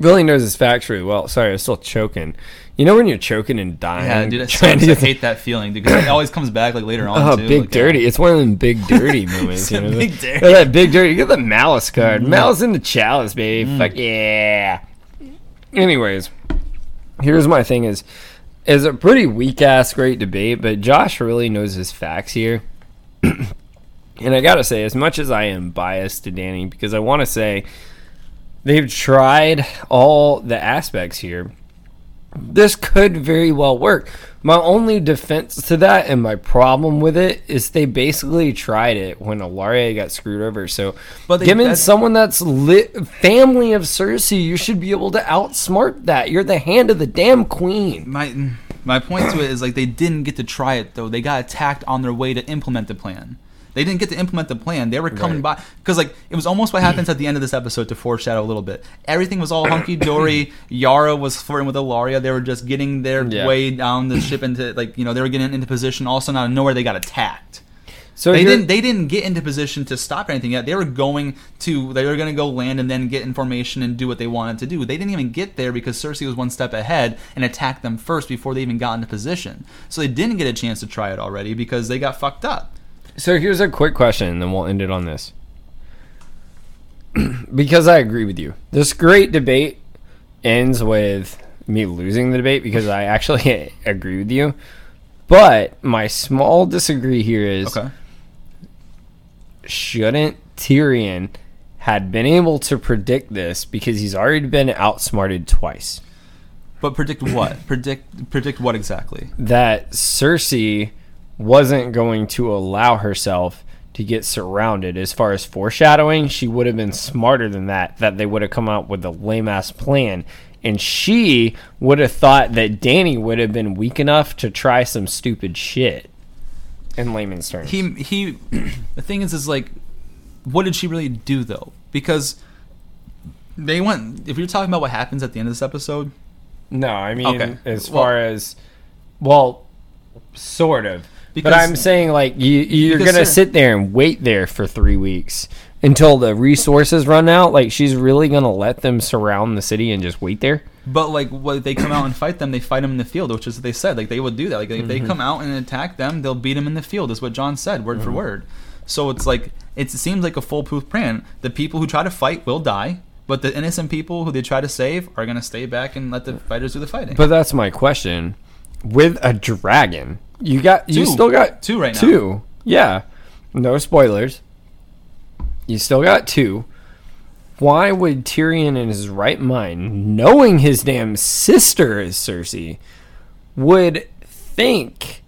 really knows his facts really well. Sorry, I'm still choking. You know when you're choking and dying? yeah dude I, to I hate that feeling because it always comes back like later on Oh, too big like, dirty! It's one of them big dirty moments. You know? big Look dirty. at that big dirty. You get the malice card. Mm. Malice in the chalice, baby. Mm. Fuck yeah. Anyways, here's my thing: is is a pretty weak ass great debate, but Josh really knows his facts here. and I gotta say, as much as I am biased to Dany, because I want to say they've tried all the aspects here this could very well work. My only defense to that and my problem with it is they basically tried it when Ellaria got screwed over. So, But they- given that's- someone that's lit, family of Cersei, you should be able to outsmart that. You're the hand of the damn queen. my my point to it is like they didn't get to try it though. They got attacked on their way to implement the plan. They didn't get to implement the plan. They were coming Right. by because like it was almost what happens at the end of this episode to foreshadow a little bit. Everything was all hunky dory. Yara was flirting with Ellaria. They were just getting their Yeah. way down the ship into like you know they were getting into position. Also, of a sudden out of nowhere they got attacked. So They didn't. They didn't get into position to stop anything yet. They were going to. They were going to go land and then get information and do what they wanted to do. They didn't even get there because Cersei was one step ahead and attacked them first before they even got into position. So they didn't get a chance to try it already because they got fucked up. So here's a quick question, and then we'll end it on this. because I agree with you. This great debate ends with me losing the debate because I actually agree with you. But my small disagree here is Okay. shouldn't Tyrion had been able to predict this because he's already been outsmarted twice? But predict what? predict predict what exactly? That Cersei wasn't going to allow herself to get surrounded. As far as foreshadowing, she would have been smarter than that, that they would have come out with a lame ass plan. And she would have thought that Dany would have been weak enough to try some stupid shit. In layman's terms. He he. the thing is, is like, what did she really do though? Because they went. If you're talking about what happens at the end of this episode, no, I mean Okay. as Well- far as well, sort of. Because- but I'm saying like you you're gonna sir- sit there and wait there for three weeks until the resources run out. Like she's really gonna let them surround the city and just wait there. But like, when they come out and fight them, they fight them in the field, which is what they said. Like they would do that. Like if they mm-hmm. come out and attack them, they'll beat them in the field. Is what Jon said, word for mm-hmm. word. So it's like it seems like a foolproof plan. The people who try to fight will die, but the innocent people who they try to save are gonna stay back and let the fighters do the fighting. But that's my question. With a dragon, you got you still got Two right now. Two, yeah. No spoilers. You still got two. Why would Tyrion, in his right mind, knowing his damn sister is Cersei, would think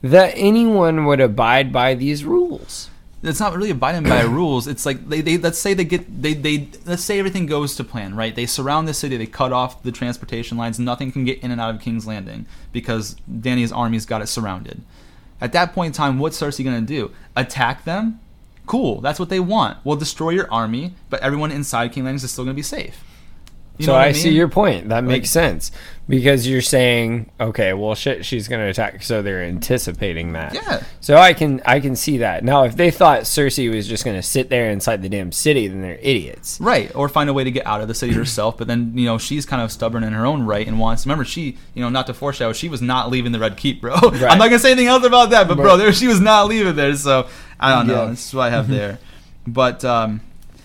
that anyone would abide by these rules? It's not really abiding by rules. It's like they, they let's say they get they, they let's say everything goes to plan, right? They surround the city, they cut off the transportation lines, nothing can get in and out of King's Landing because Dany's army's got it surrounded. At that point in time, what's Cersei gonna do? Attack them? Cool, that's what they want. We'll destroy your army, but everyone inside King Landing is still gonna be safe. You so I, see mean? your point. That makes Like- sense because you're saying, okay, well, shit, she's going to attack, so they're anticipating that. Yeah. So I can I can see that. Now, if they thought Cersei was just going to sit there inside the damn city, then they're idiots. Right, or find a way to get out of the city herself. But then, you know, she's kind of stubborn in her own right and wants. Remember, she, you know, not to foreshadow, she was not leaving the Red Keep, bro. I'm not gonna say anything else about that, but bro, there she was not leaving there. So I don't know. Yeah. is what I have there. But um,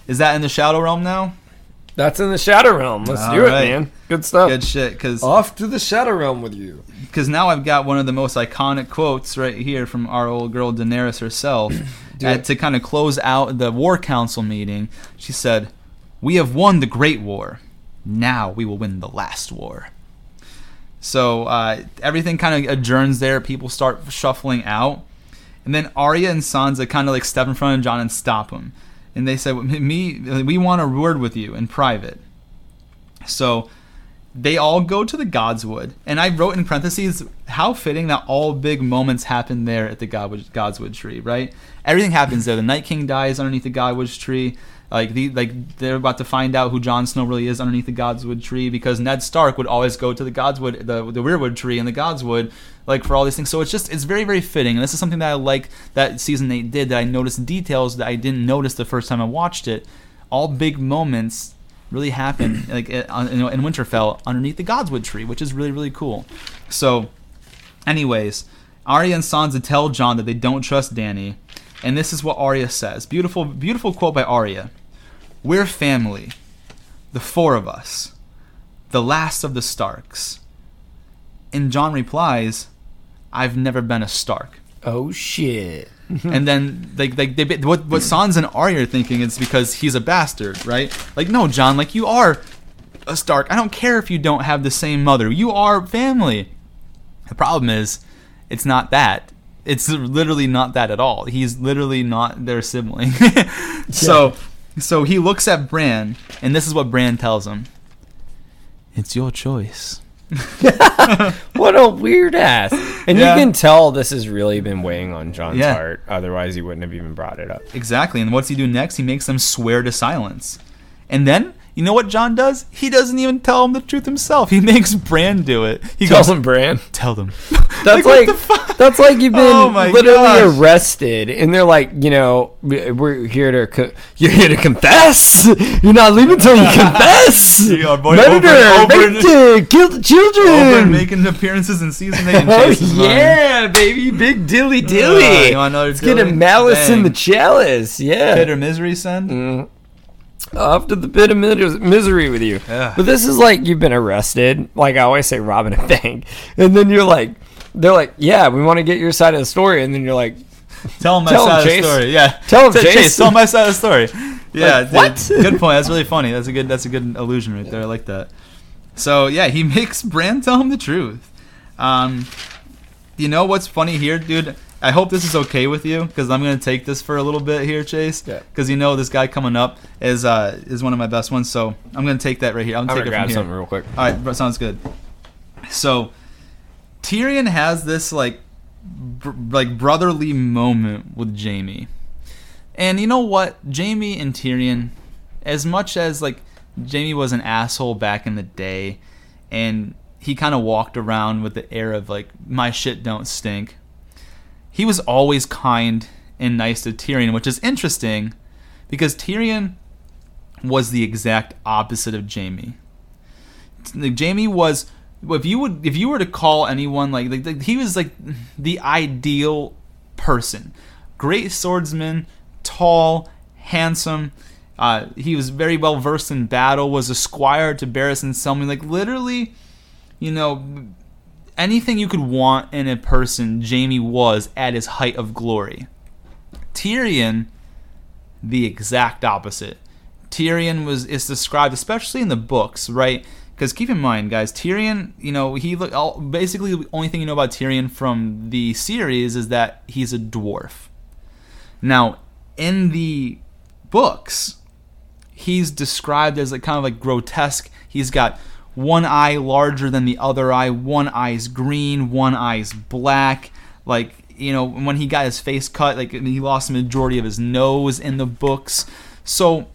is that in the Shadow Realm now? That's in the Shadow Realm. Let's All do right. it, man. Good stuff. Good shit, because Off to the Shadow Realm with you. because now I've got one of the most iconic quotes right here from our old girl Daenerys herself. At, to kind of close out the War Council meeting, she said, "We have won the Great War. Now we will win the last war." So uh, everything kind of adjourns there. People start shuffling out, and then Arya and Sansa kind of like step in front of Jon and stop him. And they said, "Me, we want a word with you in private." So they all go to the Godswood, and I wrote in parentheses how fitting that all big moments happen there at the Godwood, Godswood tree, right? Everything happens there. The Night King dies underneath the Godwood tree. Like the like they're about to find out who Jon Snow really is underneath the Godswood tree because Ned Stark would always go to the Godswood the the Weirwood tree and the Godswood like for all these things. So it's just it's very very fitting, and this is something that I like that season eight did that I noticed details that I didn't notice the first time I watched it. All big moments really happen like uh, you know, in Winterfell underneath the Godswood tree, which is really really cool. So, anyways, Arya and Sansa tell Jon that they don't trust Dany, and this is what Arya says. Beautiful beautiful quote by Arya. We're family, the four of us, the last of the Starks. And Jon replies, "I've never been a Stark." Oh shit. and then like like they what what Sansa and Arya are thinking is because he's a bastard, right? Like no, Jon, like you are a Stark. I don't care if you don't have the same mother. You are family. The problem is, it's not that. It's literally not that at all. He's literally not their sibling. so so he looks at Bran, and this is what Bran tells him. It's your choice. What a weird ass. And Yeah. you can tell this has really been weighing on Jon's Yeah. heart. Otherwise, he wouldn't have even brought it up. Exactly. And what's he do next? He makes them swear to silence. And then, you know what Jon does? He doesn't even tell him the truth himself. He makes Bran do it. He goes, him, Bran. tell them. That's what like, the that's like you've been Oh literally gosh. arrested, and they're like, you know, we- we're here to co- you're here to confess. You're not leaving until you confess. Murder, raped, the children. Over making appearances in season 8 and Oh yeah, baby, big dilly Uh, dilly. you want another Let's dilly? get a malice in the chalice. Yeah. Pit or misery son. Mm. Off to the pit of misery with you. But this is like you've been arrested. Like I always say, robbing a bank, and then you're like, they're like, yeah, we want to get your side of the story, and then you're like, Tell him my Tell him, side of the story. Yeah. Tell him, Say, Chase. Tell my side of the story. Yeah. dude, what? good point. That's really funny. That's a good. That's a good illusion right there. I like that. So yeah, he makes Bran tell him the truth. Um, you know what's funny here, dude? I hope this is okay with you because I'm gonna take this for a little bit here, Chase. Yeah. Because you know this guy coming up is uh is one of my best ones, so I'm gonna take that right here. I'm I'm gonna gonna take it grab from here. something real quick. All right, sounds good. So, Tyrion has this like, br- like brotherly moment with Jaime, and you know what? Jaime and Tyrion, as much as like Jaime was an asshole back in the day, and he kind of walked around with the air of like my shit don't stink. He was always kind and nice to Tyrion, which is interesting because Tyrion was the exact opposite of Jaime Jaime was if you would if you were to call anyone like, like like, he was like the ideal person. Great swordsman tall handsome. Uh, he was very well versed in battle was a squire to Barristan Selmy like literally you know anything you could want in a person Jaime was at his height of glory Tyrion the exact opposite. Tyrion was is described, especially in the books, right? Because keep in mind, guys, Tyrion, you know, he all, basically the only thing you know about Tyrion from the series is that he's a dwarf. Now, in the books, he's described as like kind of like grotesque. He's got one eye larger than the other eye, one eye's green, one eye's black. Like, you know, when he got his face cut, like he lost the majority of his nose in the books. So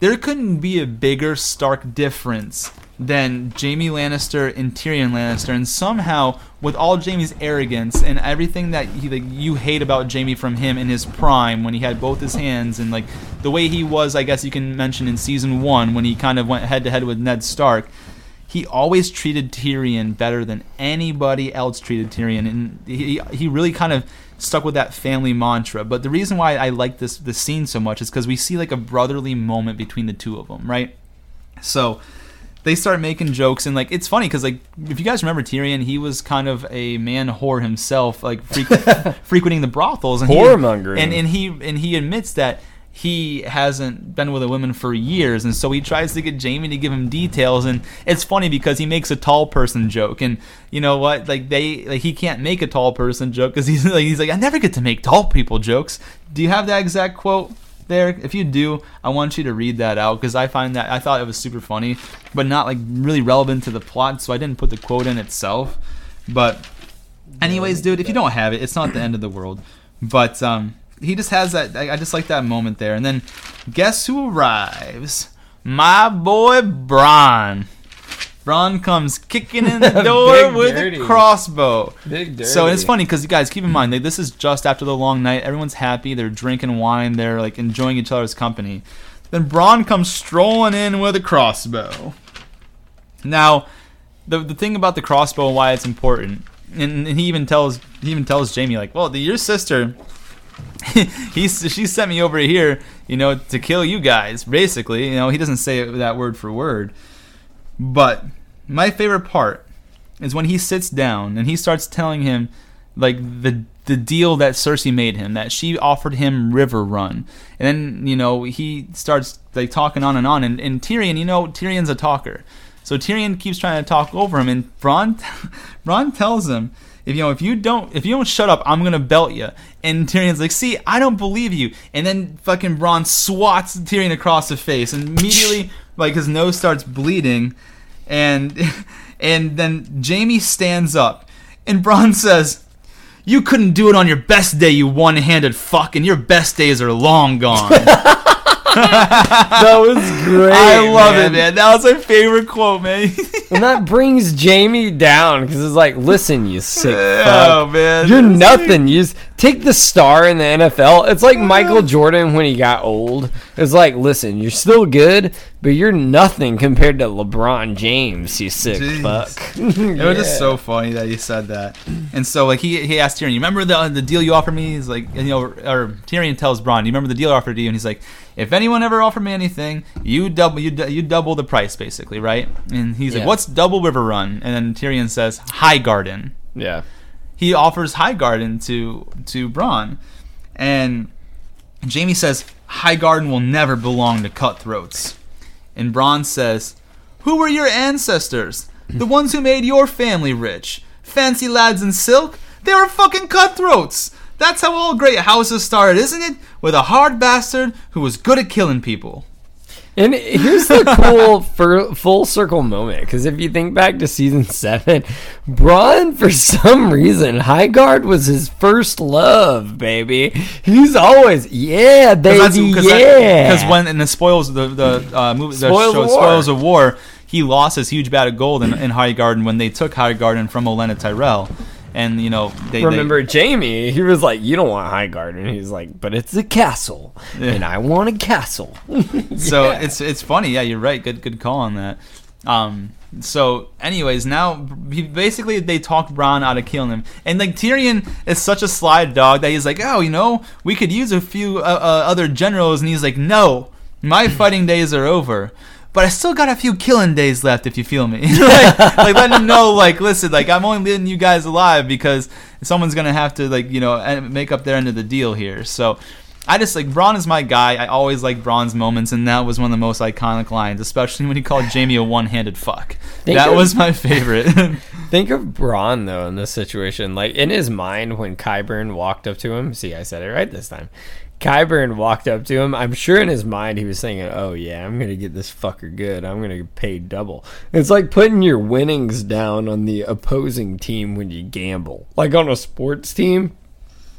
there couldn't be a bigger stark difference than Jaime Lannister and Tyrion Lannister, and somehow with all Jaime's arrogance and everything that he like you hate about Jaime from him in his prime when he had both his hands and like the way he was, I guess you can mention in season one when he kind of went head to head with Ned Stark. He always treated Tyrion better than anybody else treated Tyrion, and he he really kind of stuck with that family mantra. But the reason why I like this this scene so much is because we see like a brotherly moment between the two of them, right? So they start making jokes and like it's funny because like if you guys remember Tyrion, he was kind of a man whore himself, like frequ- frequenting the brothels and he- Whoremongering. and and he and he admits that he hasn't been with a woman for years. And so he tries to get Jaime to give him details. And it's funny because he makes a tall person joke. And you know what? Like they like he can't make a tall person joke because he's like he's like I never get to make tall people jokes. Do you have that exact quote there? If you do I want you to read that out because I find that I thought it was super funny but not like really relevant to the plot so I didn't put the quote in itself. But anyways dude if you don't have it it's not the end of the world. But um he just has that I I just like that moment there. And then guess who arrives? My boy Bronn. Bronn comes kicking in the door with dirty. a crossbow. Big so it's funny because you guys keep in mind like, this is just after the long night. Everyone's happy. They're drinking wine. They're like enjoying each other's company. Then Bronn comes strolling in with a crossbow. Now the, the thing about the crossbow and why it's important and, and he even tells he even tells Jaime like well the, your sister he's she sent me over here you know to kill you guys basically. You know he doesn't say that word for word. But my favorite part is when he sits down and he starts telling him like the the deal that Cersei made him that she offered him Riverrun. And then you know he starts like talking on and on. And, and Tyrion you know Tyrion's a talker. So Tyrion keeps trying to talk over him. And Bronn Bronn tells him if you know if you don't if you don't shut up I'm gonna belt you and Tyrion's like see I don't believe you. And then fucking Bronn swats Tyrion across the face and immediately like his nose starts bleeding. And and then Jaime stands up and Bronn says you couldn't do it on your best day, you one-handed fuck, and your best days are long gone. that was great. I love it, man. That was my favorite quote, man. And that brings Jaime down because it's like, listen, you sick oh fuck. man, You're nothing. You just take the star in the NFL. It's like Michael Jordan when he got old. It's like, listen, you're still good, but you're nothing compared to LeBron James. You sick Jeez. fuck. It was just so funny that you said that. And so like he he asked Tyrion, you remember the the deal you offered me? He's like, and, you know, or Tyrion tells Bronn, you remember the deal I offered you? And he's like, if anyone ever offered me anything, you double you you double the price basically, right? And he's Yeah. like, what's double Riverrun? And then Tyrion says, Highgarden. Yeah. he offers Highgarden to to Bronn. And Jaime says, Highgarden will never belong to cutthroats. And Bronn says, Who were your ancestors? The ones who made your family rich. Fancy lads in silk? They were fucking cutthroats! That's how all great houses started, isn't it? With a hard bastard who was good at killing people. And here's the cool for full circle moment because if you think back to season seven, Bronn for some reason Highgarden was his first love, baby. He's always yeah, baby, yeah. Because when in the spoils the the uh, movie the Spoils show of War. Spoils of War, he lost his huge bat of gold in, in Highgarden when they took Highgarden from Olenna Tyrell, and you know they Remember Jaime? He was like, "You don't want Highgarden," and he's like, "But it's a castle, Yeah. and I want a castle." So Yeah. it's it's funny. Yeah, you're right. Good good call on that. Um. So, anyways, now he, basically they talked Bronn out of killing him, and like Tyrion is such a sly dog that he's like, oh, you know, we could use a few uh, uh, other generals, and he's like, no, my fighting days are over. But I still got a few killing days left, if you feel me. like, like letting him know, like, listen, like I'm only leaving you guys alive because someone's gonna have to, like, you know, make up their end of the deal here. So, I just like Bronn is my guy. I always like Bronn's moments, and that was one of the most iconic lines, especially when he called Jaime a one-handed fuck. Think that of- was my favorite. Think of Bronn though in this situation, like in his mind when Qyburn walked up to him. See, I said it right this time. Qyburn walked up to him. I'm sure in his mind he was thinking, "Oh yeah, I'm gonna get this fucker good. I'm gonna get paid double." It's like putting your winnings down on the opposing team when you gamble, like on a sports team.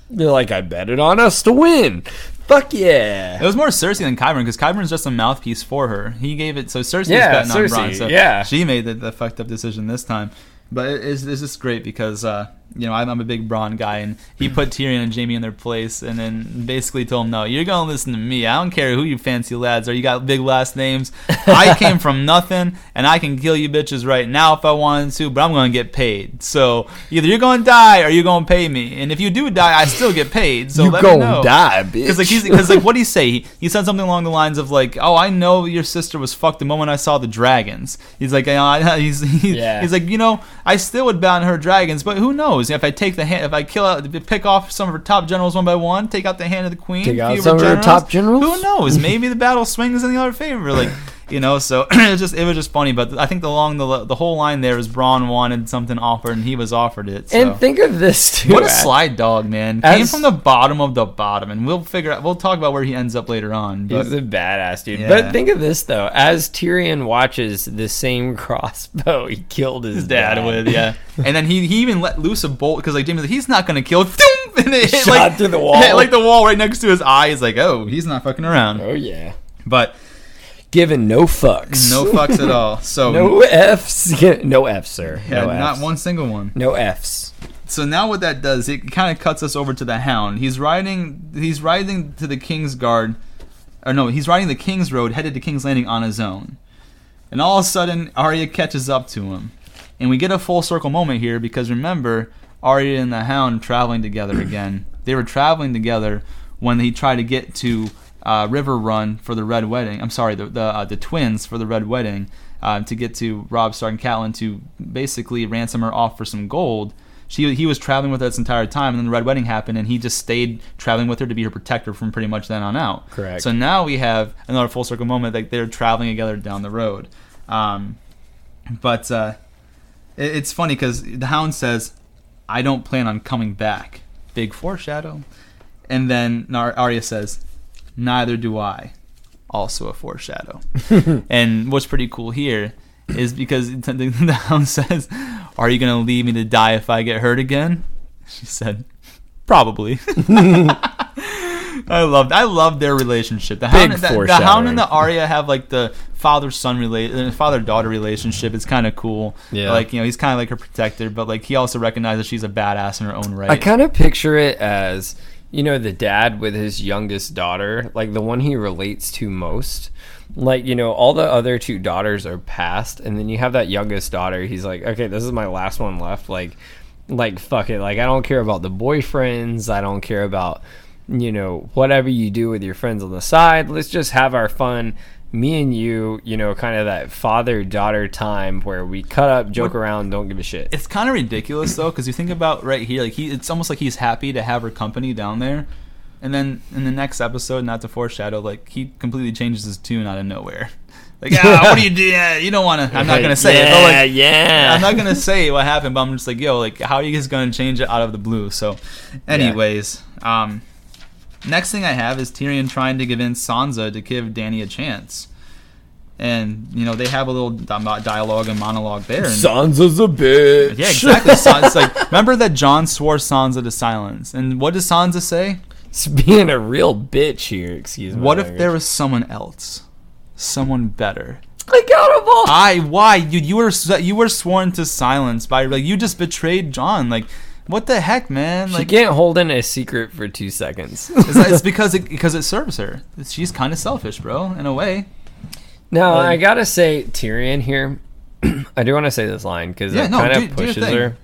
You're like, "I bet it on us to win." Fuck yeah! it was more Cersei than Qyburn because Qyburn's just a mouthpiece for her. He gave it so Cersei Yeah, betting Cersei, on Bronn, so yeah. she made the, the fucked up decision this time. But it, it's, it's just great because uh, you know I'm, I'm a big Bronn guy, and he put Tyrion and Jaime in their place, and then basically told him, "No, you're gonna listen to me. I don't care who you fancy lads are. You got big last names. I came from nothing, and I can kill you bitches right now if I wanted to, but I'm gonna get paid. So either you're gonna die or you're gonna pay me, and if you do die, I still get paid. So you let me gonna know. die, bitch. Because like he's like what did he say? He, he said something along the lines of like, "Oh, I know your sister was fucked the moment I saw the dragons." He's like, you he's he, Yeah. he's like, you know, I still would on her dragons, but who knows if I take the hand, if I kill out, pick off some of her top generals one by one, take out the hand of the queen, Take out some of her top generals? Who knows? Maybe the battle swings in the other favor, like. You know, so it was just it was just funny, but I think the long the the whole line there was Bronn wanted something offered and he was offered it. So. and think of this too. What a slide dog, man! Came from the bottom of the bottom, and we'll figure out. We'll talk about where he ends up later on. But He's a badass dude. Yeah. But think of this though: as Tyrion watches the same crossbow he killed his, his dad with, yeah. and then he, he even let loose a bolt because like Jaime, like, he's not gonna kill. Doom! And it hit, Shot like, through the wall. hit, like the wall right next to his eye. He's like, oh, he's not fucking around. Oh yeah, But giving no fucks. no fucks at all. So no f's. No f's, sir. yeah, no not f's. one single one. No f's. So now what that does, it kind of cuts us over to the Hound. He's riding. He's riding to the King's Guard, or no, he's riding the King's Road, headed to King's Landing on his own. And all of a sudden, Arya catches up to him, and we get a full circle moment here because remember, Arya and the Hound traveling together again. They were traveling together when he tried to get to uh, Riverrun for the Red Wedding. I'm sorry, the the, uh, the twins for the Red Wedding uh, to get to Robb Stark and Catelyn to basically ransom her off for some gold. She he was traveling with her this entire time, and then the Red Wedding happened, and he just stayed traveling with her to be her protector from pretty much then on out. Correct. So now we have another full circle moment that they're traveling together down the road. Um, but uh, it, it's funny because the Hound says, "I don't plan on coming back." Big foreshadow. And then Arya says, "Neither do I." Also a foreshadow. and what's pretty cool here is because the, the Hound says, "Are you gonna leave me to die if I get hurt again?" She said, "Probably." I loved I loved their relationship. The hound, Big the, the hound and the Arya have like the father son relate uh, father daughter relationship. It's kind of cool. Yeah. like you know he's kind of like her protector, but like he also recognizes she's a badass in her own right. I kind of picture it as you know the dad with his youngest daughter, like the one he relates to most. Like you know, all the other two daughters are passed, and then you have that youngest daughter. He's like, okay, this is my last one left. Like, like fuck it. Like I don't care about the boyfriends. I don't care about you know whatever you do with your friends on the side. Let's just have our fun. Me and you, you know, kind of that father daughter time where we cut up, joke around, don't give a shit. it's kind of ridiculous though because you think about right here, like he it's almost like he's happy to have her company down there. And then in the next episode, not to foreshadow, like he completely changes his tune out of nowhere. Like, ah, what do you do? Yeah, you don't want to. I'm not gonna say yeah, it. But like, yeah. I'm not gonna say what happened, but I'm just like, yo, like, how are you guys gonna change it out of the blue? So, anyways, um, next thing I have is Tyrion trying to convince Sansa to give Dany a chance, and you know they have a little dialogue and monologue there. And, Sansa's a bitch. yeah, exactly. Sansa's like, remember that Jon swore Sansa to silence, and what does Sansa say? It's being a real bitch here. Excuse me. What if there was someone else, someone better? accountable? I why dude you were you were sworn to silence by like you just betrayed Jon like what the heck man She like can't hold in a secret for two seconds. it's, it's because it because it serves her she's kind of selfish bro in a way now Like- I gotta say Tyrion here. I do want to say this line because Yeah, it no, kind of pushes her.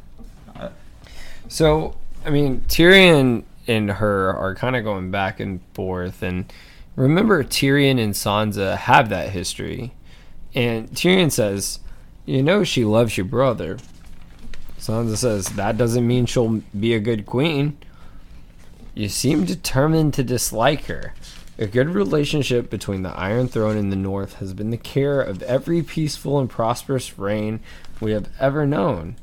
So I mean, Tyrion and her are kind of going back and forth, and remember Tyrion and Sansa have that history, and Tyrion says, "You know she loves your brother." Sansa says, "That doesn't mean she'll be a good queen." You seem determined to dislike her. A good relationship between the Iron Throne and the North has been the care of every peaceful and prosperous reign we have ever known.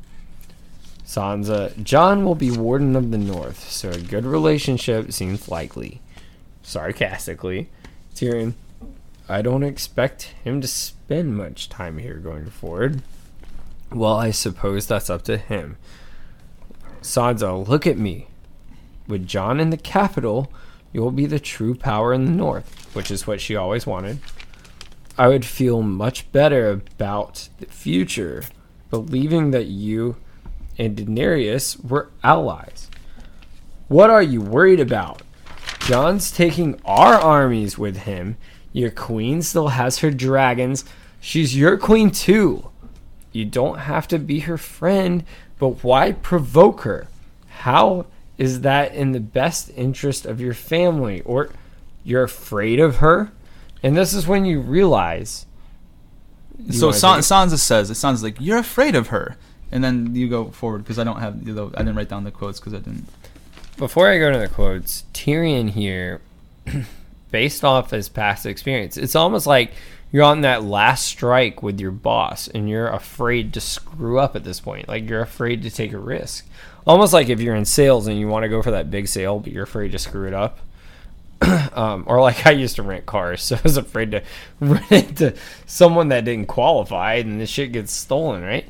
Sansa, Jon will be Warden of the North, so a good relationship seems likely. Sarcastically, Tyrion, I don't expect him to spend much time here going forward. Well, I suppose that's up to him. Sansa, look at me. With Jon in the capital, you'll be the true power in the north, which is what she always wanted. I would feel much better about the future, believing that you and Daenerys were allies. What are you worried about? Jon's taking our armies with him. Your queen still has her dragons. She's your queen too. You don't have to be her friend, but why provoke her? How is that in the best interest of your family? Or you're afraid of her? And this is when you realize. You so San- Sansa says it sounds like you're afraid of her and then you go forward because I don't have you know, I didn't write down the quotes because I didn't Before I go to the quotes, Tyrion here, based off his past experience, it's almost like you're on that last strike with your boss and you're afraid to screw up at this point. Like you're afraid to take a risk. Almost like if you're in sales and you want to go for that big sale, but you're afraid to screw it up. um, or like I used to rent cars, so I was afraid to rent it to someone that didn't qualify and the shit gets stolen, right?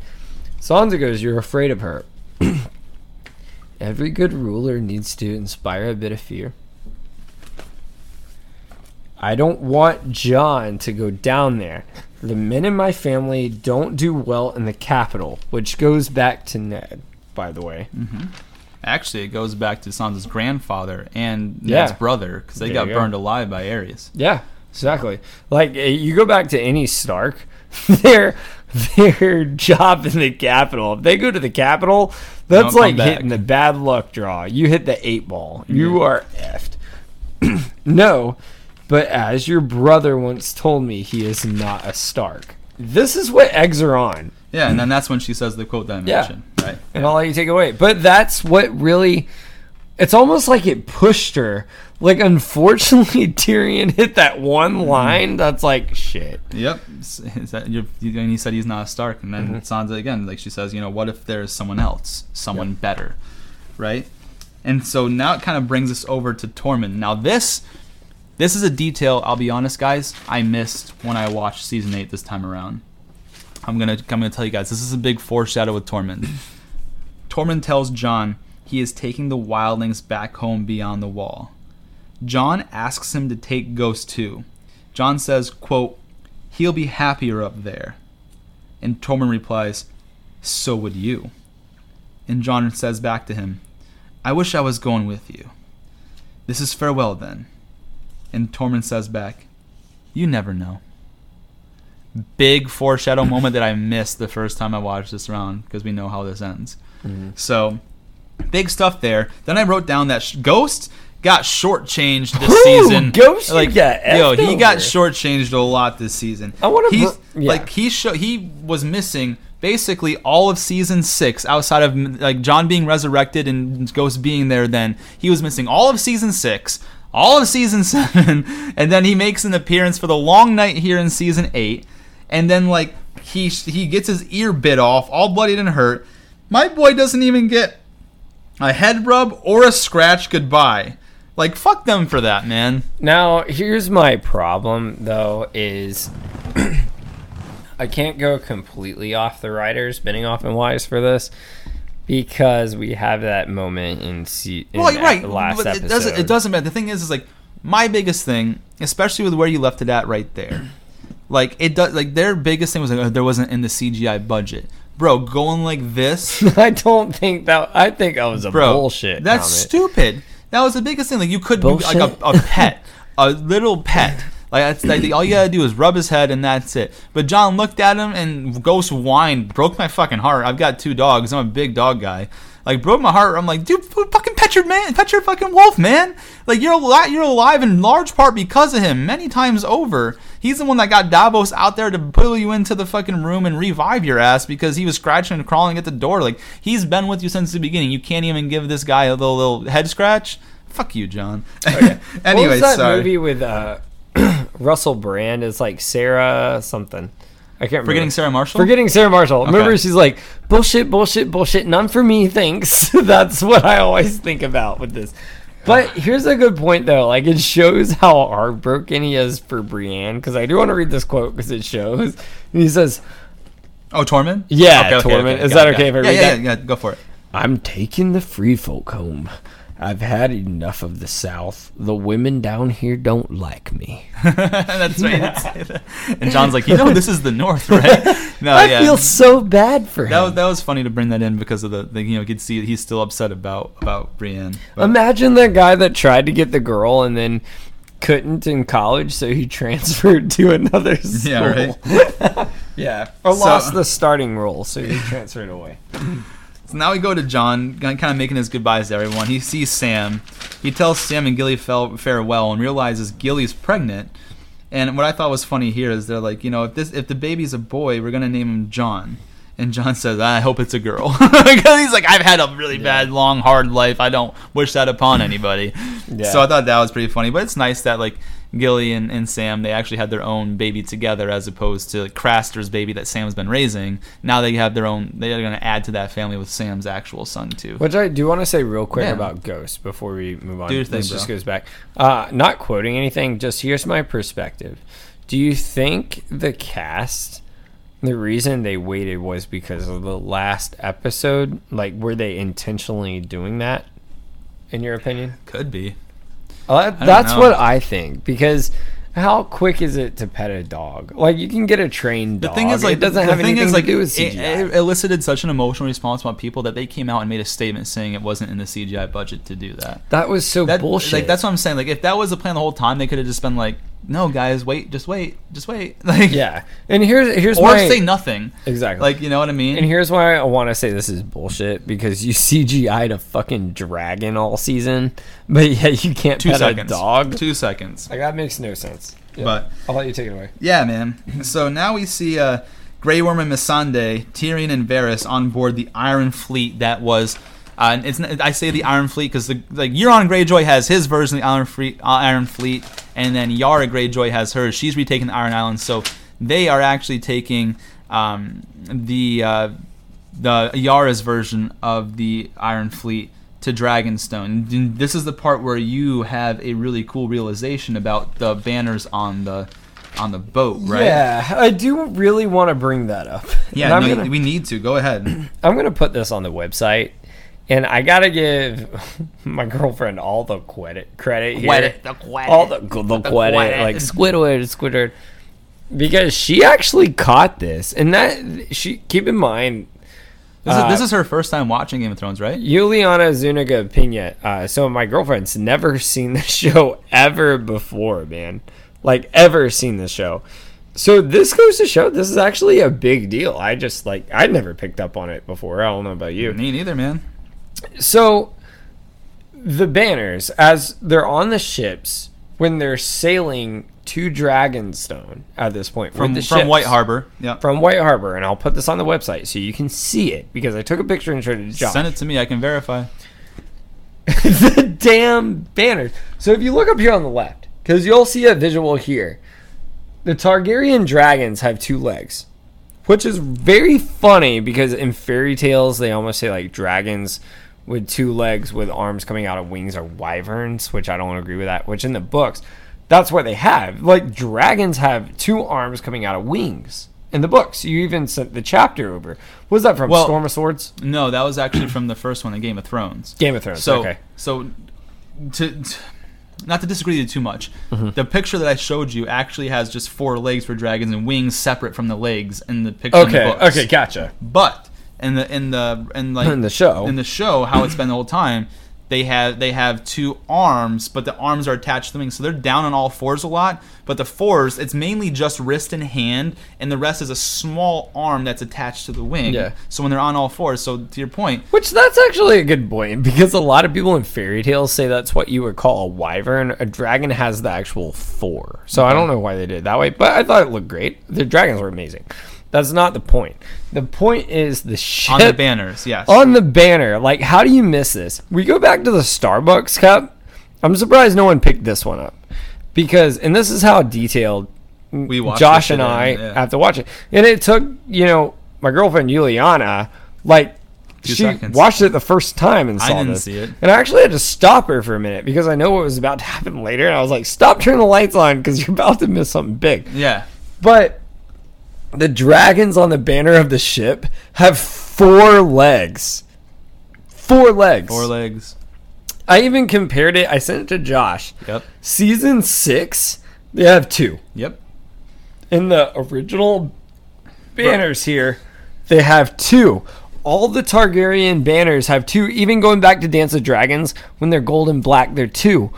Sansa goes, You're afraid of her. Every good ruler needs to inspire a bit of fear. I don't want Jon to go down there. The men in my family don't do well in the capital, which goes back to Ned, by the way. actually it goes back to Sansa's grandfather and Yeah. Ned's brother because they There got go. burned alive by Aerys Yeah, exactly. Like eh, you go back to any Stark, their their job in the capital. If they go to the capital, that's like hitting the bad luck draw. You hit the eight ball. You are effed. no, but as your brother once told me, he is not a Stark. This is what eggs are on. yeah and then that's when she says the quote that I Yeah. mentioned right and I'll let you take it away. But that's what really. It's almost like it pushed her. Like, unfortunately, Tyrion hit that one line that's like, shit. Yep. Is that- you're- And he said he's not a Stark. And then Mm-hmm. Sansa again, like she says, you know, what if there's someone else, someone better, right? And so now it kind of brings us over to Tormund. Now this, this is a detail. I'll be honest, guys. I missed when I watched season eight this time around. I'm gonna, I'm gonna tell you guys. This is a big foreshadow with Tormund. Tormund tells Jon he is taking the wildlings back home beyond the wall. Jon asks him to take Ghost too. Jon says, quote, he'll be happier up there. And Tormund replies, so would you. And Jon says back to him, I wish I was going with you. This is farewell then. And Tormund says back, you never know. Big foreshadow moment that I missed the first time I watched this round because we know how this ends. Mm-hmm. So, big stuff there. Then I wrote down that sh- Ghost got shortchanged this Ooh, season. Ghost, you got yo, he got over. shortchanged a lot this season. I wanna br- yeah. like he show he was missing basically all of season six, outside of like Jon being resurrected and Ghost being there, then he was missing all of season six, all of season seven, and then he makes an appearance for the long night here in season eight, and then like he he gets his ear bit off, all bloodied and hurt. My boy doesn't even get a head rub or a scratch goodbye. Like fuck them for that, man. Now, here's my problem though is I can't go completely off the writers, Benioff and Weiss for this because we have that moment in, se- in Well, the right. last but episode. it doesn't. It doesn't matter. The thing is, is like my biggest thing, especially with where you left it at right there. Like it does. Like their biggest thing was like oh, there wasn't in the CGI budget, bro. Going like this, I don't think that. I think that was a bro. bullshit. That's comment. stupid. That was the biggest thing. Like you could be like a, a pet, a little pet. Like that's like all you gotta do is rub his head and that's it. But Jon looked at him and Ghost whined, broke my fucking heart. I've got two dogs. I'm a big dog guy. Like broke my heart. I'm like, dude, fucking pet your man, pet your fucking wolf, man. Like you're alive, you're alive in large part because of him. Many times over, he's the one that got Davos out there to pull you into the fucking room and revive your ass because he was scratching and crawling at the door. Like he's been with you since the beginning. You can't even give this guy a little little head scratch. Fuck you, Jon. what anyway, was that sorry. movie with uh, Russell Brand? is like Sarah something. I can't remember. Forgetting Sarah Marshall. Forgetting Sarah Marshall. Remember, she's like, bullshit, bullshit, bullshit, none for me, thanks. That's what I always think about with this. But here's a good point, though. Like, it shows how heartbroken he is for Brienne, because I do want to read this quote, because it shows. And he says, Oh, Tormund. Yeah, Okay, okay, Tormund. okay, Is got that okay if. I yeah, read yeah, that? yeah, Go for it. I'm taking the free folk home. I've had enough of the South. The women down here don't like me. That's right. he did say that. And Jon's like, you know, this is the North, right? No, I yeah. feel so bad for him. that was that was funny to bring that in because of the, the you know you could see he's still upset about about Brienne. But- Imagine the guy that tried to get the girl and then couldn't in college, so he transferred to another school. Yeah, right. yeah, or So- lost the starting role, so he transferred away. So now we go to Jon, kind of making his goodbyes to everyone. He sees Sam. He tells Sam and Gilly farewell and realizes Gilly's pregnant. And what I thought was funny here is they're like, you know, if this if the baby's a boy, we're gonna name him Jon. And Jon says, I hope it's a girl. Because he's like, I've had a really bad, long, hard life. I don't wish that upon anybody. Yeah. So I thought that was pretty funny. But it's nice that, like, Gilly and, and Sam, they actually had their own baby together as opposed to like, Craster's baby that Sam's been raising. Now they have their own, they're going to add to that family with Sam's actual son, too. Which I do want to say real quick Yeah. about Ghost before we move on. Thing, this just goes back. Uh, not quoting anything, just here's my perspective. Do you think the cast, the reason they waited was because of the last episode? Like, were they intentionally doing that, in your opinion? Could be. Uh, that- that's know. what I think because how quick is it to pet a dog? Like you can get a trained dog. The thing is, like, it doesn't the have thing anything is, to like, do with it, CGI. it elicited such an emotional response from people that they came out and made a statement saying it wasn't in the CGI budget to do that. that was so That, bullshit. Like that's what I'm saying. Like if that was the plan the whole time, they could have just been like, "No, guys, wait, just wait, just wait." Like yeah, and here's here's or my say nothing. exactly. Like you know what I mean? And here's why I want to say this is bullshit because you CGI'd a fucking dragon all season, but yet you can't Two pet seconds. a dog. Two seconds. Like that makes no sense. Yeah. But- I'll let you take it away. Yeah, man. So now we see uh, Grey Worm and Missandei, Tyrion and Varys on board the Iron Fleet that was. Uh, and it's I say the Iron Fleet because the like Euron Greyjoy has his version of the Iron Fleet, uh, Iron Fleet, and then Yara Greyjoy has hers. She's retaking the Iron Islands, so they are actually taking um, the uh, the Yara's version of the Iron Fleet to Dragonstone. And This is the part where you have a really cool realization about the banners on the on the boat, right? Yeah, I do really want to bring that up. Yeah, no, gonna, we need to. Go ahead. I'm gonna put this on the website, and I gotta give my girlfriend all the credit credit here. all the the, credit, credit. like Squidward, Squidward, because she actually caught this, and that she keep in mind. This, is, this uh, is her first time watching Game of Thrones, right? Juliana Zuniga Pina. Uh, so my girlfriend's never seen the show ever before, man. Like ever seen the show. So this goes to show this is actually a big deal. I just like I'd never picked up on it before. I don't know about you. Me neither, man. So the banners as they're on the ships when they're sailing to Dragonstone at this point from from ships. White Harbor. Yeah. From White Harbor, and I'll put this on the website so you can see it because I took a picture and showed it to Josh. Send it to me. I can verify. the damn banners. So if you look up here on the left, because you'll see a visual here, the Targaryen dragons have two legs, which is very funny because in fairy tales they almost say like dragons with two legs with arms coming out of wings are wyverns, which I don't agree with that. Which in the books, that's what they have. Like dragons have two arms coming out of wings. In the books, you even sent the chapter over. Was that from Well- Storm of Swords? No, that was actually from the first one in Game of Thrones. Game of Thrones. So, okay. so to, to- not to disagree with you too much, Mm-hmm. the picture that I showed you actually has just four legs for dragons and wings separate from the legs in the picture. in the Okay. books. Okay. Gotcha. But in the in the in like In the show. in the show, how it's been the whole time, they have they have two arms, but the arms are attached to the wings, so they're down on all fours a lot. But the fours, it's mainly just wrist and hand, and the rest is a small arm that's attached to the wing. Yeah. So when they're on all fours, so to your point, Which that's actually a good point because a lot of people in fairy tales say that's what you would call a wyvern. A dragon has the actual four, so I don't know why they did it that way. But I thought it looked great. The dragons were amazing. That's not the point. The point is the ship on the banners, yes. on the banner. Like, how do you miss this? We go back to the Starbucks cup. I'm surprised no one picked this one up because, and this is how detailed we Josh and I yeah. have to watch it. And it took, you know, my girlfriend Juliana, like, Two she seconds. watched it the first time and I saw didn't this. see it. And I actually had to stop her for a minute because I know what was about to happen later. And I was like, stop turning the lights on because you're about to miss something big. Yeah. But the dragons on the banner of the ship have four legs. Four legs. Four legs. I even compared it. I sent it to Josh. Yep. Season six, they have two. Yep. In the original banners here, they have two. All the Targaryen banners have two. Even going back to Dance of Dragons, when they're gold and black, they're two.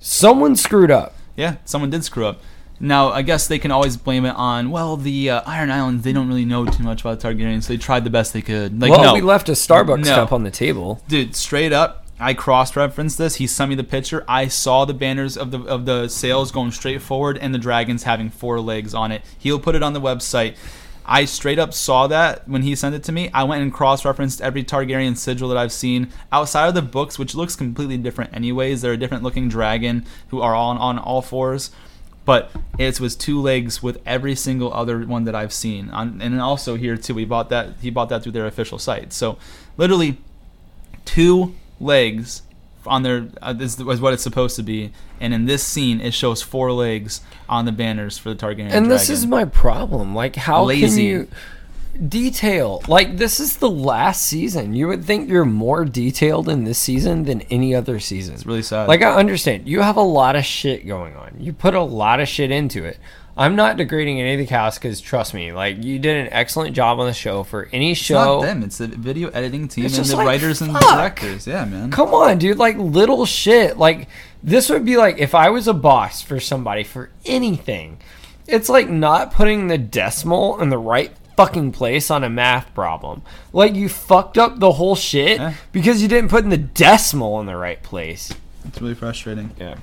Someone screwed up. Yeah, someone did screw up. Now, I guess they can always blame it on, well, the uh, Iron Islands, they don't really know too much about Targaryens, so they tried the best they could. Like, well, no. we left a Starbucks No. cup on the table. Dude, straight up, I cross-referenced this. He sent me the picture. I saw the banners of the of the sails going straight forward and the dragons having four legs on it. He'll put it on the website. I straight up saw that when he sent it to me. I went and cross-referenced every Targaryen sigil that I've seen outside of the books, which looks completely different anyways. They're a different looking dragon who are on on all fours, but it was two legs with every single other one that I've seen. On, and also here too, we bought that he bought that through their official site. So literally two legs on their uh, is, is what it's supposed to be, and in this scene it shows four legs on the banners for the Targaryen And this is my problem. Like, how can Lazy. you detail? Like, this is the last season. You would think you're more detailed in this season than any other season. It's really sad. Like, I understand you have a lot of shit going on. You put a lot of shit into it. I'm not degrading any of the cast because trust me, like you did an excellent job on the show for any it's show. not them. It's the video editing team It's and the like, writers and directors. Yeah, man. Come on, dude. Like little shit. Like this would be like if I was a boss for somebody for anything. It's like not putting the decimal in the right fucking place on a math problem. Like you fucked up the whole shit Yeah. because you didn't put in the decimal in the right place. It's really frustrating. Yeah.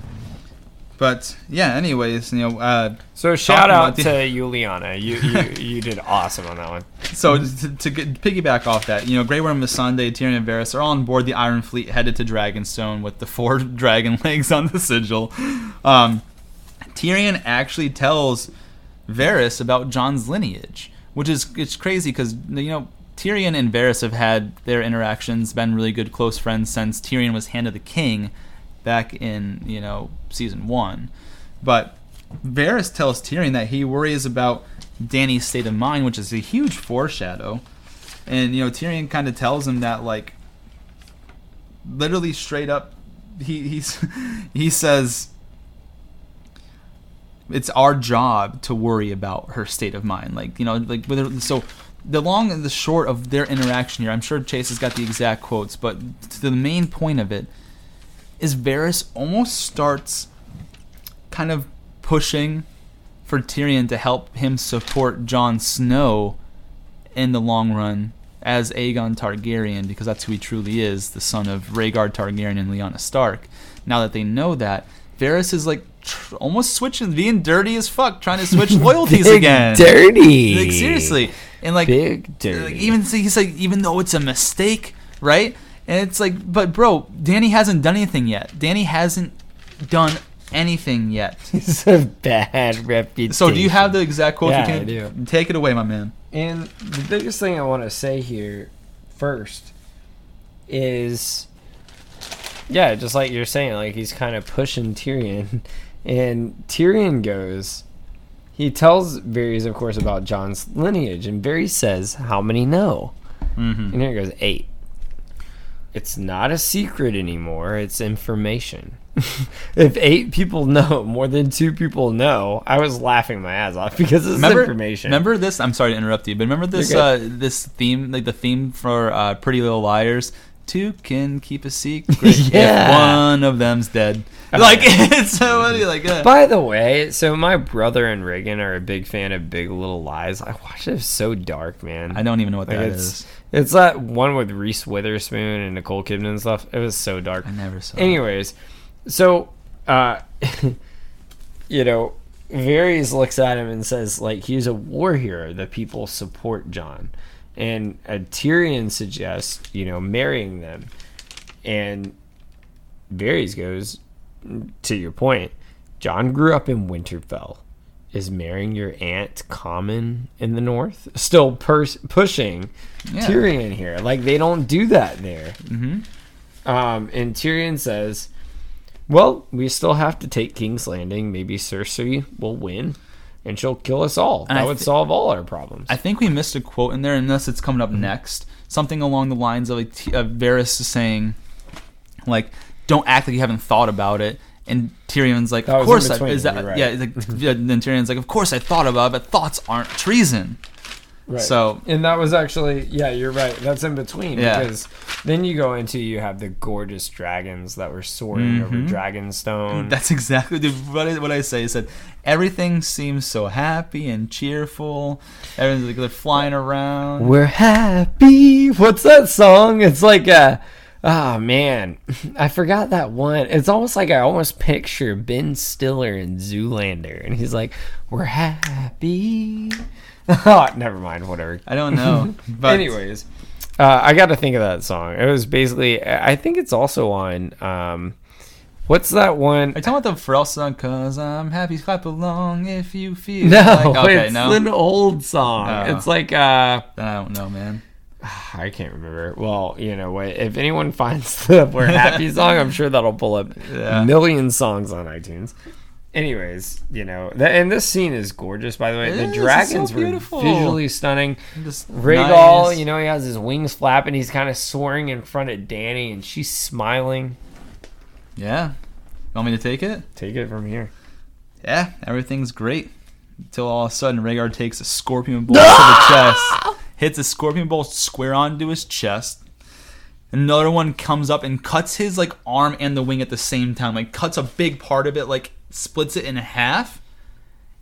But yeah, anyways, you know, uh, So shout out to Juliana. You you you did awesome on that one. so to, to get, piggyback off that, you know, Grey Worm, Missandei, Tyrion, and Varys are all on board the Iron Fleet, headed to Dragonstone with the four dragon legs on the sigil. Um, Tyrion actually tells Varys about Jon's lineage, which is it's crazy because you know Tyrion and Varys have had their interactions, been really good close friends since Tyrion was Hand of the King back in you know season one. But Varys tells Tyrion that he worries about Dany's state of mind, which is a huge foreshadow. And you know Tyrion kind of tells him that like literally straight up he he's he says it's our job to worry about her state of mind. Like you know, like whether so. The long and the short of their interaction here, I'm sure Chase has got the exact quotes, but the main point of it is Varys almost starts kind of pushing for Tyrion to help him support Jon Snow in the long run as Aegon Targaryen because that's who he truly is, the son of Rhaegar Targaryen and Lyanna Stark. Now that they know that, Varys is like tr- almost switching, being dirty as fuck, trying to switch loyalties Big again. dirty. Like seriously, and like Big dirty. like even he's like even though it's a mistake, right? And it's like, but bro, Dany hasn't done anything yet. Dany hasn't done anything yet. It's a bad reputation. So do you have the exact quote? Yeah, you I can do. Take it away, my man. And the biggest thing I want to say here first is yeah, just like you're saying, like he's kind of pushing Tyrion. And Tyrion goes, he tells Varys, of course, about Jon's lineage. And Varys says, How many know? Mm-hmm. And here it goes, Eight. It's not a secret anymore, it's information. if eight people know, more than two people know, I was laughing my ass off because it's Remember, information. remember this? I'm sorry to interrupt you, but remember this uh, this theme, like the theme for uh, Pretty Little Liars. Two can keep a secret Yeah. if one of them's dead. Oh, Like it's so funny. Like uh, By the way, so my brother and Reagan are a big fan of Big Little Lies. I watched it. It's so dark, man. I don't even know what Like, that it's is. it's that one with Reese Witherspoon and Nicole Kidman and stuff. It was so dark. I never saw. it. Anyways, so uh, you know, Varys looks at him and says, like, he's a war hero. The people support Jon, and uh, Tyrion suggests, you know, marrying them, and Varys goes, to your point, Jon grew up in Winterfell. Is marrying your aunt common in the north? Still pers- pushing Yeah. Tyrion here. Like they don't do that there. Mhm. Um, and Tyrion says, "Well, we still have to take King's Landing. Maybe Cersei will win, and she'll kill us all. And that I would thi- solve all our problems." I think we missed a quote in there, unless it's coming Mm-hmm. up next. Something along the lines of like T- uh, Varys saying, like, "Don't act like you haven't thought about it." And Tyrion's like, That "Of course, I, between, is that right. yeah?" Like, yeah, then Tyrion's like, "Of course, I thought about it, but thoughts aren't treason." Right. So and that was actually yeah, you're right. That's in between Yeah. because then you go into you have the gorgeous dragons that were soaring over Mhm. Dragonstone. That's exactly what I, what I say. I said everything seems so happy and cheerful. Everyone's like they're flying around. We're happy. What's that song? It's like uh Oh man, I forgot that one. It's almost like I almost picture Ben Stiller in Zoolander, and he's like, "We're happy." Oh, never mind. Whatever. I don't know. But Anyways, uh, I got to think of that song. It was basically. I think it's also on. Um, what's that one? Are you talking about the Pharrell song? Cause I'm happy, clap along if you feel. No, like, okay, it's no. an old song. Oh. It's like uh, I don't know, man. I can't remember. Well, you know what? If anyone finds the "We're Happy" song, I'm sure that'll pull up Yeah. a million songs on iTunes. Anyways, you know, th- and this scene is gorgeous. By the way, the is, it's so dragons were visually stunning. Just Rhaegal, nice. you know, he has his wings flapping. He's kind of soaring in front of Dany, and she's smiling. Yeah. you Want me to take it? Take it from here. Yeah, everything's great. Until all of a sudden, Rhaegar takes a scorpion bolt to the chest, hits a scorpion bolt square onto his chest. Another one comes up and cuts his like arm and the wing at the same time, like cuts a big part of it, like splits it in half,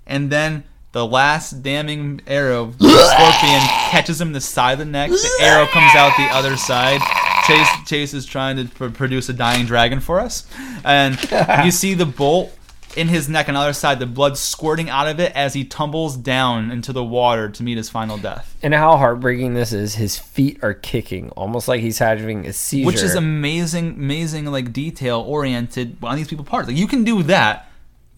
and then the last damning arrow, the scorpion catches him in the side of the neck. The arrow comes out the other side. Chase Chase is trying to pr- produce a dying dragon for us, and you see the bolt in his neck on the other side, the blood squirting out of it as he tumbles down into the water to meet his final death. And how heartbreaking this is. His feet are kicking, almost like he's having a seizure. Which is amazing, amazing, like detail oriented on these people parts. Like you can do that,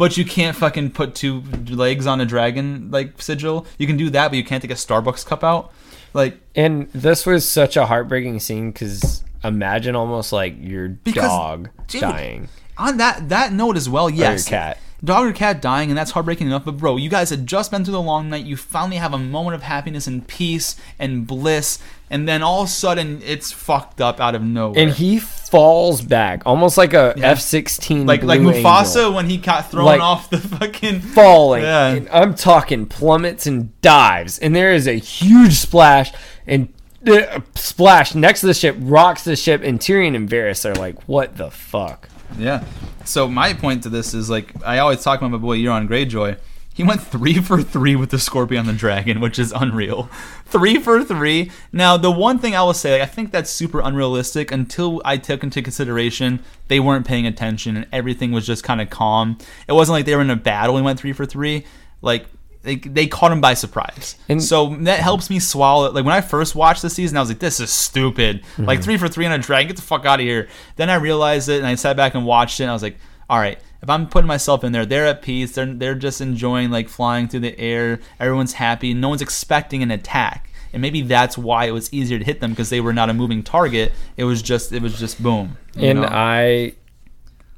but you can't fucking put two legs on a dragon like sigil. You can do that, but you can't take a Starbucks cup out. Like And this was such a heartbreaking scene because imagine almost like your Because, dog dude, dying. on that that note as well, yes. cat. Dog or cat dying, and that's heartbreaking enough. But bro, you guys had just been through the long night. You finally have a moment of happiness and peace and bliss, and then all of a sudden it's fucked up out of nowhere. And he falls back, almost like a Yeah. sixteen, like like Mufasa Angel. when he got thrown Like- off the fucking falling. Yeah. And I'm talking plummets and dives, and there is a huge splash and uh, splash next to the ship, rocks the ship, and Tyrion and Varys are like, "What the fuck?" Yeah. So my point to this is like I always talk about my boy Euron Greyjoy. He went three for three with the Scorpion and the Dragon, which is unreal. Three for three. Now, the one thing I will say, like, I think that's super unrealistic until I took into consideration they weren't paying attention and everything was just kind of calm. It wasn't like they were in a battle and went three for three. Like, they, they caught him by surprise. And- so that helps me swallow it. Like, when I first watched the season, I was like, this is stupid. Like, mhm. three for three on a dragon, get the fuck out of here. Then I realized it and I sat back and watched it and I was like, all right, if I'm putting myself in there, they're at peace. They're they're just enjoying like flying through the air. Everyone's happy. No one's expecting an attack, and maybe that's why it was easier to hit them because they were not a moving target. It was just it was just boom. And know? I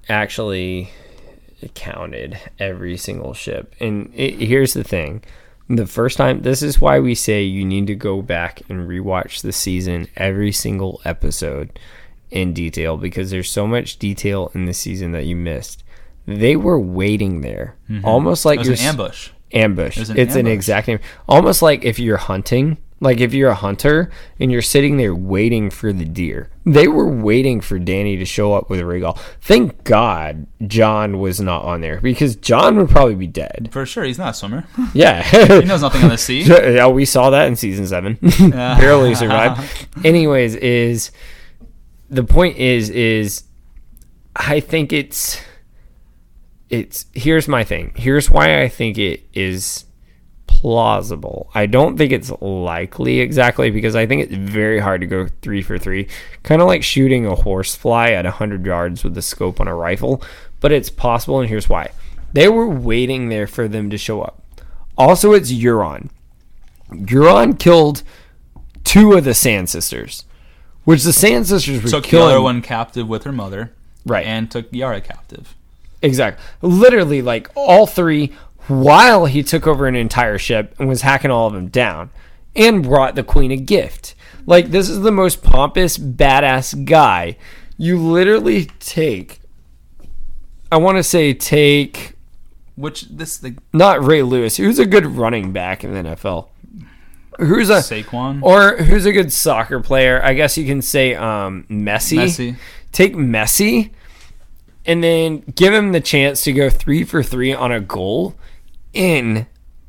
actually counted every single ship. And it, here's the thing. The first time, this is why we say you need to go back and rewatch the season, every single episode in detail, because there's so much detail in the season that you missed. They were waiting there, mm-hmm. almost like it was an ambush. ambush. was an it's an exact name. Almost like if you're hunting, like if you're a hunter and you're sitting there waiting for the deer. They were waiting for Dany to show up with Rhaegal. Thank God Jon was not on there because Jon would probably be dead. For sure, he's not a swimmer. Yeah. he knows nothing on the sea. Yeah, we saw that in season seven. Barely survived. Anyways, is the point is is I think it's it's here's my thing. Here's why I think it is plausible. I don't think it's likely exactly because I think it's very hard to go three for three. Kind of like shooting a horsefly at 100 yards with the scope on a rifle, but it's possible, and here's why. They were waiting there for them to show up. Also, it's Euron. Euron killed two of the Sand Sisters, which the Sand Sisters were Took the killing. other one captive with her mother, Right. and took Yara captive. Exactly. Literally, like all three, while he took over an entire ship and was hacking all of them down, and brought the queen a gift. Like this is the most pompous, badass guy. You literally take. I want to say take Which this the not Ray Lewis, who's a good running back in the NFL. Who's a Saquon. or who's a good soccer player? I guess you can say um, Messi. Messi. Take Messi, and then give him the chance to go three for three on a goal in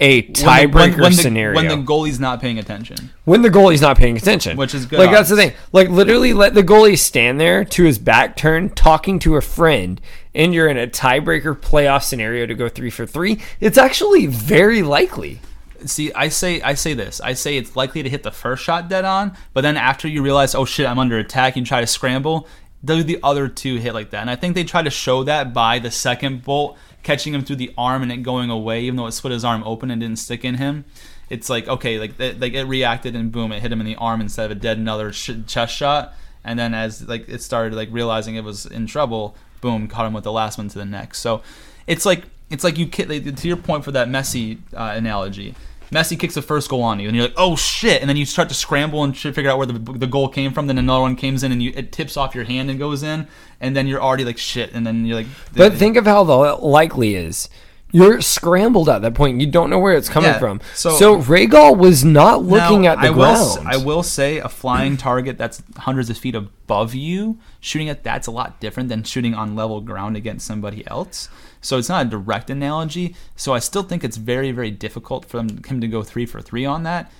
a tiebreaker when, when the, scenario. when the goalie's not paying attention. when the goalie's not paying attention, Which is good Like that's the thing. Like literally, let the goalie stand there to his back turn talking to a friend, and you're in a tiebreaker playoff scenario to go three for three. It's actually very likely. See, I say I say this. I say it's likely to hit the first shot dead on, but then after you realize, oh shit, I'm under attack, and try to scramble, do the other two hit like that. And I think they try to show that by the second bolt catching him through the arm and it going away, even though it split his arm open and didn't stick in him. It's like okay, like that, like it reacted and boom, it hit him in the arm instead of a dead another sh- chest shot. And then as like it started like realizing it was in trouble, boom, caught him with the last one to the neck. So it's like it's like you like, to your point for that Messi uh, analogy. Messi kicks the first goal on you, and you're like, "Oh shit!" And then you start to scramble and figure out where the, the goal came from. Then another one comes in, and you it tips off your hand and goes in, and then you're already like, "Shit!" And then you're like, But think of how the likely is. You're scrambled at that point. You don't know where it's coming Yeah, from. so- So, Rhaegal was not looking Now, at the I will, ground. I will say a flying target that's hundreds of feet above you, shooting at that's a lot different than shooting on level ground against somebody else. So it's not a direct analogy. So I still think it's very, very difficult for him to go three for three on that.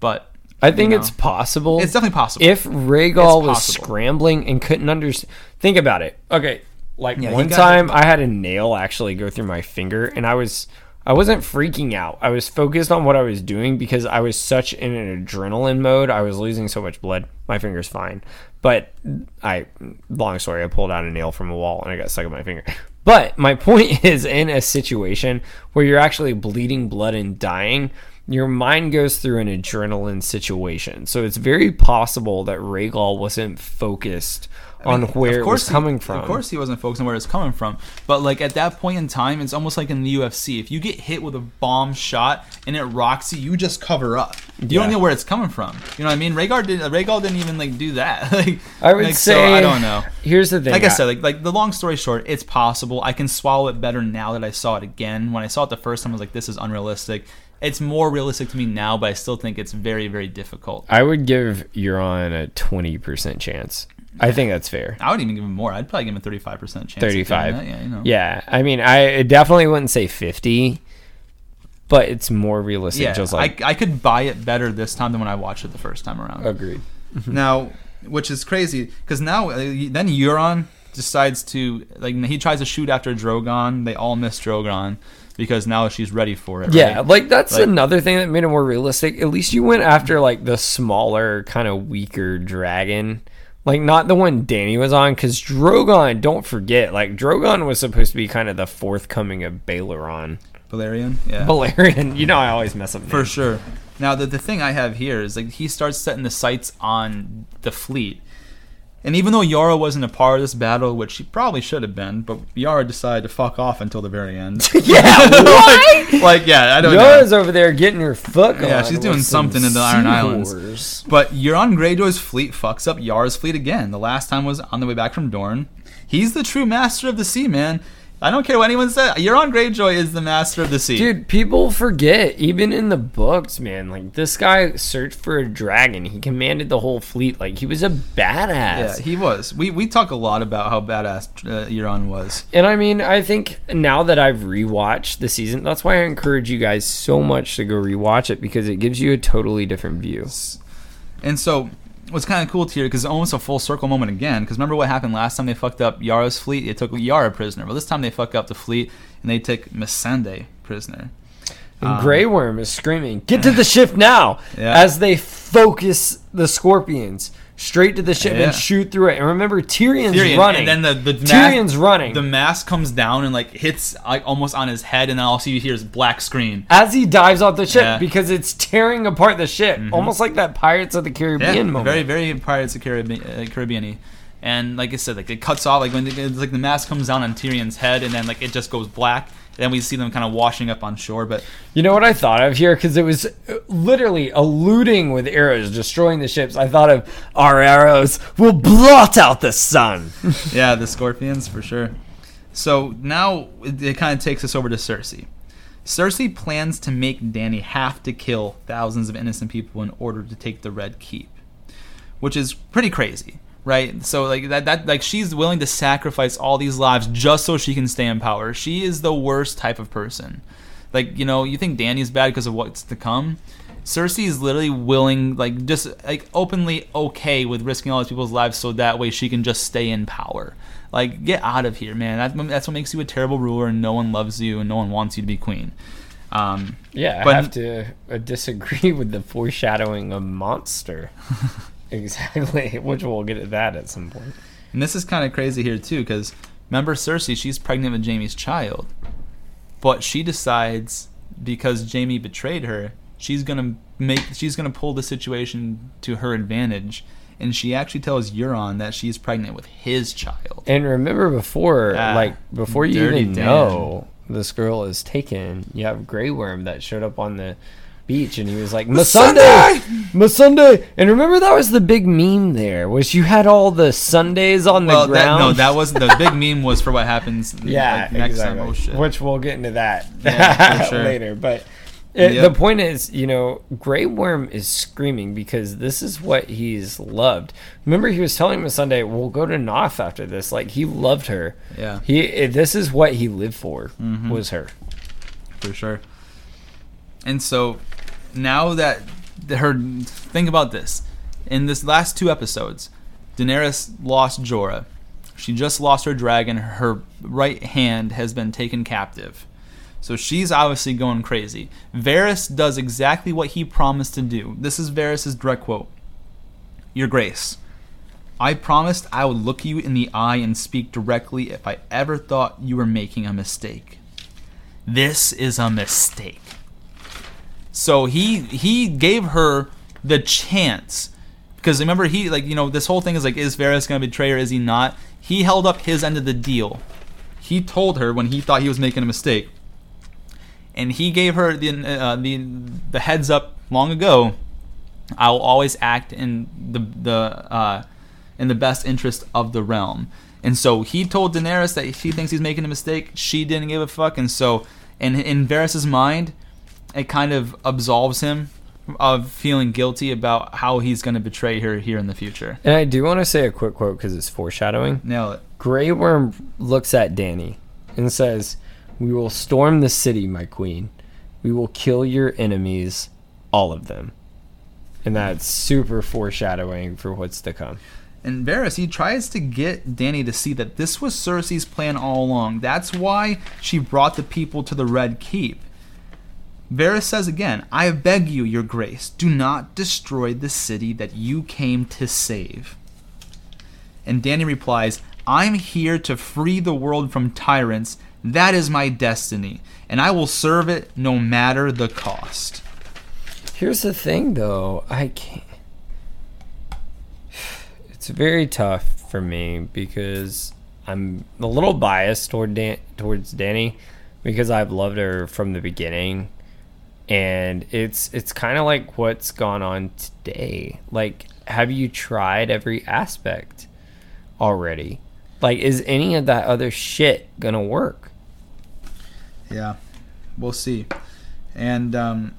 But I think you know, it's possible. it's definitely possible. if Rhaegal It's was scrambling and couldn't understand. Think about it. Okay, like Yeah, one time I had a nail actually go through my finger, and I was I wasn't freaking out. I was focused on what I was doing because I was such in an adrenaline mode. I was losing so much blood. My finger's fine, but I long story. I pulled out a nail from a wall and I got stuck in my finger. But my point is, in a situation where you're actually bleeding blood and dying, your mind goes through an adrenaline situation. So it's very possible that Rhaegal wasn't focused on where it was he- coming from. Of course, he wasn't focusing on where it's coming from. But like at that point in time, it's almost like in the UFC. If you get hit with a bomb shot and it rocks you, you just cover up. You Yeah. don't know where it's coming from. You know what I mean? Rhaegar did. Rhaegal didn't even like do that. like I would like, say so, I don't know. Here's the thing. Like I said, like like the long story short, it's possible. I can swallow it better now that I saw it again. When I saw it the first time, I was like, "This is unrealistic." It's more realistic to me now, but I still think it's very, very difficult. I would give Euron a twenty percent chance. I think that's fair. I would even give him more. I'd probably give him a thirty-five percent chance. of 35. that, Yeah, you know. Yeah, I mean, I definitely wouldn't say 50, but it's more realistic. Yeah, just like I, I could buy it better this time than when I watched it the first time around. agreed. Now, which is crazy because now uh, then Euron decides to like he tries to shoot after Drogon. They all miss Drogon because now she's ready for it. Yeah, right? like that's Like- another thing that made it more realistic. At least you went after like the smaller, kind of weaker dragon. Like not the one Dany was on, because Drogon. Don't forget, like Drogon was supposed to be kind of the forthcoming of Baleron. Valerian. Yeah, Balerion. You know, I always mess up. for sure. Now the the thing I have here is like he starts setting the sights on the fleet. And even though Yara wasn't a part of this battle, which she probably should have been, but Yara decided to fuck off until the very end. yeah, what? like, like, yeah, I don't know. Yara's over there getting her fuck Yeah, on she's doing some something in the Iron Islands. But Euron Greyjoy's fleet fucks up Yara's fleet again. The last time was on the way back from Dorne. He's the true master of the sea, man. I don't care what anyone says. Euron Greyjoy is the master of the sea. Dude, people forget, even in the books, man, like this guy searched for a dragon. He commanded the whole fleet. Like he was a badass. yeah, he was. We we talk a lot about how badass uh, Euron was. and I mean, I think now that I've rewatched the season, that's why I encourage you guys so much to go rewatch it because it gives you a totally different view. And so what's kind of cool to hear because it's almost a full circle moment again. Because remember what happened last time they fucked up Yara's fleet? They took Yara prisoner. Well, this time they fuck up the fleet and they take Missandei prisoner. And Grey um, Worm is screaming, "Get to the ship now!" Yeah. As they focus the scorpions straight to the ship Yeah. and shoot through it. And remember, Tyrion's Tyrion, running. and then the, the Tyrion's mask, running. The mask comes down and like hits like almost on his head, and then all you hear is black screen. as he dives off the ship Yeah. because it's tearing apart the ship, almost like that Pirates of the Caribbean Yeah, moment. very very Pirates of Caribbean, uh, Caribbean-y. And like I said, like it cuts off like when the, it's like the mask comes down on Tyrion's head, and then like it just goes black. Then we see them kind of washing up on shore, but You know what I thought of here? Because it was uh, literally eluding with arrows, destroying the ships. I thought of our arrows will blot out the sun. yeah, the scorpions for sure. So now it, it kind of takes us over to Cersei. Cersei plans to make Dany have to kill thousands of innocent people in order to take the Red Keep, which is pretty crazy, right? So like that that like she's willing to sacrifice all these lives just so she can stay in power. She is the worst type of person. Like you know, you think Dany's bad because of what's to come. Cersei is literally willing, like, just like openly okay with risking all these people's lives so that way she can just stay in power. Like, get out of here, man. That, that's what makes you a terrible ruler, and no one loves you, and no one wants you to be queen. Um, Yeah, But- I have to uh, disagree with the foreshadowing of monster. exactly, which we'll get at that at some point. and this is kind of crazy here too, because remember Cersei, she's pregnant with Jaime's child, but she decides because Jaime betrayed her, she's gonna make, she's gonna pull the situation to her advantage, and she actually tells Euron that she's pregnant with his child. And remember before, Ah, like before you even Dan. know this girl is taken, you have Grey Worm that showed up on the beach, and he was like, "Missandei, Missandei." And remember that was the big meme there, was you had all the Sundays on the Well, that, ground. no, that wasn't the big meme was for what happens. yeah, like, next exactly. time. Oh shit. Which we'll get into that Yeah, sure. later, but. It, Yep. The point is, you know, Grey Worm is screaming because this is what he's loved. Remember, he was telling him Sunday, "We'll go to Naath after this." Like he loved her. Yeah. He. This is what he lived for. Mm-hmm. Was her. for sure. And so now that her think about this, in this last two episodes, Daenerys lost Jorah. She just lost her dragon. Her right hand has been taken captive. So she's obviously going crazy. Varys does exactly what he promised to do. This is Varys' direct quote. Your Grace, I promised I would look you in the eye and speak directly if I ever thought you were making a mistake. This is a mistake. So he he gave her the chance because remember he like you know this whole thing is like is Varys gonna betray her is he not? He held up his end of the deal. He told her when he thought he was making a mistake, and he gave her the uh, the the heads up long ago. I will always act in the the uh, in the best interest of the realm. And so he told Daenerys that if she thinks he's making a mistake. She didn't give a fuck, and so in in Varys's mind, it kind of absolves him of feeling guilty about how he's going to betray her here in the future. And I do want to say a quick quote because it's foreshadowing. Nail it. Grey Worm looks at Dany and says, We will storm the city, my queen. We will kill your enemies, all of them. And that's super foreshadowing for what's to come. And Varys, he tries to get Dany to see that this was Cersei's plan all along. That's why she brought the people to the Red Keep. Varys says again, I beg you, your grace, do not destroy the city that you came to save. And Dany replies, I'm here to free the world from tyrants. That is my destiny, and I will serve it no matter the cost. Here's the thing, though. I can't. It's very tough for me because I'm a little biased toward Dan- towards Dany because I've loved her from the beginning, and it's it's kind of like what's gone on today. Like, have you tried every aspect already? Like, is any of that other shit gonna work? Yeah, we'll see. And um,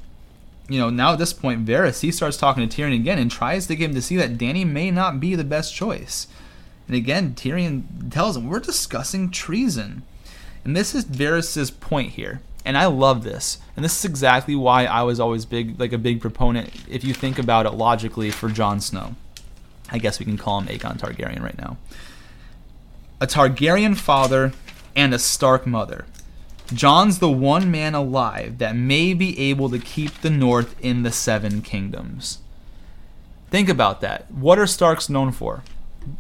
you know, now at this point, Varys he starts talking to Tyrion again and tries to get him to see that Dany may not be the best choice. And again, Tyrion tells him, "We're discussing treason," and this is Varys's point here. And I love this, and this is exactly why I was always big, like a big proponent. If you think about it logically, for Jon Snow, I guess we can call him Aegon Targaryen right now. A Targaryen father and a Stark mother. Jon's the one man alive that may be able to keep the North in the Seven Kingdoms. Think about that. What are Starks known for?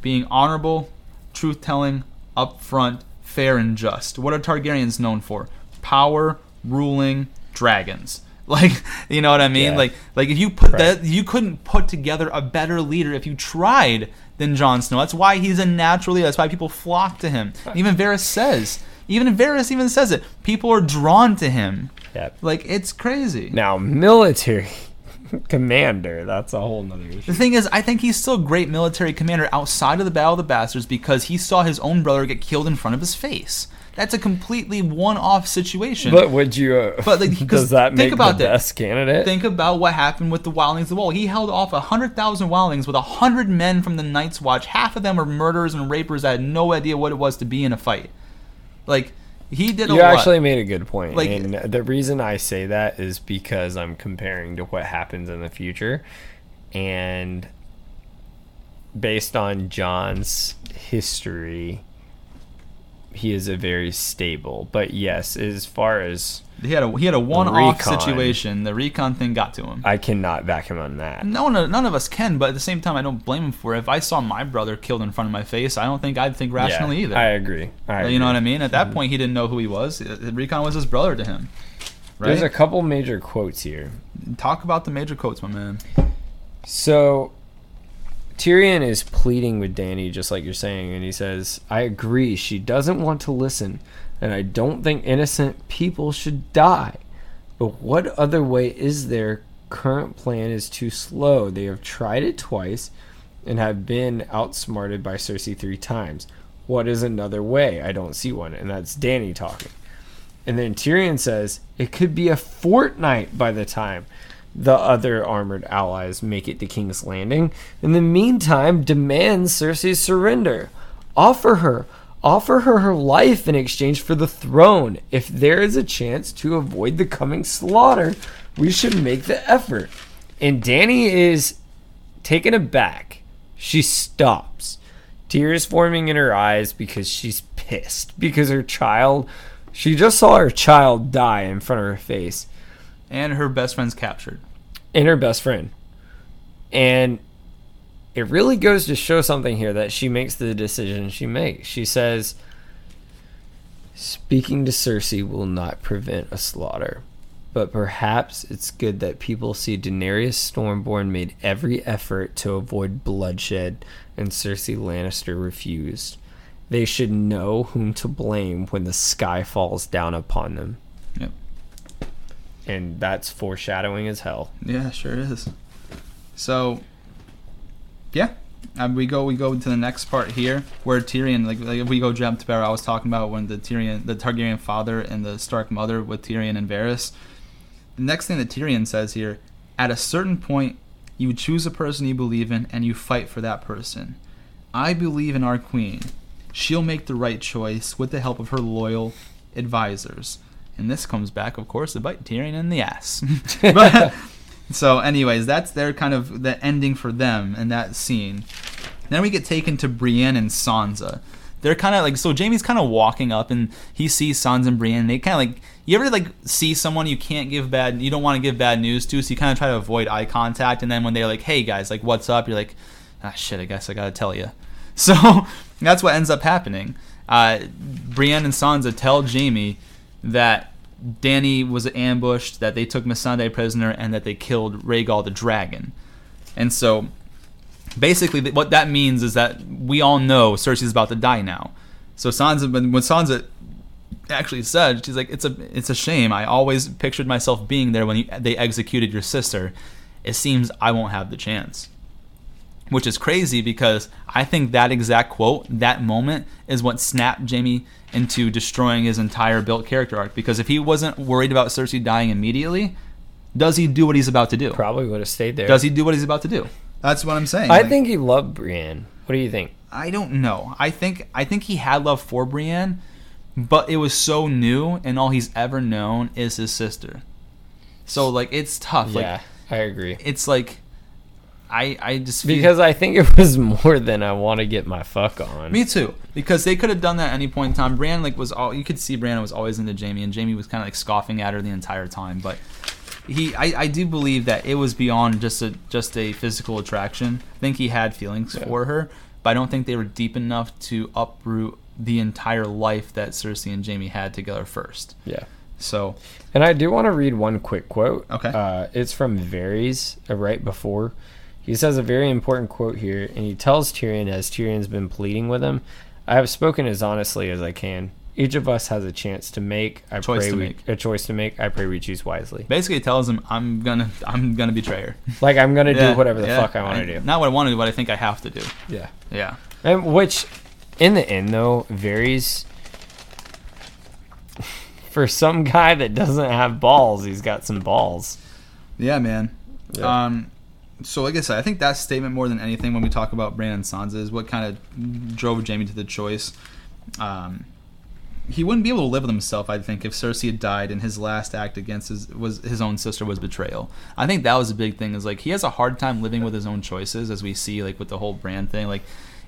Being honorable, truth telling, upfront, fair, and just. What are Targaryens known for? Power, ruling, dragons. Like, you know what I mean? Yeah. Like, like if you put Right. that, you couldn't put together a better leader if you tried than Jon Snow. That's why he's a natural leader. That's why people flock to him. Even Varys says, even Varys even says it. People are drawn to him. Yep. Like it's crazy. Now, military commander, that's a whole nother issue. The thing is, I think he's still a great military commander outside of the Battle of the Bastards because he saw his own brother get killed in front of his face. That's a completely one-off situation. But would you? Uh, But, like, does that think make about the that. best candidate? Think about what happened with the Wildlings of the Wall. He held off a hundred thousand Wildlings with a hundred men from the Night's Watch. Half of them were murderers and rapers that had no idea what it was to be in a fight. Like he did a you lot. actually made a good point. Like- and the reason I say that is because I'm comparing to what happens in the future, and based on Jon's history, he is a very stable. But yes, as far as he had a he had a one-off situation. The Rickon thing got to him. I cannot back him on that. No one, none of us can, but at the same time, I don't blame him for it. If I saw my brother killed in front of my face, I don't think I'd think rationally Yeah, either. I agree. I you know what. I mean? At that point, he didn't know who he was. Uh, Rickon was his brother to him. Right? There's a couple major quotes here. Talk about the major quotes, my man. So Tyrion is pleading with Dany, just like you're saying, and he says, I agree, she doesn't want to listen, and I don't think innocent people should die. But what other way is there? Current plan is too slow. They have tried it twice and have been outsmarted by Cersei three times. What is another way? I don't see one. And that's Dany talking. And then Tyrion says, it could be a fortnight by the time the other armored allies make it to King's Landing. In the meantime, demand Cersei's surrender. Offer her, offer her her life in exchange for the throne. If there is a chance to avoid the coming slaughter, we should make the effort. And Dany is taken aback. She stops. Tears forming in her eyes because she's pissed. Because her child, she just saw her child die in front of her face And her best friend's captured. and her best friend. And it really goes to show something here that she makes the decision she makes. She says, Speaking to Cersei will not prevent a slaughter, but perhaps it's good that people see Daenerys Stormborn made every effort to avoid bloodshed and Cersei Lannister refused. They should know whom to blame when the sky falls down upon them. Yep. And that's foreshadowing as hell. Yeah, sure is. So, yeah, um, we go we go to the next part here where Tyrion like, like if we go jump to where I was talking about when the Tyrion the Targaryen father and the Stark mother with Tyrion and Varys. The next thing that Tyrion says here, At a certain point, you choose a person you believe in and you fight for that person. I believe in our queen. She'll make the right choice with the help of her loyal advisors. And this comes back, of course, to bite Tyrion in the ass. but, so, anyways, that's their kind of the ending for them in that scene. Then we get taken to Brienne and Sansa. They're kind of like so. Jaime's kind of walking up and he sees Sansa and Brienne. They kind of like you ever like see someone you can't give bad, you don't want to give bad news to, so you kind of try to avoid eye contact. And then when they're like, "Hey guys, like what's up?" You're like, "Ah shit, I guess I gotta tell you." So that's what ends up happening. Uh, Brienne and Sansa tell Jaime that Dany was ambushed, that they took Missandei prisoner, and that they killed Rhaegal the dragon. And so basically what that means is that we all know Cersei's about to die now. So Sansa, when, when Sansa actually said, she's like, "It's a, it's a shame. I always pictured myself being there when you, they executed your sister. It seems I won't have the chance." Which is crazy because I think that exact quote, that moment, is what snapped Jaime into destroying his entire built character arc. Because if he wasn't worried about Cersei dying immediately, does he do what he's about to do? Probably would have stayed there. Does he do what he's about to do? That's what I'm saying. I Like, think he loved Brienne. What do you think? I don't know. I think I think he had love for Brienne, but it was so new, and all he's ever known is his sister. So like it's tough. Like yeah, I agree. it's like I I just feel, Because I think it was more than I want to get my fuck on. me too because they could have done that at any point in time. Brienne like was all you could see. Brienne was always into Jaime, and Jaime was kind of like scoffing at her the entire time. But he I, I do believe that it was beyond just a just a physical attraction. I think he had feelings Yeah. for her, but I don't think they were deep enough to uproot the entire life that Cersei and Jaime had together first. yeah. So And I do want to read one quick quote. Okay. Uh, it's from Varys, uh, right before. He says a very important quote here, and he tells Tyrion as Tyrion's been pleading with him, I have spoken as honestly as I can. Each of us has a chance to make. I Choice pray we, make. a choice to make. I pray we choose wisely. basically, it tells him I'm gonna I'm gonna betray her. Like I'm gonna Yeah, do whatever the yeah. fuck I want to do. Not what I want to do, but I think I have to do. Yeah. Yeah. And which, in the end, though, Varys. For some guy that doesn't have balls, he's got some balls. Yeah, man. Yeah. Um, so like I said, I think that statement more than anything when we talk about Brandon and Sansa is what kind of drove Jaime to the choice. Um, he wouldn't be able to live with himself, I think, if Cersei had died and his last act against his was his own sister was betrayal. I think that was a big thing. Is like he has a hard time living with his own choices, as we see like with the whole Bran thing. Like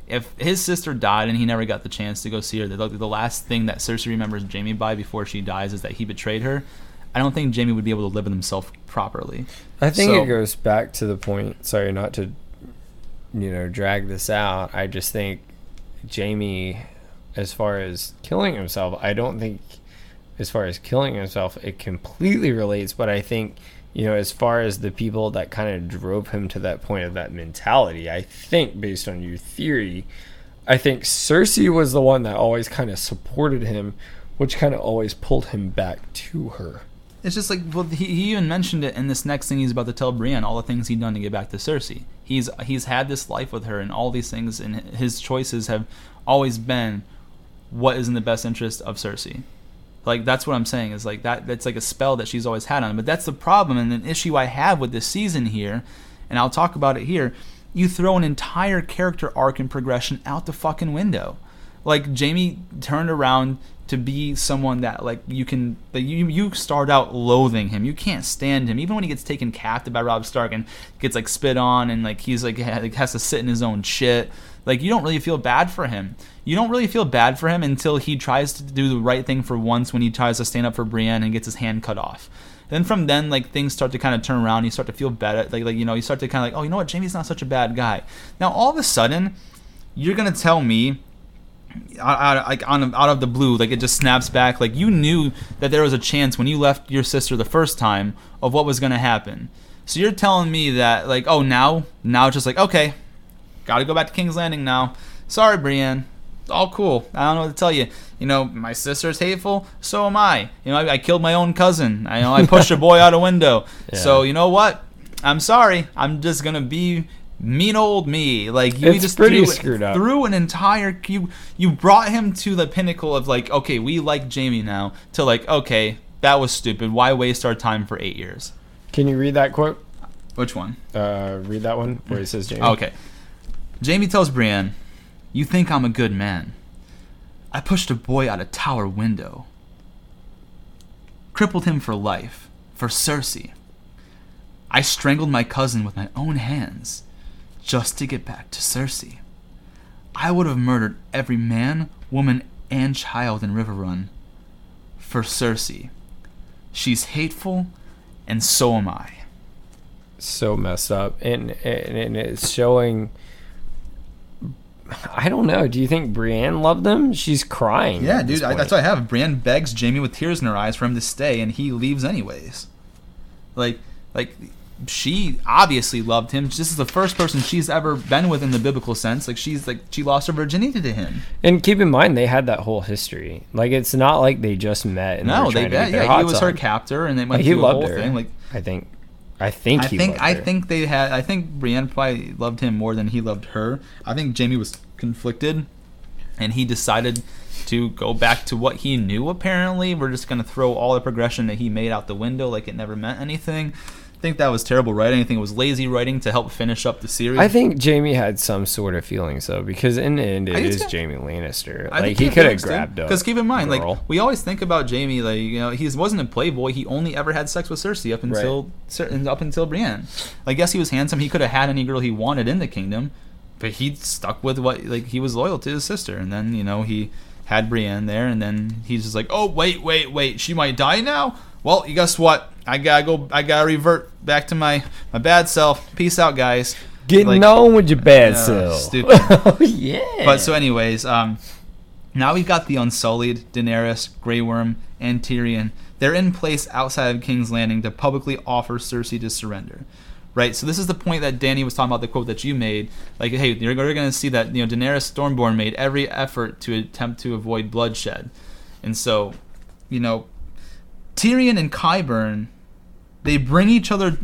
if his sister died and he never got the chance to go see her, the, the last thing that Cersei remembers Jaime by before she dies is that he betrayed her. I don't think Jaime would be able to live with himself properly. I think So- it goes back to the point. Sorry, not to, you know, drag this out. I just think Jaime, as far as killing himself, I don't think, as far as killing himself, it completely relates. But I think, you know, as far as the people that kind of drove him to that point of that mentality, I think, based on your theory, I think Cersei was the one that always kind of supported him, which kind of always pulled him back to her. It's just like well, he, he even mentioned it in this next thing he's about to tell Brienne. All the things he'd done to get back to Cersei. He's he's had this life with her, and all these things, and his choices have always been what is in the best interest of Cersei. Like that's what I'm saying is like that. That's like a spell that she's always had on him. But that's the problem and an issue I have with this season here, and I'll talk about it here. You throw an entire character arc and progression out the fucking window. Like Jaime turned around to be someone that like you can that you you start out loathing him. You can't stand him. Even when he gets taken captive by Robb Stark and gets like spit on and like he's like ha- like, has to sit in his own shit. Like you don't really feel bad for him. You don't really feel bad for him until he tries to do the right thing for once when he tries to stand up for Brienne and gets his hand cut off. Then from then, like things start to kind of turn around. You start to feel better. Like like you know, you start to kind of like, oh, you know what, Jaime's not such a bad guy. Now all of a sudden, you're gonna tell me out, out, like on, out of the blue, like it just snaps back. Like you knew that there was a chance when you left your sister the first time of what was going to happen. So you're telling me that like, oh, now, now it's just like, okay, got to go back to King's Landing now. Sorry, Brienne. It's all cool. I don't know what to tell you. You know, my sister's hateful. So am I. You know, I, I killed my own cousin. I you know I pushed a boy out a window. So you know what? I'm sorry. I'm just gonna be mean old me. Like you It's just pretty threw, screwed up. threw an entire you you brought him to the pinnacle of like okay we like Jaime now to like okay that was stupid why waste our time for eight years Can you read that quote? Which one? Uh, read that one where it says Jaime. Oh, okay. Jaime tells Brienne, You think I'm a good man. I pushed a boy out a tower window. Crippled him for life, for Cersei. I strangled my cousin with my own hands, just to get back to Cersei. I would have murdered every man, woman, and child in Riverrun for Cersei. She's hateful, and so am I. so messed up and, and and it's showing I don't know. Do you think Brienne loved them? She's crying. Yeah, dude, I, that's what I have. Brienne begs Jaime with tears in her eyes for him to stay, and he leaves anyways. Like, like she obviously loved him. This is the first person she's ever been with in the biblical sense. Like, she's like she lost her virginity to him. And keep in mind they had that whole history. Like it's not like they just met and No, they trying to get bet. their Yeah, he was her captor, and they went Like, he through the loved whole her. thing. Like, I think I think I he think loved I her. think they had. I think Brienne probably loved him more than he loved her. I think Jaime was conflicted, and he decided to go back to what he knew. Apparently, we're just gonna throw all the progression that he made out the window, like it never meant anything. I think that was terrible writing. I think it was lazy writing to help finish up the series. I think Jaime had some sort of feelings though, because in the end it is it do is too. Jaime Lannister. I like he could have grabbed up. Because keep in mind, girl. like we always think about Jamie, like you know, he wasn't a playboy. He only ever had sex with Cersei up until Cer- up until Brienne. Like, yes, he was handsome. He could have had any girl he wanted in the kingdom, but he stuck with what like he was loyal to his sister. And then you know he had Brienne there, and then he's just like, oh wait, wait, wait, she might die now. Well, you guess what? I gotta go. I gotta revert back to my my bad self. Peace out, guys. Getting Like- on with your bad Yeah, self. stupid. oh yeah. But so, anyways, um, now we've got the Unsullied, Daenerys, Grey Worm, and Tyrion. They're in place outside of King's Landing to publicly offer Cersei to surrender. Right, so this is the point that Dany was talking about the quote that you made. Like, hey, you're, you're going to see that you know Daenerys Stormborn made every effort to attempt to avoid bloodshed, and so, you know, Tyrion and Qyburn, they bring each other,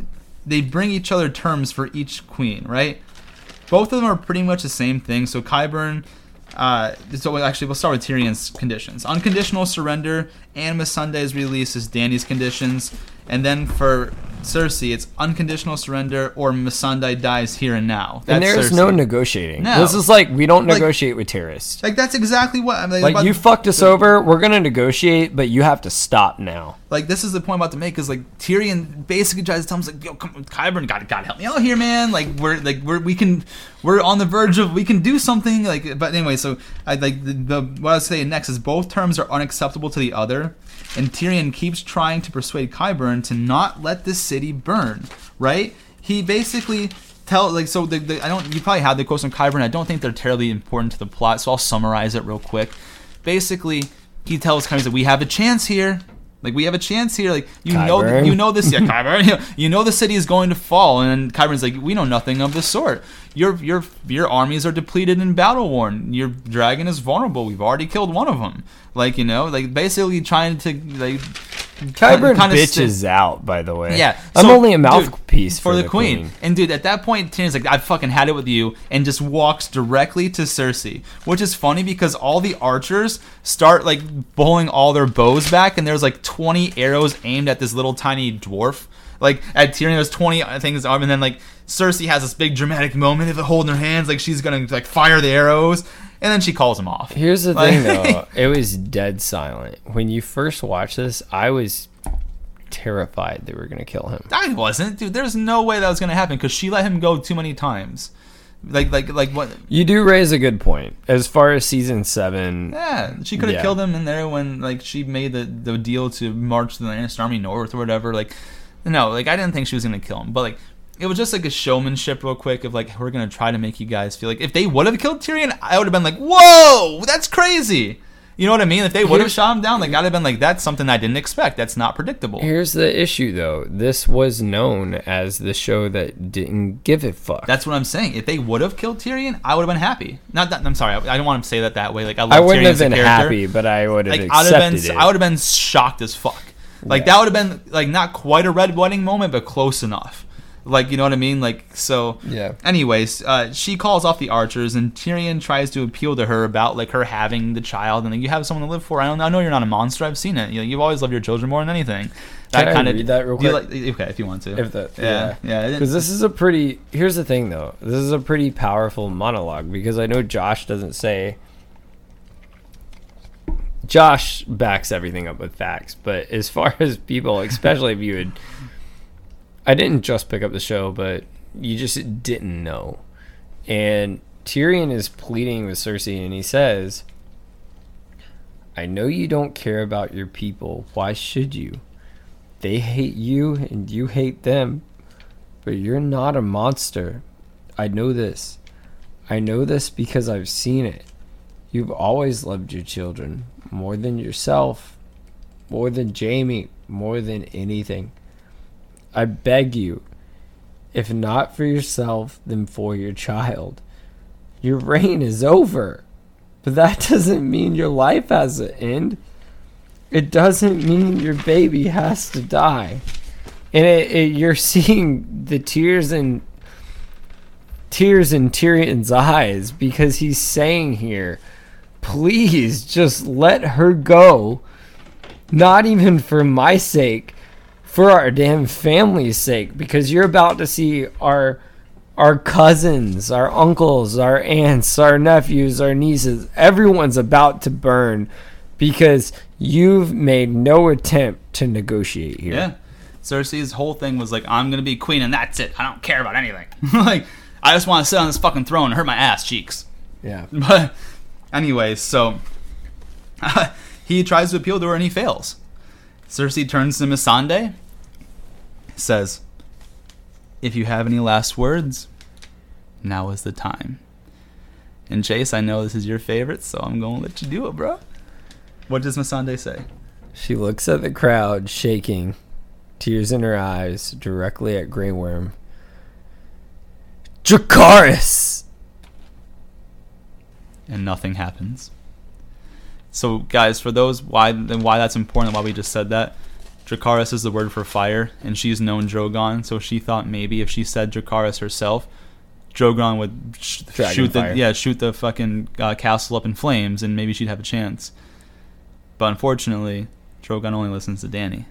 they bring each other terms for each queen. Right, both of them are pretty much the same thing. So Qyburn, uh, so actually we'll start with Tyrion's conditions: unconditional surrender and Missandei's release is Dany's conditions, and then for Cersei, it's unconditional surrender or Missandei dies here and now. and there's Cersei. no negotiating. No. This is like we don't Like- negotiate with terrorists. like that's exactly what I'm Like about- you fucked us over, we're gonna negotiate, but you have to stop now. Like this is the point I'm about to make is like Tyrion basically tries to tell him like yo come Qyburn God God help me out here man. Like we're like we're we can we're on the verge of we can do something. Like but anyway so I like the, the what I was saying next is both terms are unacceptable to the other and Tyrion keeps trying to persuade Qyburn to not let the city burn right? He basically tell like so the, the I don't you probably have the quotes from Qyburn I don't think they're terribly important to the plot so I'll summarize it real quick. Basically he tells Qyburn that we have a chance here like we have a chance here. Like you know, you know this. Yeah, Qyburn. You know, the city is going to fall, and Qyburn's like, we know nothing of the sort. Your your your armies are depleted and battle worn. Your dragon is vulnerable. We've already killed one of them. Like you know, like basically trying to like. Qyburn kinda bitches sti- out, by the way. yeah, I'm only a dude, mouthpiece for, the, queen. And dude, at that point, Tyrion's like, "I fucking had it with you," and just walks directly to Cersei, which is funny because all the archers start like pulling all their bows back, and there's like 20 arrows aimed at this little tiny dwarf. Like at Tyrion, there's 20 things arm, and then like Cersei has this big dramatic moment of it holding her hands, like she's gonna like fire the arrows, and then she calls him off. Here's the Like- thing, though. It was dead silent. When you first watched this, I was terrified they were going to kill him. I wasn't, dude. There's no way that was gonna happen because she let him go too many times. Like, like, like what? You do raise a good point. As far as season seven, Yeah, she could have Yeah. killed him in there when like she made the the deal to march the Lannister army north or whatever. Like, no, like I didn't think she was gonna kill him, but like it was just like a showmanship, real quick, of like we're gonna try to make you guys feel like if they would have killed Tyrion, I would have been like, whoa, that's crazy. You know what I mean? If they would have shot him down, like I'd have been like, that's something I didn't expect. That's not predictable. here's the issue, though. This was known as the show that didn't give a fuck. That's what I'm saying. If they would have killed Tyrion, I would have been happy. Not that I'm sorry. I, I don't want to say that that way. Like I, love I wouldn't Tyrion have been happy, but I would have like accepted been it. I would have been shocked as fuck. Like Yeah. that would have been like not quite a red wedding moment, but close enough. Like, you know what I mean? Like, so. Yeah. Anyways, uh, she calls off the archers, and Tyrion tries to appeal to her about like her having the child, and like, you have someone to live for. I don't. I know you're not a monster. I've seen it. You know, you've always loved your children more than anything. Can I kinda- read that real quick? like- okay, if you want to. If the yeah, yeah. Because this is a pretty. Here's the thing, though. This is a pretty powerful monologue because I know Josh doesn't say. Josh backs everything up with facts, but as far as people, especially if you had, I didn't just pick up the show, but you just didn't know, and Tyrion is pleading with Cersei, and he says, "I know you don't care about your people. Why should you? They hate you, and you hate them." But you're not a monster. I know this. I know this because I've seen it. You've always loved your children more than yourself, more than Jaime, more than anything. I beg you, if not for yourself, then for your child. Your reign is over. But that doesn't mean your life has an end. It doesn't mean your baby has to die and it, it, you're seeing the tears in tears in Tyrion's eyes because he's saying here, please just let her go. Not even for my sake, for our damn family's sake, because you're about to see our our cousins, our uncles, our aunts, our nephews, our nieces, everyone's about to burn because you've made no attempt to negotiate here. Yeah. Cersei's whole thing was like, I'm gonna be queen and that's it. I don't care about anything. like, I just want to sit on this fucking throne and hurt my ass cheeks. Yeah. But, anyways, so he tries to appeal to her and he fails. Cersei turns to Missandei, says, If you have any last words, now is the time. And Chase, I know this is your favorite, so I'm gonna let you do it, bro. What does Missandei say? She looks at the crowd, shaking, tears in her eyes, directly at Grey Worm. Dracarys! and nothing happens. So, guys, for those why and why that's important, why we just said that, Dracarys is the word for fire, and she's known Drogon. So she thought maybe if she said Dracarys herself, Drogon would sh- shoot the fire. yeah shoot the fucking uh, castle up in flames, and maybe she'd have a chance. But unfortunately, Drogon only listens to Dany,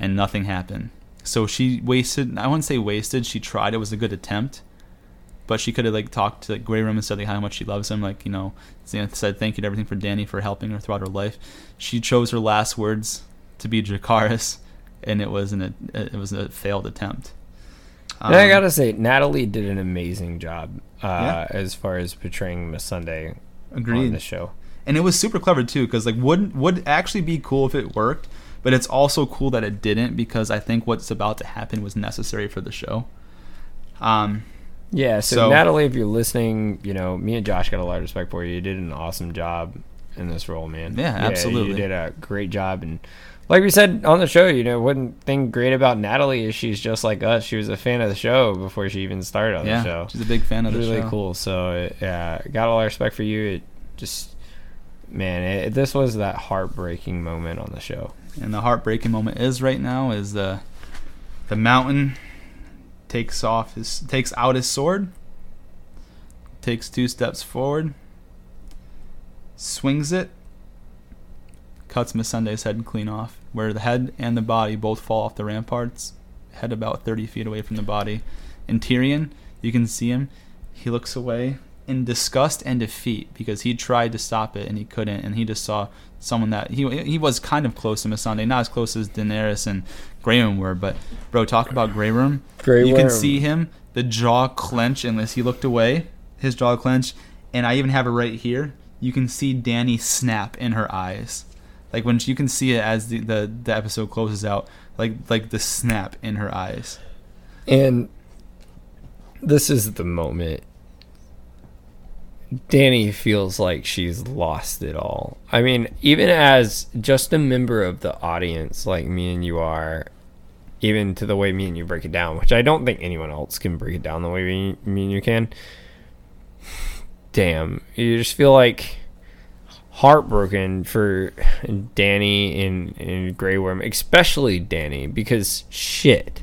and nothing happened. So she wasted. I wouldn't say wasted. She tried. It was a good attempt but she could have like talked to like, Grey Worm and said like how much she loves him, like you know, said thank you to everything for Dany for helping her throughout her life. She chose her last words to be Dracarys, and it was an it was a failed attempt. and I Um, gotta say, Natalie did an amazing job uh, Yeah. as far as portraying Missandei on the show. and it was super clever too, because like would would actually be cool if it worked, but it's also cool that it didn't because I think what's about to happen was necessary for the show. Um, Yeah, so, So- Natalie, if you're listening, you know, me and Josh got a lot of respect for you. You did an awesome job in this role, man. Yeah, absolutely. You did a great job. And like we said on the show, you know, one thing great about Natalie is she's just like us. She was a fan of the show before she even started on yeah, the show. she's a big fan of the show. really cool. So, yeah, got all our respect for you. It just, man, it, this was that heartbreaking moment on the show. And the heartbreaking moment is right now is the the mountain takes off his takes out his sword, takes two steps forward, swings it, cuts Missandei's head clean off, where the head and the body both fall off the ramparts, head about thirty feet away from the body. And Tyrion, you can see him, he looks away in disgust and defeat because he tried to stop it and he couldn't, and he just saw someone that he he was kind of close to Missandei, not as close as Daenerys and Grey Worm were, but bro, talk about Grey Worm. Grey you can see him, the jaw clench, unless he looked away, his jaw clench, and I even have it right here. You can see Dany snap in her eyes, like when you can see it as the the, the episode closes out, like like the snap in her eyes. And this is the moment. Dany feels like she's lost it all. I mean, even as just a member of the audience, like me and you are, even to the way me and you break it down, which I don't think anyone else can break it down the way me, me and you can. Damn, you just feel like heartbroken for Dany and, and Grey Worm, especially Dany, because shit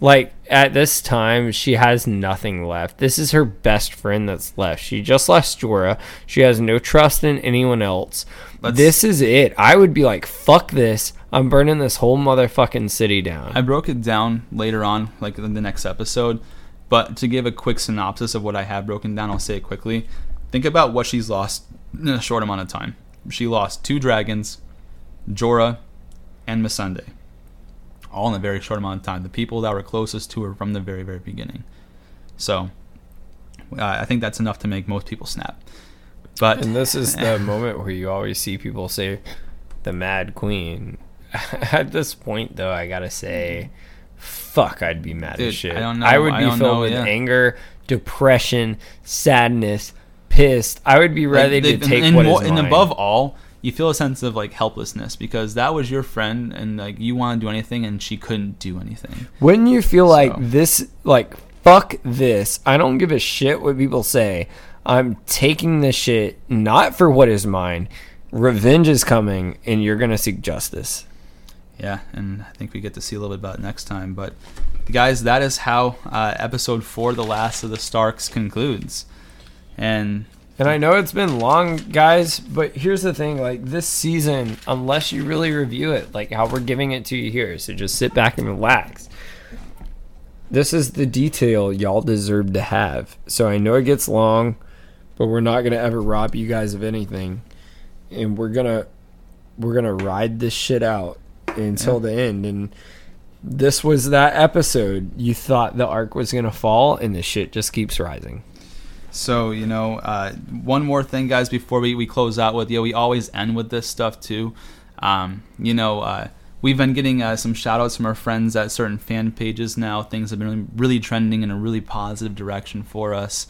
Like at this time, she has nothing left. This is her best friend that's left. She just lost Jorah. She has no trust in anyone else. Let's- this is it. I would be like, fuck this. I'm burning this whole motherfucking city down. I broke it down later on, like in the next episode. But to give a quick synopsis of what I have broken down, I'll say it quickly. Think about what she's lost in a short amount of time. She lost two dragons, Jorah, and Missandei, all in a very short amount of time. The people that were closest to her from the very, very beginning. So, uh, I think that's enough to make most people snap. But And this is the moment where you always see people say, "The Mad Queen." At this point, though, I gotta say, fuck, I'd be mad Dude, as shit. I don't know. I would I be filled know, with yeah. anger, depression, sadness, pissed. I would be ready Like, to take and, what more- is and mine. above all, you feel a sense of like helplessness because that was your friend and like you want to do anything and she couldn't do anything. Wouldn't you feel like this? Like fuck this. I don't give a shit what people say. I'm taking this shit not for what is mine. Revenge is coming, and you're gonna seek justice. Yeah, and I think we get to see a little bit about next time. But guys, that is how uh, episode four, "The Last of the Starks," concludes. And And I know it's been long, guys, but here's the thing: like this season, unless you really review it, like how we're giving it to you here, so just sit back and relax. This is the detail y'all deserve to have. So I know it gets long, but we're not gonna ever rob you guys of anything, and we're gonna we're gonna ride this shit out until the end. And this was that episode. You thought the arc was gonna fall, and the shit just keeps rising. So, you know, uh, one more thing, guys, before we, we close out with you, we always end with this stuff too. Um, you know, uh, we've been getting uh, some shout outs from our friends at certain fan pages now. Things have been really, really trending in a really positive direction for us.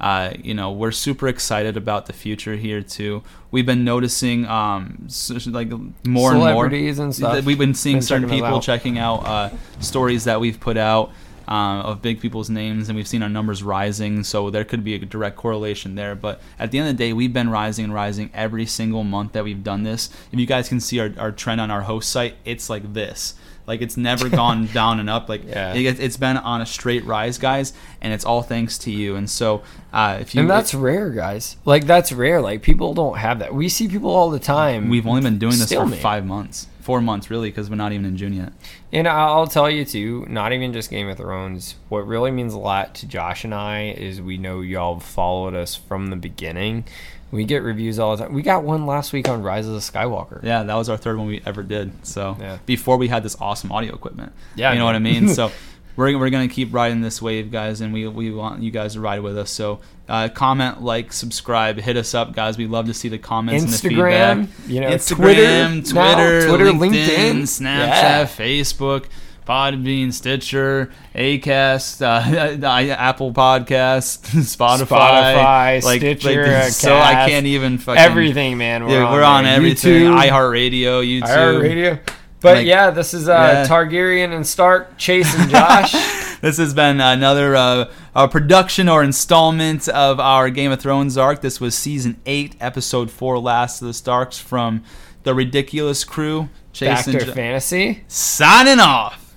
Uh, you know, we're super excited about the future here too. We've been noticing, um, like more and more Celebrities and stuff. We've been seeing Been certain people out. checking out uh, stories that we've put out uh, of big people's names, and we've seen our numbers rising. So there could be a direct correlation there. But at the end of the day, we've been rising and rising every single month that we've done this. If you guys can see our, our trend on our host site, it's like this. Like it's never gone down and up. Like Yeah. it, it's been on a straight rise, guys, and it's all thanks to you. And so uh, if you and that's rare, guys. Like that's rare. Like people don't have that. We see people all the time. we've only been doing this for five months, four months really, because we're not even in June yet. and I'll tell you too. Not even just Game of Thrones. What really means a lot to Josh and I is we know y'all followed us from the beginning. We get reviews all the time. We got one last week on Rise of the Skywalker. Yeah, that was our third one we ever did. So Yeah. before we had this awesome audio equipment. Yeah, you know what I mean. so we're, we're gonna keep riding this wave, guys, and we we want you guys to ride with us. So uh, comment, like, subscribe, hit us up, guys. We love to see the comments and the feedback. you know, Instagram, Twitter Twitter, Twitter, LinkedIn, LinkedIn. Snapchat, Yeah. Facebook. Podbean, Stitcher, Acast, uh, Apple Podcast, Spotify, Spotify, Stitcher, there's so I can't even fucking Everything, man. We're yeah, on, we're on everything. iHeartRadio, YouTube. iHeartRadio. But Like- yeah, this is uh, Yeah. Targaryen and Stark, Chase and Josh. This has been another uh, production or installment of our Game of Thrones arc. This was season eight, episode four, Last of the Starks from the Ridiculous Crew. Chase Factor and Jo- Fantasy. signing off.